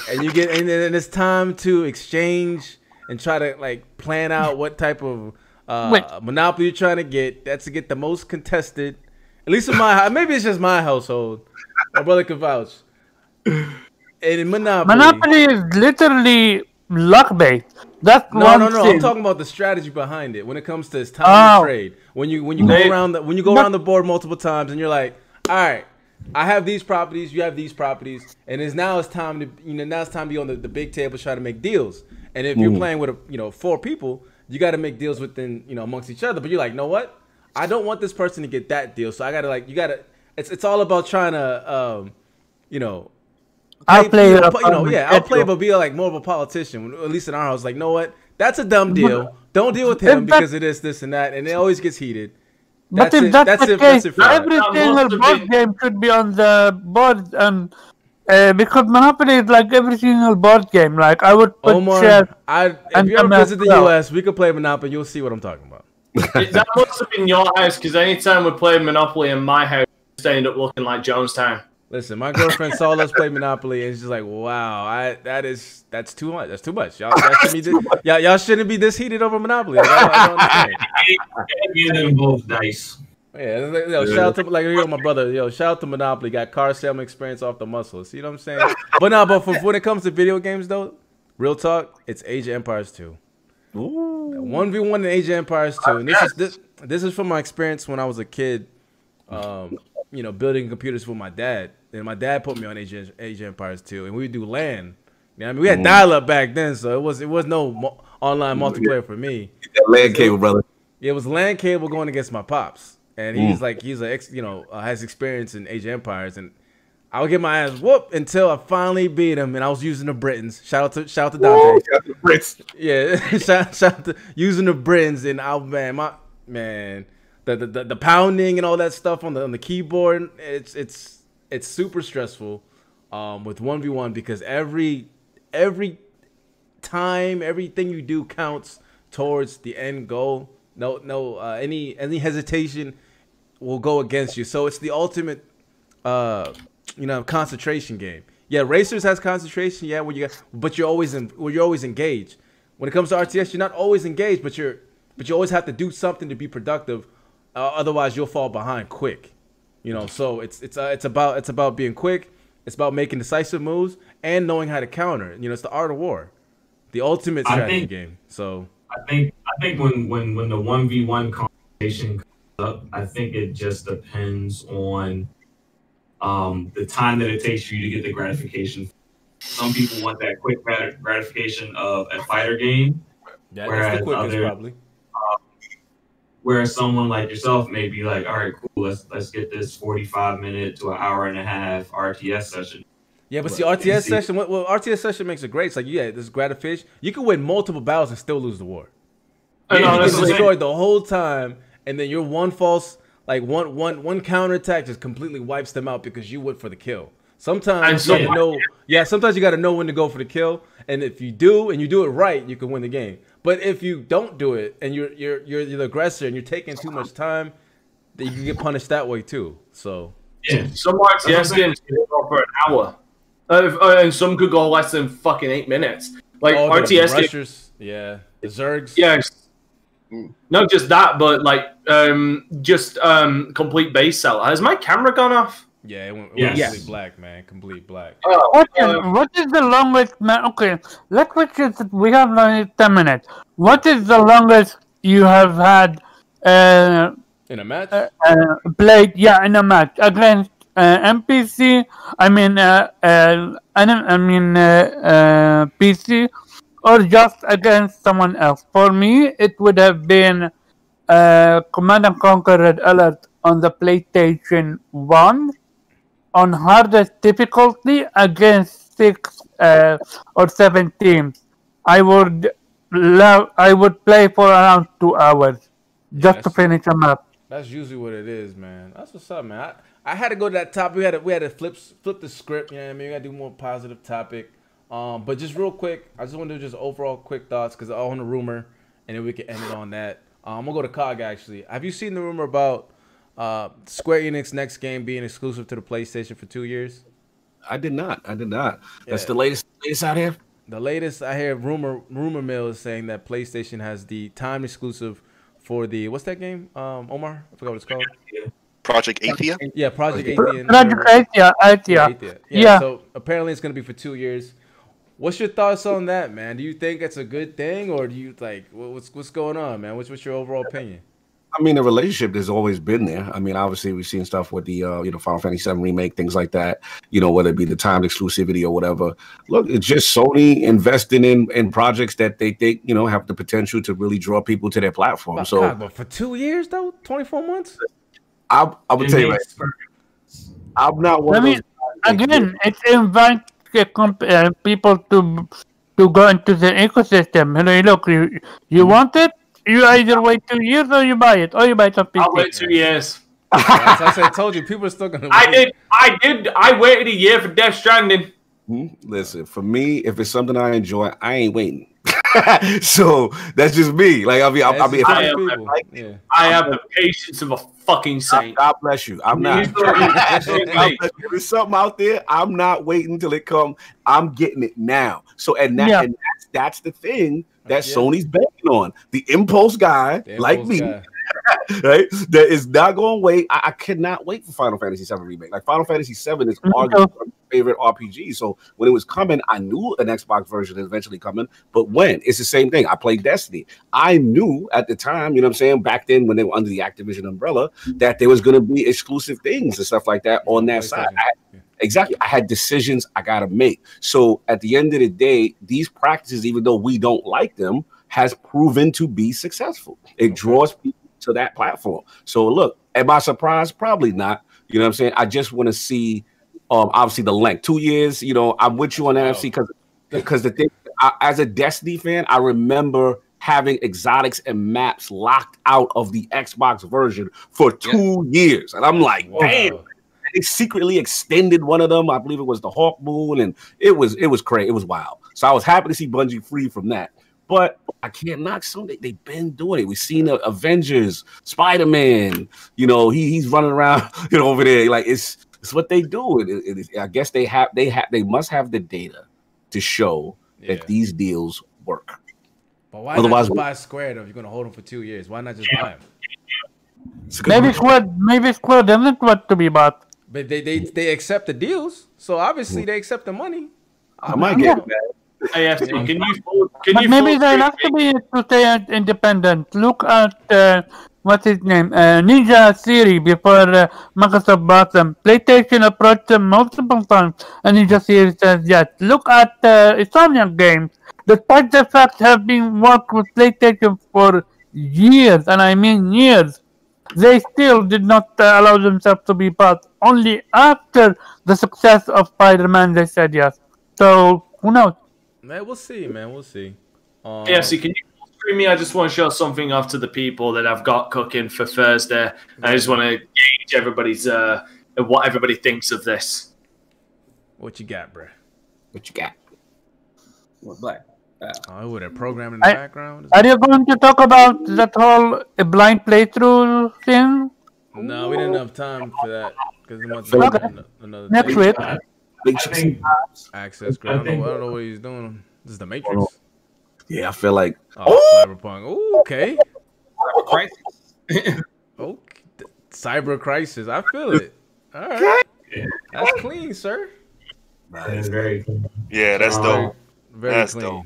and you get and then it's time to exchange and try to like plan out what type of uh, Monopoly you're trying to get. That's to get the most contested. At least in my. Maybe it's just my household. My brother can vouch. And in Monopoly. Monopoly is literally luck based. That's No, one no, no. thing. I'm talking about the strategy behind it when it comes to it's time Oh. trade. When you when you go around the when you go But- around the board multiple times and you're like, all right, I have these properties, you have these properties, and it's now it's time to you know now it's time to be on the, the big table try to make deals. And if you're playing with a, you know four people, you got to make deals within you know amongst each other. But you're like, know what? I don't want this person to get that deal, so I gotta like you gotta. It's it's all about trying to um, you know I'll play you know, you know, yeah, I'll play, but be like more of a politician. At least in our house, like, know what? That's a dumb deal. Don't deal with him that- because of this, this, and that, and it always gets heated. But That's if it. that's, That's the it. case, That's it for every single board game should be on the board, and uh, because Monopoly is like every single board game. Like I would put Omar, shares. I, if and you ever visit the well. U.S., we could play Monopoly. You'll see what I'm talking about. That must have been your house because anytime we played Monopoly in my house, it ended up looking like Jonestown. Listen, my girlfriend saw us play Monopoly, and she's like, "Wow, I that is that's too much. That's too much. Y'all, y'all, shouldn't, be this, y'all, y'all shouldn't be this heated over Monopoly. Like, I don't, I don't understand." Give them both dice. Yeah, like, yo, shout out to like yo, my brother. Yo, shout out to Monopoly. Got car salesman experience off the muscle. See what I'm saying? But now, but for, when it comes to video games, though, real talk, it's Age of Empires 2. One v one in Age of Empires 2. And this is this this is from my experience when I was a kid. Um, you know, building computers for my dad. And my dad put me on Age of, Age of Empires 2, and we would do LAN. You know I mean, we had dial up back then, so it was it was no mo- online multiplayer for me. That land cable, brother. It was LAN cable going against my pops, and he's like he's a ex, you know uh, has experience in Age of Empires, and I would get my ass whooped until I finally beat him, and I was using the Britons. Shout out to shout out to Dante. Shout to Brits. Yeah, shout, shout out to using the Britons, and I man my man the, the the the pounding and all that stuff on the on the keyboard. It's it's it's super stressful um, with one v one because every every time everything you do counts towards the end goal no no uh, any any hesitation will go against you. So it's the ultimate uh you know concentration game. Yeah racers has concentration yeah where you got but you're always in where you're always engaged. When it comes to rts you're not always engaged but you're but you always have to do something to be productive. Uh, otherwise you'll fall behind quick you know? So it's it's uh, it's about it's about being quick. It's about making decisive moves and knowing how to counter you know it's the art of war. The ultimate strategy think- game so I think I think when when when the one v one conversation comes up, I think it just depends on um, the time that it takes for you to get the gratification. Some people want that quick grat- gratification of a fighter game, that's Whereas the quickest other- probably whereas someone like yourself may be like, "All right, cool, let's let's get this forty five minute to an hour and a half RTS session." Yeah, but see, RTS See- session. Well, well, RTS session makes it great. It's like, yeah, this gratification. You can win multiple battles and still lose the war. And you get honestly- destroyed the whole time, and then your one false, like one one one counter attack, just completely wipes them out because you went for the kill. Sometimes And you so- gotta know, yeah. Sometimes you got to know when to go for the kill, and if you do and you do it right, you can win the game. But if you don't do it and you're you're you're, you're the aggressor and you're taking too much time, then you can get punished that way too. So Yeah, some RTS games can go for an hour, uh, uh, and some could go less than fucking eight minutes. Like Oh, the- the RTS games, rushers, yeah, the Zergs, yes. Not just that, but like um, just um, complete base cell. Has my camera gone off? yeah, it went, it Yes. went complete black, man, complete black. Oh, What is, uh, what is the longest man? Okay, let's switch it. We have only ten minutes. What is the longest you have had uh, In a match, uh, uh, played? Yeah, in a match against uh, NPC. I mean, uh, uh, I mean uh, uh, PC, or just against someone else. For me, it would have been uh, Command and Conquer Red Alert on the PlayStation One on hardest difficulty against six uh, or seven teams. I would love. I would play for around two hours just to finish a map. That's usually what it is, man. That's what's up, man. I, I had to go to that topic. We had to, we had to flip flip the script. You know what I mean? We got to do more positive topic. Um, but just real quick, I just want to do just overall quick thoughts because I own a rumor, and then we can end it on that. Um, I'm gonna go to Cog actually. Have you seen the rumor about uh, Square Enix next game being exclusive to the PlayStation for two years? I did not. I did not. That's Yeah. the latest latest out here. The latest I hear rumor rumor mill is saying that PlayStation has the time exclusive for the what's that game? Um, Omar, I forgot what it's called. Project Athia. Yeah, Project Athia. Project Athia, Athia. Athia. Yeah. Yeah. So apparently it's gonna be for two years. What's your thoughts on that, man? Do you think it's a good thing, or do you like what's what's going on, man? What's what's your overall opinion? I mean, the relationship has always been there. I mean, obviously, we've seen stuff with the uh, you know Final Fantasy VII remake, things like that. You know, whether it be the timed exclusivity or whatever. Look, it's just Sony investing in in projects that they think you know have the potential to really draw people to their platform. But, so God, but for two years though, twenty four months. I I would tell you, right, I'm not one I of mean, those. guys again, it invites the comp- uh, people to to go into the ecosystem. Hey, look, you you want it? You either wait two years or you buy it, or you buy it on PC. I'll wait two years. As I said, told you, people are still gonna. I did. I did. I waited a year for Death Stranding. Hmm? Listen, for me, if it's something I enjoy, I ain't waiting. so that's just me. Like I'll be, I'll, I'll be. I I, am- like Yeah. I have the patience of a fucking saint. God bless you. I'm not. He's the- God bless you. there's something out there, I'm not waiting till it come. I'm getting it now. So and that Yeah. and that's that's the thing that Yeah. Sony's betting on. The impulse guy, The like me, guy. right? That is not going to wait. I, I cannot wait for Final Fantasy VII remake. Like Final Fantasy VII is Me arguably my favorite RPG. So when it was coming, I knew an Xbox version is eventually coming. But when it's the same thing. I played Destiny. I knew at the time, you know what I'm saying, back then when they were under the Activision umbrella, mm-hmm. that there was going to be exclusive things and stuff like that on that side. I- Exactly. I had decisions I got to make. So at the end of the day, these practices, even though we don't like them, has proven to be successful. It draws people to that platform. So look, am I surprised? Probably not. You know what I'm saying? I just want to see, um, obviously the length. Two years. You know, I'm with you on. NFC because because the thing, I, as a Destiny fan, I remember having exotics and maps locked out of the Xbox version for two years, and I'm like, Wow. damn they secretly extended one of them. I believe it was the Hawkmoon, and it was it was crazy. It was wild. So I was happy to see Bungie free from that. But I can't knock some. They, they've been doing it. We've seen uh, Avengers, Spider Man. You know, he he's running around you know over there like it's it's what they do. It, it, it- I guess they have they have they must have the data to show Yeah. that these deals work. But why Otherwise- not just buy Square though? If you're gonna hold them for two years, why not just buy them? It's a good Maybe one. Square, maybe Square doesn't want to be bought. But they they they accept the deals, so obviously they accept the money. I might get it back. AFC, can you can But you maybe they to have to be to stay independent. Look at uh, what's his name, uh, Ninja Theory before uh, Microsoft bought them. PlayStation approached them multiple times, and Ninja Theory says yes. Look at uh, Insomniac Games. Despite the fact they have been worked with PlayStation for years, and I mean years, they still did not uh, allow themselves to be bought. Only after the success of Spider-Man, they said yes. So who knows? Man, we'll see, man. We'll see. Um, AFC, can you full stream me, I just want to show something off to the people that I've got cooking for Thursday. I just want to gauge everybody's uh what everybody thinks of this. What you got, bruh? What you got? What black? Oh, with a program in the I- background. Are you going to talk about that whole uh, blind playthrough thing? No, we didn't have time for that because we want Okay. to another Next day. week. Big I think uh, Access grid. I don't, know, I don't know what he's doing. This is the Matrix. Yeah, I feel like Oh, oh! Cyberpunk. Ooh, okay. Crisis. Okay. Cyber Crisis. I feel it. All right. That's clean, sir. that is very cool. Yeah, that's dope. Very That's clean. dope.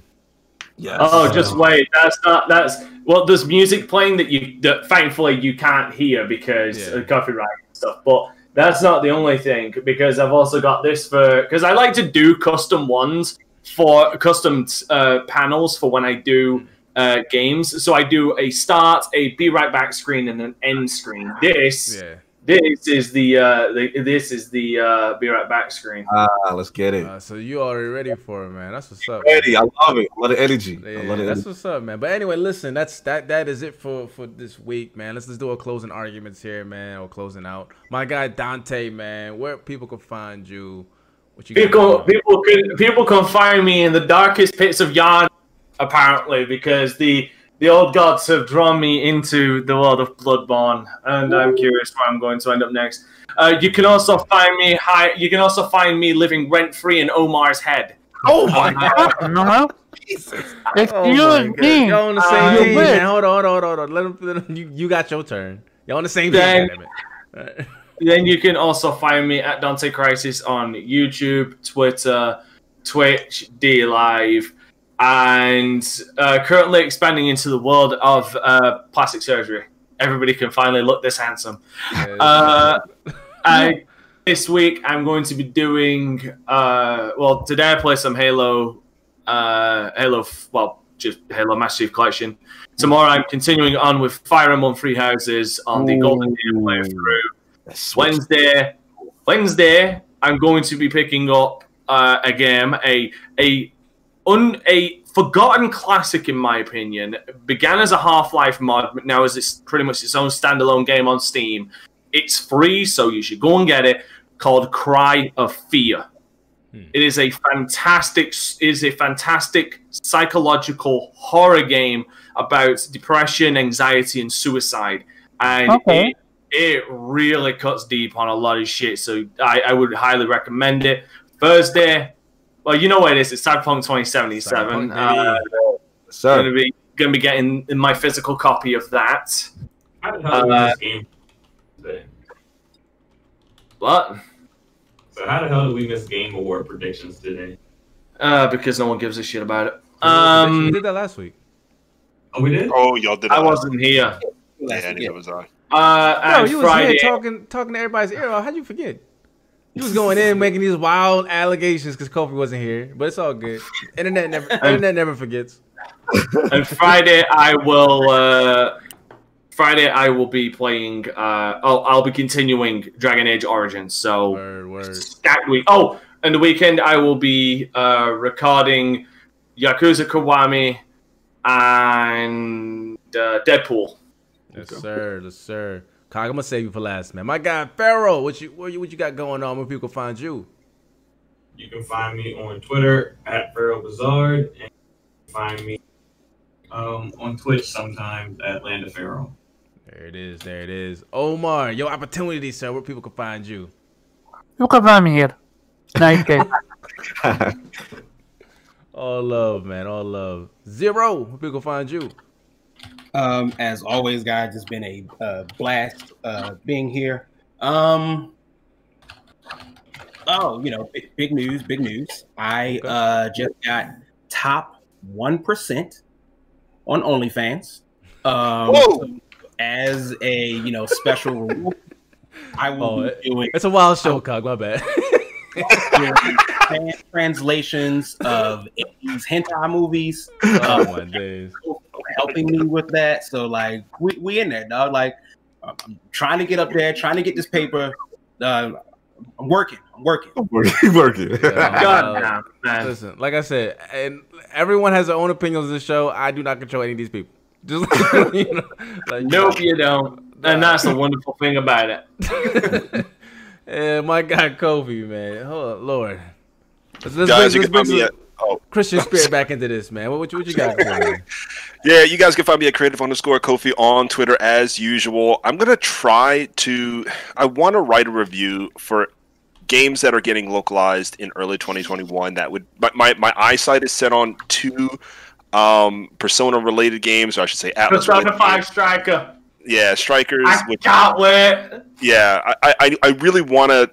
yes. Oh, just wait. That's not. That's well. There's music playing that you that thankfully you can't hear because Yeah. of copyright and stuff. But that's not the only thing because I've also got this for because I like to do custom ones for custom uh, panels for when I do uh, games. So I do a start, a be right back screen, and an end screen. This Yeah. This is the, uh, the this is the uh, be right back screen. Ah, let's get it. Uh, so you already ready for it, man. That's what's up. Eddie, I love it. I love the energy. I Yeah, love the that's energy. what's up, man. But anyway, listen, that's that that is it for for this week, man. Let's let's do our closing arguments here, man, or closing out. My guy Dante, man, where people can find you. What you got People, people can people can find me in the darkest pits of Yharnam, apparently, because the the old gods have drawn me into the world of Bloodborne, and I'm curious where I'm going to end up next. Uh, you can also find me high. You can also find me living rent free in Omar's head. Oh my god! No. Oh Excuse my me. Y'all on the Uh, same you team, man. Hold on, hold on, hold on. Let him, let him you, you got your turn. Y'all on the same team, Then- damn it. Then you can also find me at Dante Crisis on YouTube, Twitter, Twitch, DLive, and uh, currently expanding into the world of uh, plastic surgery. Everybody can finally look this handsome. Uh, I, this week I'm going to be doing. Uh, well, today I play some Halo. Uh, Halo. Well, just Halo Master Chief Collection. Tomorrow I'm continuing on with Fire Emblem Three Houses on the Golden Deer playthrough. Wednesday, Wednesday, I'm going to be picking up uh, a game, a a un a forgotten classic in my opinion. Began as a Half-Life mod, but now is it's pretty much its own standalone game on Steam. It's free, so you should go and get it. Called Cry of Fear. Hmm. It is a fantastic it is a fantastic psychological horror game about depression, anxiety, and suicide. And Okay. it, it really cuts deep on a lot of shit. So I, I would highly recommend it. Thursday, well, you know what it is. It's Cyberpunk 2077. Cyberpunk, Uh, Sir, gonna be gonna be getting my physical copy of that. How the hell did we Uh, miss game? What? So how the hell did we miss game award predictions today? Uh, because no one gives a shit about it. we Um, did that last week. Oh, we did. Oh, y'all did. I that. wasn't here. Yeah, neither was I. Uh, No, and you was here talking talking to everybody's ear. How'd you forget? You was going in making these wild allegations because Kofi wasn't here, but it's all good. Internet never internet never forgets. and Friday I will. Uh, Friday I will be playing. Uh, I'll, I'll be continuing Dragon Age Origins. So Word, word. stacked week. Oh, and the weekend I will be uh, recording Yakuza Kiwami and uh, Deadpool. Yes, sir. Yes, sir. Cog, I'm gonna save you for last, man. My guy Pharaoh, what you what you, what you got going on? Where people can find you? You can find me on Twitter at Pharaoh Bizarre, and find me um, on Twitch sometimes at Land of Pharaoh. There it is. There it is. Omar, your opportunity, sir. Where people can find you? You can find me here. Nice day. All love, man. All love. Zero. Where people can find you? Um, as always, guys, it's been a uh, blast uh, being here. Um, oh, you know, big, big news, big news. I uh, just got top one percent on OnlyFans. Um, Whoa. as a you know special rule, I will Oh, be it- doing It's a wild show, Cog. My bad. doing translations of 80s hentai movies. oh Uh, my days. Helping me with that. So like we we in there, dog. Like I'm trying to get up there, trying to get this paper. Uh, I'm working. I'm working. working, working. Yeah, God uh, damn, man. Listen, like I said, and everyone has their own opinions on the show. I do not control any of these people. Just you know, like Nope, you don't. And that's the wonderful thing about it. and my guy Kofi, man. Oh Lord. Let's, let's Guys, you bring, can let's find me bring at some oh Christian spirit back into this, man. What, what, you- what you got? yeah, you guys can find me at creative underscore Kofi on Twitter as usual. I'm gonna try to. I want to write a review for games that are getting localized in early 2021. That would my my, my eyesight is set on two um persona related games or i should say Atlus Persona related 5 games. Striker. yeah strikers I which can't wait. yeah i i, I really want to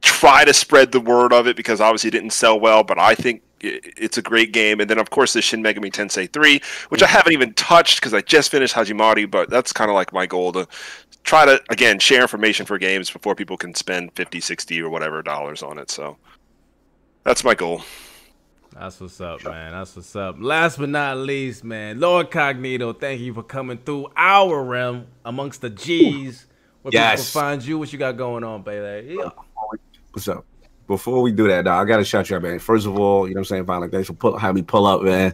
try to spread the word of it because obviously it didn't sell well but i think it's a great game and then of course the shin megami tensei 3 which i mm-hmm. haven't even touched because i just finished hajimari but that's kind of like my goal to try to again share information for games before people can spend 50 60 or whatever dollars on it so that's my goal That's what's up, man. That's what's up. Last but not least, man, Lord Cognito, thank you for coming through our realm amongst the G's. Where Yes. people find you, what you got going on, baby? Yeah. What's up? Before we do that, dog, I gotta shout you out, man. First of all, you know what I'm saying, finally, thanks for pull, having me pull up, man.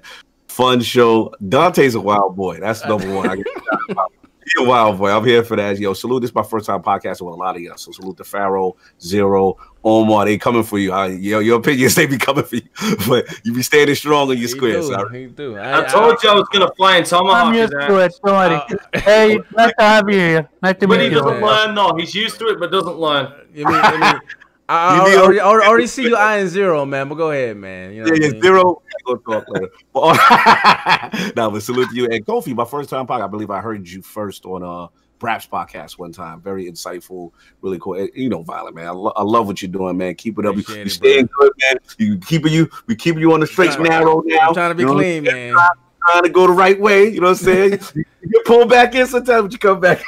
Fun show. Dante's a wild boy. That's number one. I get He's a wild boy. I'm here for that. Yo, salute. This is my first time podcasting with a lot of y'all. So salute to Pharaoh, Zero, Omar. They coming for you. I, yo, your opinions, they be coming for you. But you be standing strong in your He square. do, So he do. I told you I was gonna fly in Tomahawk. I'm used to it. Don't worry. Uh, hey, nice to have you here. Nice to But meet he you. doesn't learn though. He's used to it, but doesn't learn. You mean, I, mean, I, already, already, already, already see you eyeing zero, man. But go ahead, man. You know yeah, I yeah, mean? zero. Go talk later. But, no, but salute to you. And Kofi, my first time podcast. I believe I heard you first on uh Braps podcast one time. Very insightful, really cool. You know, Violent man. I, lo- I love what you're doing, man. Keep it up. You, Appreciate you it, staying good, man. You keeping you. We keeping you on the straight narrow now. I'm trying to be You know clean, saying? Man. Trying to go the right way. You know what I'm saying? you get pulled back in sometimes, but you come back.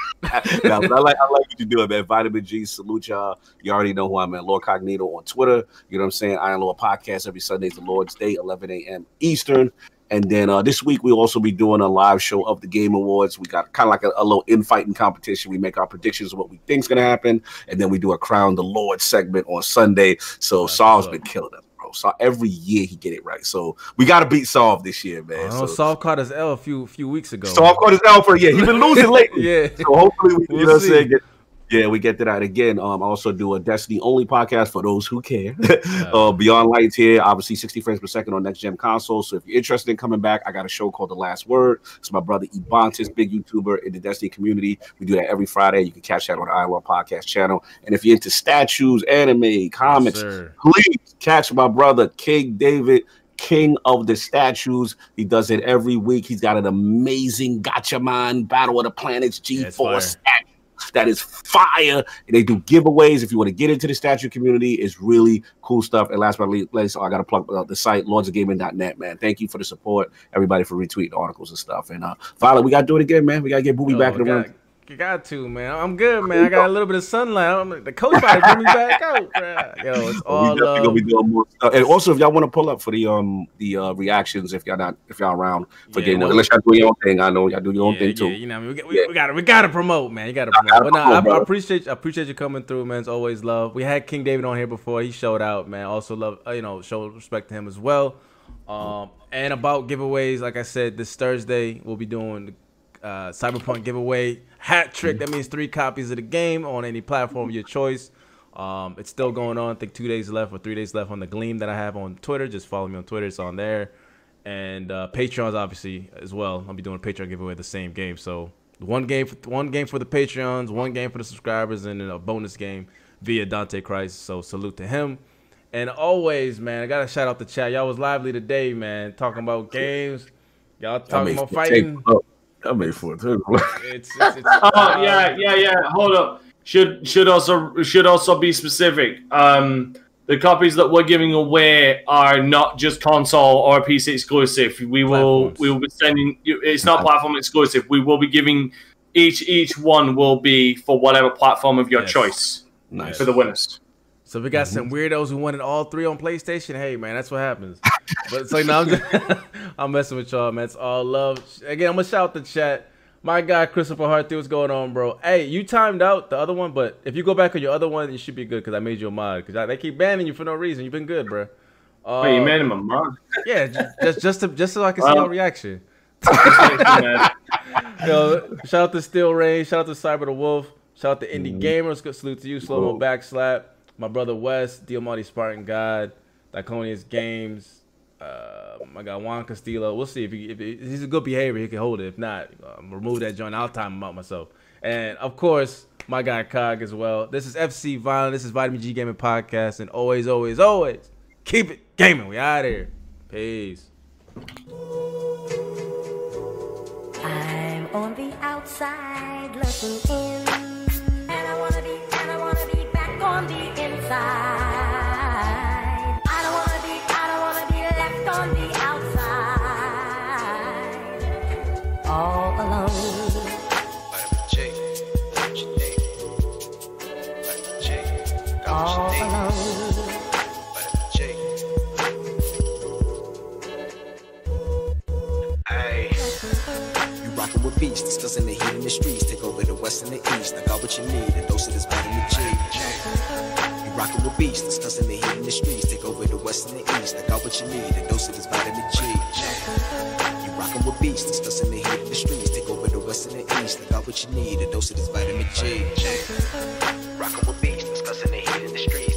no, but I like I like what you're doing, man. Vitamin G, salute y'all. You already know who I'm at. Lord Cognito on Twitter. You know what I'm saying? Iron Lord Podcast every Sunday, is the Lord's Day, 11 a.m. Eastern. And then uh, this week we'll also be doing a live show of the Game Awards. We got kind of like a, a little infighting competition. We make our predictions of what we think's gonna happen, and then we do a Crown the Lord segment on Sunday. So Saul's been killing us, bro. So every year he get it right. So we got to beat Saul this year, man. Know so, Saul caught his L a few few weeks ago. Saul caught his L for yeah. He's been losing lately. yeah. So hopefully, we, We'll you know, what I'm see. saying, get, yeah, we get to that again. Um, I also do a Destiny only podcast for those who care. uh, Beyond Lights here, obviously 60 frames per second on next gen consoles. So if you're interested in coming back, I got a show called The Last Word. It's my brother Ebontis, big YouTuber in the Destiny community. We do that every Friday. You can catch that on the Iowa Podcast channel. And if you're into statues, anime, comics, sir. please catch my brother King David. King of the statues. He does it every week. He's got an amazing Gatchaman Battle of the Planets G4 fire. statue that is fire. They do giveaways if you want to get into the statue community. It's really cool stuff. And last but not least, I got to plug uh, the site, lordsofgaming.net, man. Thank you for the support, everybody, for retweeting articles and stuff. And uh, Violet, we got to do it again, man. We got to get Booby Yo, back in the room. You got to, man. I'm good, man. I got a little bit of sunlight. I'm, the coach about to bring me back out. bruh. Yo, it's all we definitely love. gonna be doing more stuff. And also, if y'all want to pull up for the um the uh, reactions, if y'all not if y'all around for Yeah, game one, unless y'all do your own thing, I know y'all do your own Yeah, thing yeah, too. you know, I mean, we, got- we, we got to we got to promote, man. You got to promote. gotta But no, promote, I, I appreciate I appreciate you coming through, man. It's always love. We had King David on here before. He showed out, man. Also love, uh, you know, show respect to him as well. Um, and about giveaways, like I said, this Thursday we'll be doing the uh, Cyberpunk giveaway hat trick. That means three copies of the game on any platform of your choice. Um, it's still going on. I think two days left or three days left on the Gleam that I have on Twitter. Just follow me on Twitter. It's on there. And uh, Patreons obviously as well. I'll be doing a Patreon giveaway the same game. So one game for one game for the Patreons, one game for the subscribers, and then a bonus game via Dante Crisis. So salute to him. And always, man, I gotta shout out the chat. Y'all was lively today, man. Talking about games. Y'all talking about fighting. I made for it too. It's, it's, it's Oh yeah, yeah, yeah. Hold up. Should should also should also be specific. Um, the copies that we're giving away are not just console or PC exclusive. We will Platforms. we will be sending. you- It's not platform exclusive. We will be giving each each one will be for whatever platform of your Yes. choice nice. for the winners. So we got some weirdos who wanted all three on PlayStation. Hey man, that's what happens. But it's like no, I'm, just, I'm messing with y'all, man. It's all love. Again, I'm gonna shout the chat. My guy Christopher Hart, what's going on, bro? Hey, you timed out the other one, but if you go back on your other one, you should be good because I made you a mod. Because they keep banning you for no reason. You've been good, bro. Uh, Wait, you made him a mod? Yeah, just just to, just so I can see your reaction. Yo, shout out to Steel Rain. Shout out to Cyber the Wolf. Shout out to Indie Gamers. Good salute to you. Slow mo backslap. My brother West. Deal Spartan God. Diconius Games. Uh, my guy Juan Castillo. We'll see if, he, if he- he's a good behavior. He can hold it. If not, remove that joint. I'll time him out myself. And of course, my guy Cog as well. This is FC Violent. This is Vitamin G Gaming Podcast. And always, always, always keep it gaming. We out here. Peace. I'm on the outside looking in, and I wanna be, and I wanna be on the inside. I don't wanna be, I don't wanna be left on the outside, all alone. All alone. With beats, discussing the heat in the streets. Take over the west and the east. I got what you need, a dose of this vitamin G. You rockin' with beats, discussing the heat in the streets. Take over the west and the east. I got what you need, a dose of this vitamin G. You rockin' with beats, discussing the heat in the streets. Take over the west and the east. I got what you need, a dose of this vitamin G. Rockin' with beats, discussing the heat in the streets.